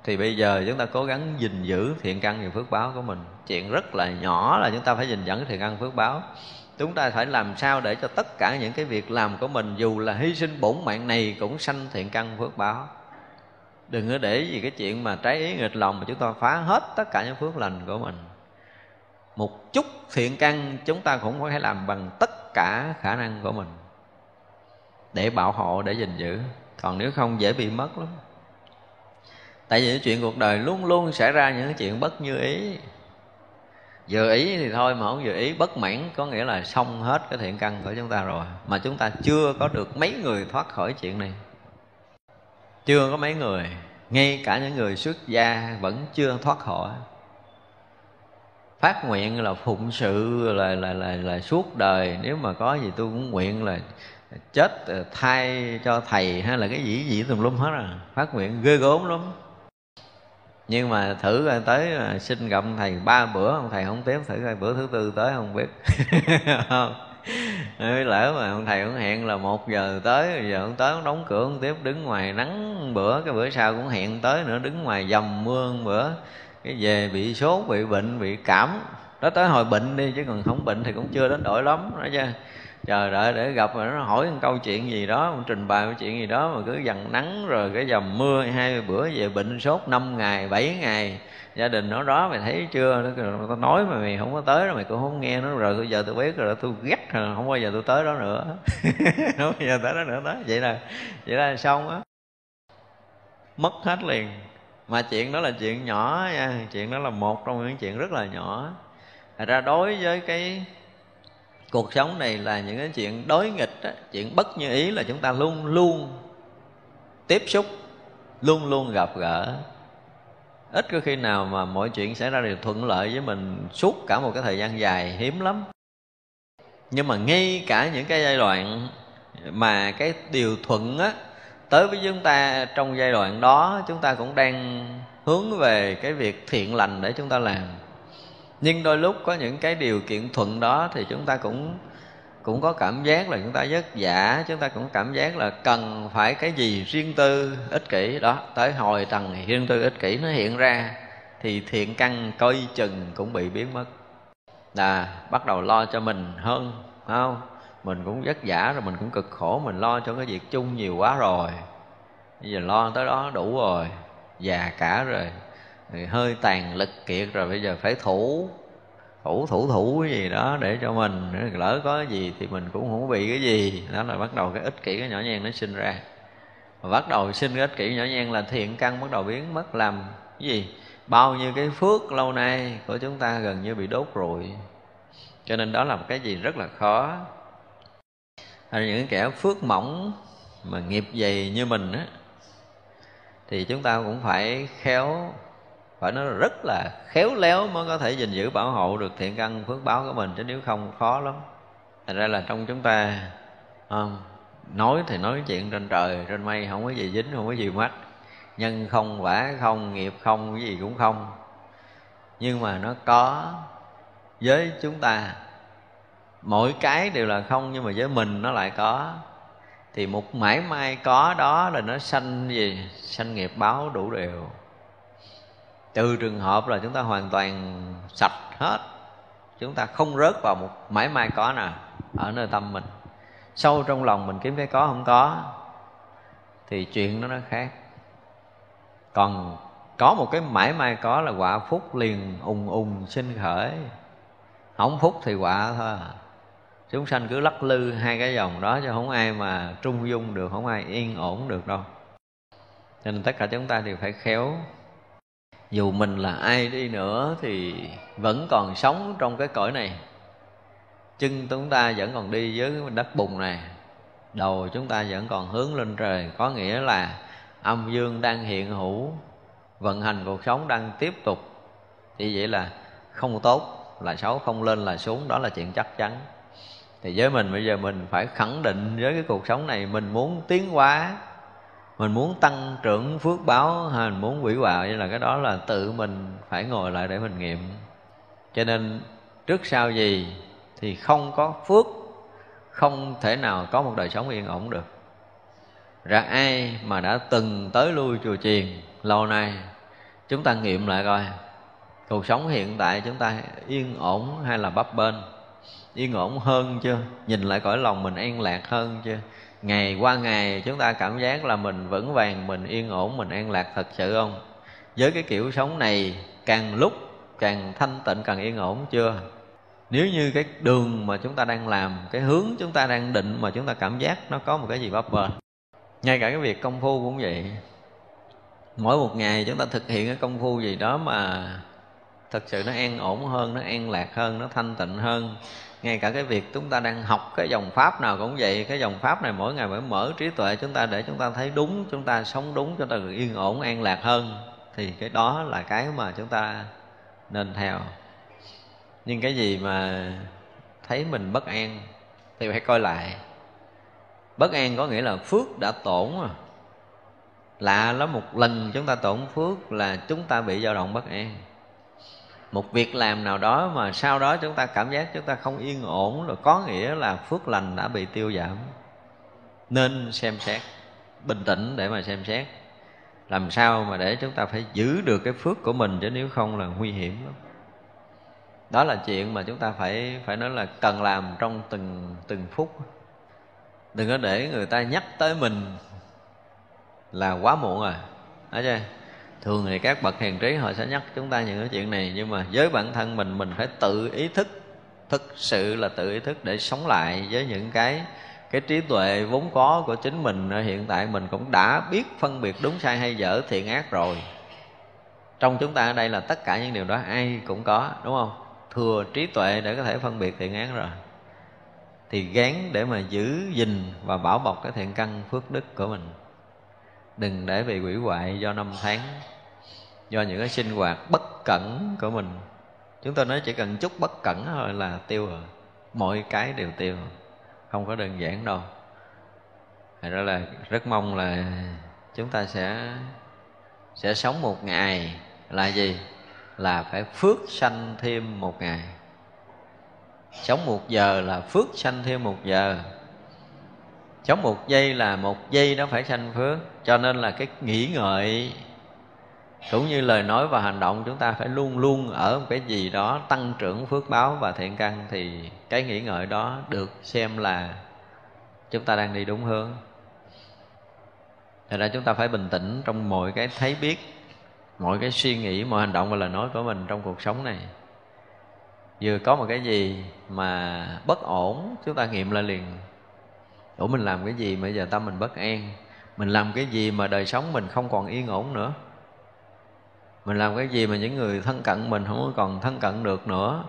Thì bây giờ chúng ta cố gắng gìn giữ thiện căn và phước báo của mình. Chuyện rất là nhỏ là chúng ta phải gìn dẫn thiện căn, phước báo chúng ta phải làm sao để cho tất cả những cái việc làm của mình, dù là hy sinh bổn mạng này cũng sanh thiện căn phước báo. Đừng có để gì cái chuyện mà trái ý nghịch lòng mà chúng ta phá hết tất cả những phước lành của mình. Một chút thiện căn chúng ta cũng phải làm bằng tất cả khả năng của mình. Để bảo hộ, để gìn giữ. Còn nếu không, dễ bị mất lắm. Tại vì chuyện cuộc đời luôn luôn xảy ra những chuyện bất như ý vừa ý thì thôi mà không vừa ý. Bất mãn có nghĩa là xong hết cái thiện căn của chúng ta rồi. Mà chúng ta chưa có được mấy người thoát khỏi chuyện này. Chưa có mấy người. Ngay cả những người xuất gia vẫn chưa thoát khỏi. Phát nguyện là phụng sự, là là là là suốt đời. Nếu mà có gì tôi cũng nguyện là chết ờ, thay cho thầy hay là cái gì gì tùm lum hết à. Phát nguyện ghê gớm lắm nhưng mà thử tới ờ, xin gặp thầy ba bữa, ông thầy không tiếp, thử coi bữa thứ tư tới không biết. Không. Lỡ mà ông thầy cũng hẹn là một giờ tới giờ ông tới ông đóng cửa ông tiếp, đứng ngoài nắng bữa, cái bữa sau cũng hẹn tới nữa, đứng ngoài dầm mưa bữa. Cái về bị sốt, bị bệnh, bị cảm. Đó, tới hồi bệnh đi, chứ còn không bệnh thì cũng chưa đến đổi lắm, đó chứ chờ đợi để gặp mà nó hỏi một câu chuyện gì đó, một trình bày một chuyện gì đó mà cứ dằn nắng rồi cái dầm mưa hai bữa về bệnh sốt 5 ngày 7 ngày. Gia đình nó đó, mày thấy chưa? Nó tao nói mà mày không có tới rồi mày cũng không nghe nó. Rồi bây giờ tôi biết rồi tôi ghét rồi, không bao giờ tôi tới đó nữa. Không bao giờ tới đó nữa, đó. Vậy là vậy là xong á. Mất hết liền. Mà chuyện đó là chuyện nhỏ nha, chuyện đó là một trong những chuyện rất là nhỏ. Thật ra đối với cái cuộc sống này là những cái chuyện đối nghịch đó, chuyện bất như ý là chúng ta luôn luôn tiếp xúc luôn luôn gặp gỡ. Ít có khi nào mà mọi chuyện xảy ra đều thuận lợi với mình suốt cả một cái thời gian dài hiếm lắm. Nhưng mà ngay cả những cái giai đoạn mà cái điều thuận á tới với chúng ta trong giai đoạn đó chúng ta cũng đang hướng về cái việc thiện lành để chúng ta làm nhưng đôi lúc có những cái điều kiện thuận đó thì chúng ta cũng cũng có cảm giác là chúng ta vất vả, chúng ta cũng cảm giác là cần phải cái gì riêng tư, ích kỷ. Đó, tới hồi tầng riêng tư, ích kỷ nó hiện ra thì thiện căn coi chừng cũng bị biến mất. Là bắt đầu lo cho mình hơn không? Mình cũng vất vả rồi, mình cũng cực khổ, mình lo cho cái việc chung nhiều quá rồi. Bây giờ lo tới đó đủ rồi, già cả rồi thì hơi tàn lực kiệt rồi, bây giờ phải thủ. Thủ thủ thủ cái gì đó để cho mình. Lỡ có cái gì thì mình cũng không bị cái gì. Đó là bắt đầu cái ích kỷ cái nhỏ nhen nó sinh ra. Và bắt đầu sinh cái ích kỷ nhỏ nhen là thiện căn bắt đầu biến mất làm cái gì? Bao nhiêu cái phước lâu nay của chúng ta gần như bị đốt rụi. Cho nên đó là một cái gì rất là khó. Hay những kẻ phước mỏng mà nghiệp dày như mình á, thì chúng ta cũng phải khéo phải nói là rất là khéo léo mới có thể gìn giữ bảo hộ được thiện căn phước báo của mình chứ nếu không khó lắm. Thành ra là trong chúng ta không, nói thì nói chuyện trên trời trên mây không có gì dính không có gì mất nhân không vả không nghiệp không cái gì cũng không. Nhưng mà nó có với chúng ta. Mỗi cái đều là không nhưng mà với mình nó lại có. Thì một mãi may có đó là nó sanh gì? Sanh nghiệp báo đủ đều trừ trường hợp là chúng ta hoàn toàn sạch hết, chúng ta không rớt vào một mãi may có nào ở nơi tâm mình. Sâu trong lòng mình kiếm cái có không có, thì chuyện đó nó khác. Còn có một cái mãi may có là quả phúc liền ùng ùng sinh khởi. Không phúc thì quả thôi. Chúng sanh cứ lắc lư hai cái dòng đó chứ không ai mà trung dung được, không ai yên ổn được đâu. Cho nên tất cả chúng ta đều phải khéo dù mình là ai đi nữa thì vẫn còn sống trong cái cõi này. Chân chúng ta vẫn còn đi với đất bùn này. Đầu chúng ta vẫn còn hướng lên trời. Có nghĩa là âm dương đang hiện hữu, vận hành cuộc sống đang tiếp tục. Thì vậy là không tốt, là xấu, không lên, là xuống. Đó là chuyện chắc chắn. Thì với mình, bây giờ mình phải khẳng định với cái cuộc sống này, mình muốn tiến hóa mình muốn tăng trưởng phước báo hay mình muốn quỷ như là cái đó là tự mình phải ngồi lại để mình nghiệm. Cho nên trước sau gì thì không có phước, không thể nào có một đời sống yên ổn được. Ra ai mà đã từng tới lui chùa chiền lâu nay, chúng ta nghiệm lại coi. Cuộc sống hiện tại chúng ta yên ổn hay là bấp bênh? Yên ổn hơn chưa? Nhìn lại cõi lòng mình an lạc hơn chưa? Ngày qua ngày, chúng ta cảm giác là mình vững vàng, mình yên ổn, mình an lạc thật sự không? Với cái kiểu sống này, càng lúc càng thanh tịnh, càng yên ổn chưa? Nếu như cái đường mà chúng ta đang làm, cái hướng chúng ta đang định mà chúng ta cảm giác nó có một cái gì bấp bênh. Ngay cả cái việc công phu cũng vậy. Mỗi một ngày chúng ta thực hiện cái công phu gì đó mà thật sự nó an ổn hơn, nó an lạc hơn, nó thanh tịnh hơn ngay cả cái việc chúng ta đang học cái dòng pháp nào cũng vậy, cái dòng pháp này mỗi ngày phải mở trí tuệ chúng ta để chúng ta thấy đúng, chúng ta sống đúng, chúng ta được yên ổn, an lạc hơn. Thì cái đó là cái mà chúng ta nên theo. Nhưng cái gì mà thấy mình bất an thì phải coi lại. Bất an có nghĩa là phước đã tổn à. Lạ lắm, một lần chúng ta tổn phước là chúng ta bị dao động bất an một việc làm nào đó mà sau đó chúng ta cảm giác chúng ta không yên ổn rồi có nghĩa là phước lành đã bị tiêu giảm. Nên xem xét, bình tĩnh để mà xem xét. Làm sao mà để chúng ta phải giữ được cái phước của mình chứ nếu không là nguy hiểm lắm. Đó là chuyện mà chúng ta phải phải nói là cần làm trong từng từng phút. Đừng có để người ta nhắc tới mình là quá muộn rồi thấy chưa? Thường thì các bậc hiền trí họ sẽ nhắc chúng ta những cái chuyện này, nhưng mà với bản thân mình mình phải tự ý thức, thực sự là tự ý thức để sống lại với những cái cái trí tuệ vốn có của chính mình. Hiện tại mình cũng đã biết phân biệt đúng sai hay dở, thiện ác rồi. Trong chúng ta ở đây là tất cả những điều đó ai cũng có, đúng không? Thừa trí tuệ để có thể phân biệt thiện ác rồi. Thì gán để mà giữ gìn và bảo bọc cái thiện căn phước đức của mình đừng để bị quỷ hoại do năm tháng, do những cái sinh hoạt bất cẩn của mình chúng tôi nói chỉ cần chút bất cẩn thôi là tiêu rồi mọi cái đều tiêu, không có đơn giản đâu Thật ra là rất mong là chúng ta sẽ sẽ sống một ngày là gì? Là phải phước sanh thêm một ngày. Sống một giờ là phước sanh thêm một giờ. Sống một giây là một giây nó phải sanh phước. Cho nên là cái nghĩ ngợi cũng như lời nói và hành động chúng ta phải luôn luôn ở một cái gì đó tăng trưởng phước báo và thiện căn thì cái nghĩ ngợi đó được xem là chúng ta đang đi đúng hướng. Thật ra chúng ta phải bình tĩnh trong mọi cái thấy biết Mọi cái suy nghĩ, mọi hành động và lời nói của mình trong cuộc sống này. Vừa có một cái gì mà bất ổn Chúng ta nghiệm lại liền. Ủa mình làm cái gì mà bây giờ tâm mình bất an? Mình làm cái gì mà đời sống mình không còn yên ổn nữa? Mình làm cái gì mà những người thân cận mình không còn thân cận được nữa?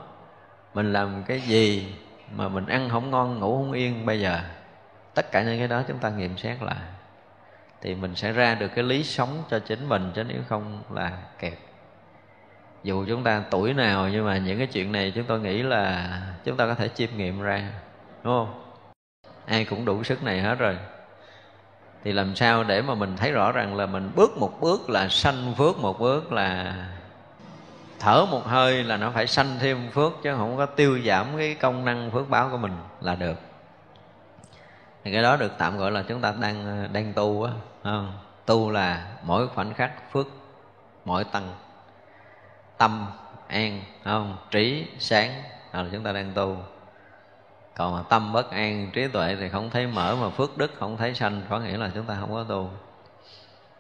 Mình làm cái gì mà mình ăn không ngon, ngủ không yên bây giờ? Tất cả những cái đó chúng ta nghiệm xét lại. Thì mình sẽ ra được cái lý sống cho chính mình chứ nếu không là kẹt. Dù chúng ta tuổi nào nhưng mà những cái chuyện này chúng tôi nghĩ là chúng ta có thể chiêm nghiệm ra. Đúng không? Ai cũng đủ sức này hết rồi. Thì làm sao để mà mình thấy rõ rằng là mình bước một bước là sanh phước, một bước là thở một hơi là nó phải sanh thêm phước, chứ không có tiêu giảm cái công năng phước báo của mình là được. Thì cái đó được tạm gọi là chúng ta đang đang tu á không? tu là mỗi khoảnh khắc phước, mỗi tăng tâm, an không? Trí, sáng, đó là chúng ta đang tu còn mà tâm bất an, trí tuệ thì không thấy mở, mà phước đức không thấy sanh. Có nghĩa là chúng ta không có tu.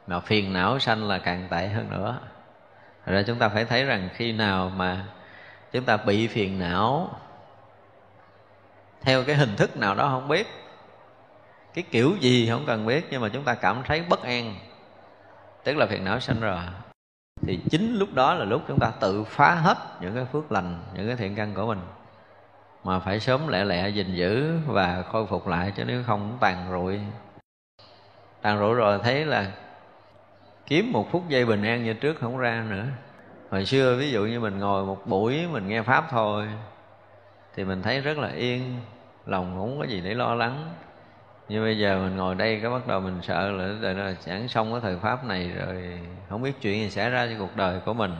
Mà phiền não sanh là càng tệ hơn nữa. Rồi chúng ta phải thấy rằng khi nào mà chúng ta bị phiền não, theo cái hình thức nào đó không biết, cái kiểu gì không cần biết, nhưng mà chúng ta cảm thấy bất an, tức là phiền não sanh rồi, thì chính lúc đó là lúc chúng ta tự phá hết những cái phước lành, những cái thiện căn của mình mà phải sớm lẹ lẹ gìn giữ và khôi phục lại, chứ nếu không tàn rụi. Tàn rụi rồi thấy là kiếm một phút giây bình an như trước không ra nữa. Hồi xưa ví dụ như mình ngồi một buổi mình nghe pháp thôi, thì mình thấy rất là yên, lòng không có gì để lo lắng. Nhưng bây giờ mình ngồi đây cái bắt đầu mình sợ là đời nó chẳng xong cái thời pháp này rồi, không biết chuyện gì xảy ra cho cuộc đời của mình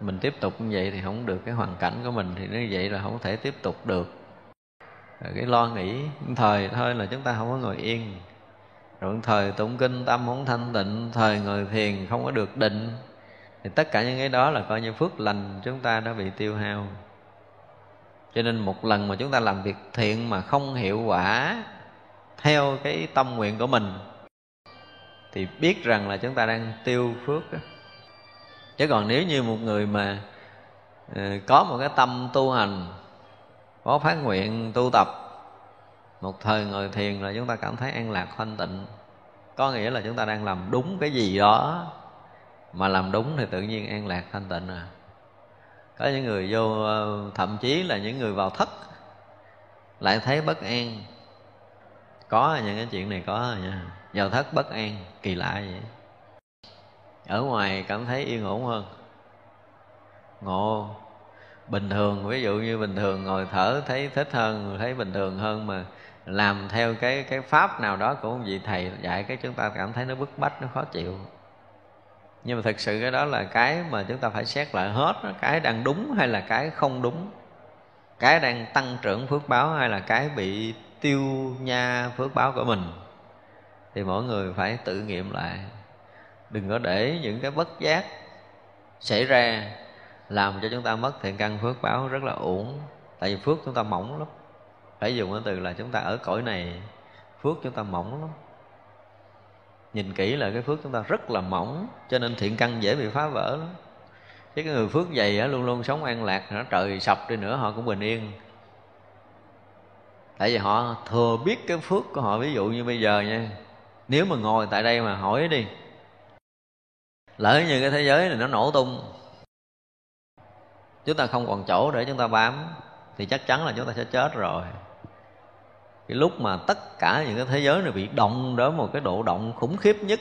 mình tiếp tục như vậy thì không được, cái hoàn cảnh của mình thì như vậy là không thể tiếp tục được. Rồi cái lo nghĩ, thời thôi là chúng ta không có ngồi yên. Rồi thời tụng kinh tâm không thanh tịnh, thời ngồi thiền không có được định. Thì tất cả những cái đó là coi như phước lành chúng ta đã bị tiêu hao. Cho nên một lần mà chúng ta làm việc thiện mà không hiệu quả theo cái tâm nguyện của mình, thì biết rằng là chúng ta đang tiêu phước đó chứ còn nếu như một người mà ờ, có một cái tâm tu hành, có phát nguyện tu tập, một thời ngồi thiền là chúng ta cảm thấy an lạc, thanh tịnh. Có nghĩa là chúng ta đang làm đúng cái gì đó, mà làm đúng thì tự nhiên an lạc, thanh tịnh à. Có những người vô ờ, thậm chí là những người vào thất lại thấy bất an. Có những cái chuyện này có nha. Vào thất bất an, kỳ lạ vậy ở ngoài cảm thấy yên ổn hơn. Ngộ, bình thường, ví dụ như bình thường ngồi thở thấy thích hơn, thấy bình thường hơn mà làm theo cái cái pháp nào đó của vị thầy dạy cái chúng ta cảm thấy nó bức bách, nó khó chịu. Nhưng mà thực sự cái đó là cái mà chúng ta phải xét lại hết cái đang đúng hay là cái không đúng, cái đang tăng trưởng phước báo hay là cái bị tiêu nha phước báo của mình. Thì mỗi người phải tự nghiệm lại đừng có để những cái bất giác xảy ra làm cho chúng ta mất thiện căn phước báo rất là uổng. Tại vì phước chúng ta mỏng lắm. Phải dùng cái từ là chúng ta ở cõi này phước chúng ta mỏng lắm. Nhìn kỹ là cái phước chúng ta rất là mỏng cho nên thiện căn dễ bị phá vỡ lắm. Chứ cái người phước dày á, luôn luôn sống an lạc nó trời sập đi nữa họ cũng bình yên. Tại vì họ thừa biết cái phước của họ. Ví dụ như bây giờ nha nếu mà ngồi tại đây mà hỏi đi lỡ như cái thế giới này nó nổ tung. Chúng ta không còn chỗ để chúng ta bám, thì chắc chắn là chúng ta sẽ chết rồi. Cái lúc mà tất cả những cái thế giới này bị động đến một cái độ động khủng khiếp nhất,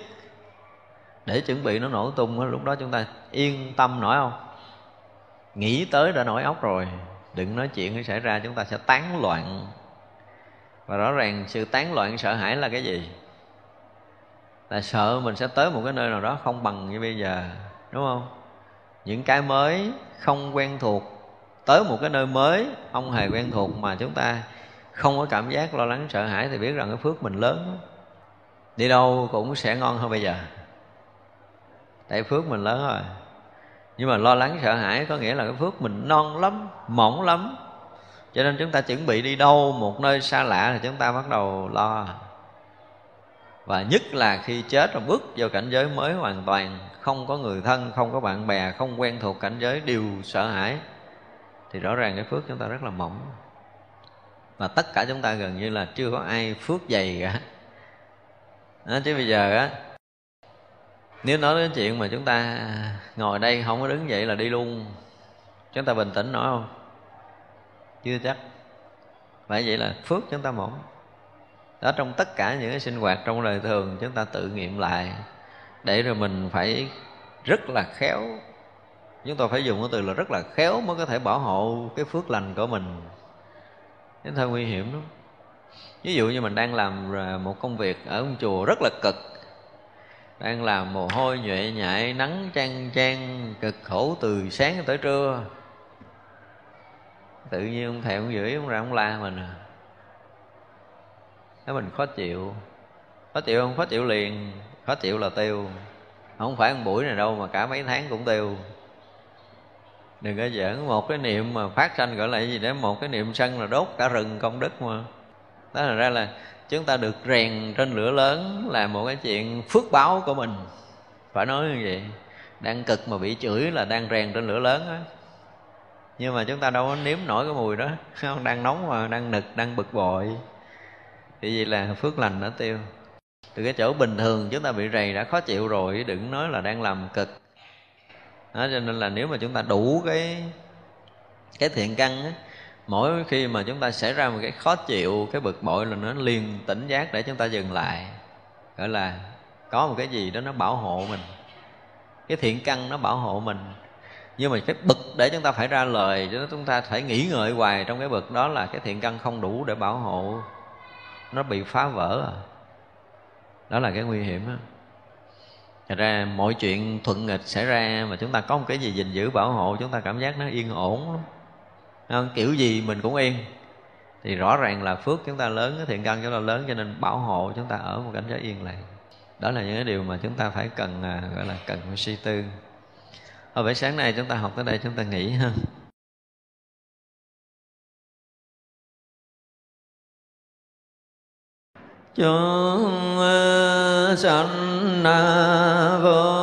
để chuẩn bị nó nổ tung lúc đó chúng ta yên tâm nổi không? Nghĩ tới đã nổi óc rồi. Đừng nói chuyện xảy ra, chúng ta sẽ tán loạn. Và rõ ràng sự tán loạn sợ hãi là cái gì? Là sợ mình sẽ tới một cái nơi nào đó không bằng như bây giờ, đúng không? Những cái mới không quen thuộc, tới một cái nơi mới không hề quen thuộc mà chúng ta không có cảm giác lo lắng, sợ hãi thì biết rằng cái phước mình lớn. Đi đâu cũng sẽ ngon hơn bây giờ. Tại phước mình lớn rồi. Nhưng mà lo lắng, sợ hãi có nghĩa là cái phước mình non lắm, mỏng lắm. Cho nên chúng ta chuẩn bị đi đâu, một nơi xa lạ thì chúng ta bắt đầu lo và nhất là khi chết rồi bước vào cảnh giới mới hoàn toàn không có người thân không có bạn bè không quen thuộc cảnh giới đều sợ hãi thì rõ ràng cái phước chúng ta rất là mỏng. Và tất cả chúng ta gần như là chưa có ai phước dày cả. Đó, chứ bây giờ á nếu nói đến chuyện mà chúng ta ngồi đây không có đứng dậy là đi luôn chúng ta bình tĩnh nổi không? Chưa chắc. Vậy vậy là phước chúng ta mỏng đó, trong tất cả những cái sinh hoạt trong đời thường, chúng ta tự nghiệm lại. Để rồi mình phải rất là khéo. Chúng tôi phải dùng cái từ là rất là khéo mới có thể bảo hộ cái phước lành của mình. Cái hơi nguy hiểm lắm ví dụ như mình đang làm một công việc ở một chùa rất là cực. Đang làm mồ hôi nhuệ nhại, nắng chang chang, cực khổ từ sáng tới trưa. Tự nhiên ông thầy ông gửi ông ra ông la mình à cái mình khó chịu. Khó chịu không? Khó chịu liền. Khó chịu là tiêu. Không phải một buổi này đâu mà cả mấy tháng cũng tiêu. Đừng có giỡn, một cái niệm mà phát sanh gọi là gì đó, một cái niệm sân là đốt cả rừng công đức mà. Đó là ra là chúng ta được rèn trên lửa lớn là một cái chuyện phước báo của mình. Phải nói như vậy. Đang cực mà bị chửi là đang rèn trên lửa lớn á. Nhưng mà chúng ta đâu có nếm nổi cái mùi đó. Không, đang nóng mà, đang nực, đang bực bội thì vậy là phước lành đã tiêu. Từ cái chỗ bình thường chúng ta bị rầy đã khó chịu rồi đừng nói là đang làm cực. Đó, cho nên là nếu mà chúng ta đủ cái cái thiện căn á, mỗi khi mà chúng ta xảy ra một cái khó chịu cái bực bội là nó liền tỉnh giác để chúng ta dừng lại. Gọi là có một cái gì đó nó bảo hộ mình. Cái thiện căn nó bảo hộ mình. Nhưng mà cái bực để chúng ta phải ra lời cho chúng ta phải nghĩ ngợi hoài trong cái bực đó là cái thiện căn không đủ để bảo hộ nó bị phá vỡ à? Đó là cái nguy hiểm á. Thật ra mọi chuyện thuận nghịch xảy ra mà chúng ta có một cái gì gìn giữ bảo hộ, chúng ta cảm giác nó yên ổn lắm. Không? kiểu gì mình cũng yên. Thì rõ ràng là phước chúng ta lớn, cái thiện căn chúng ta lớn cho nên bảo hộ chúng ta ở một cảnh giới yên lặng đó là những cái điều mà chúng ta phải cần à, gọi là cần phải suy tư. Hồi buổi sáng nay chúng ta học tới đây, chúng ta nghỉ ha. Chúng
ờ, sanh ờ, vô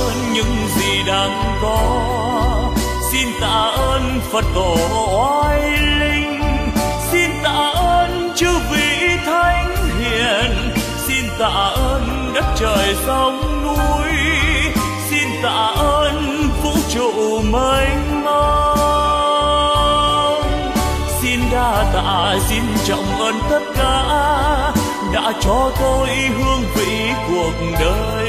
ơn những gì đang có. Xin tạ ơn phật tổ oai linh. Xin tạ ơn chư vị thánh hiền. Xin tạ ơn đất trời sông núi. Xin tạ ơn vũ trụ mênh mông. Xin đa tạ, xin trọng ơn tất cả đã cho tôi hương vị cuộc đời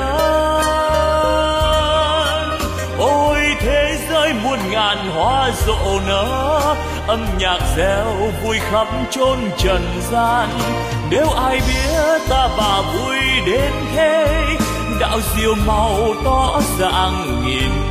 thế giới muôn ngàn hoa rộ nở, âm nhạc reo vui khắp chốn trần gian. Nếu ai biết ta bà vui đến thế, đạo diệu màu tỏ dạng nghìn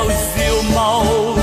đạo diệu màu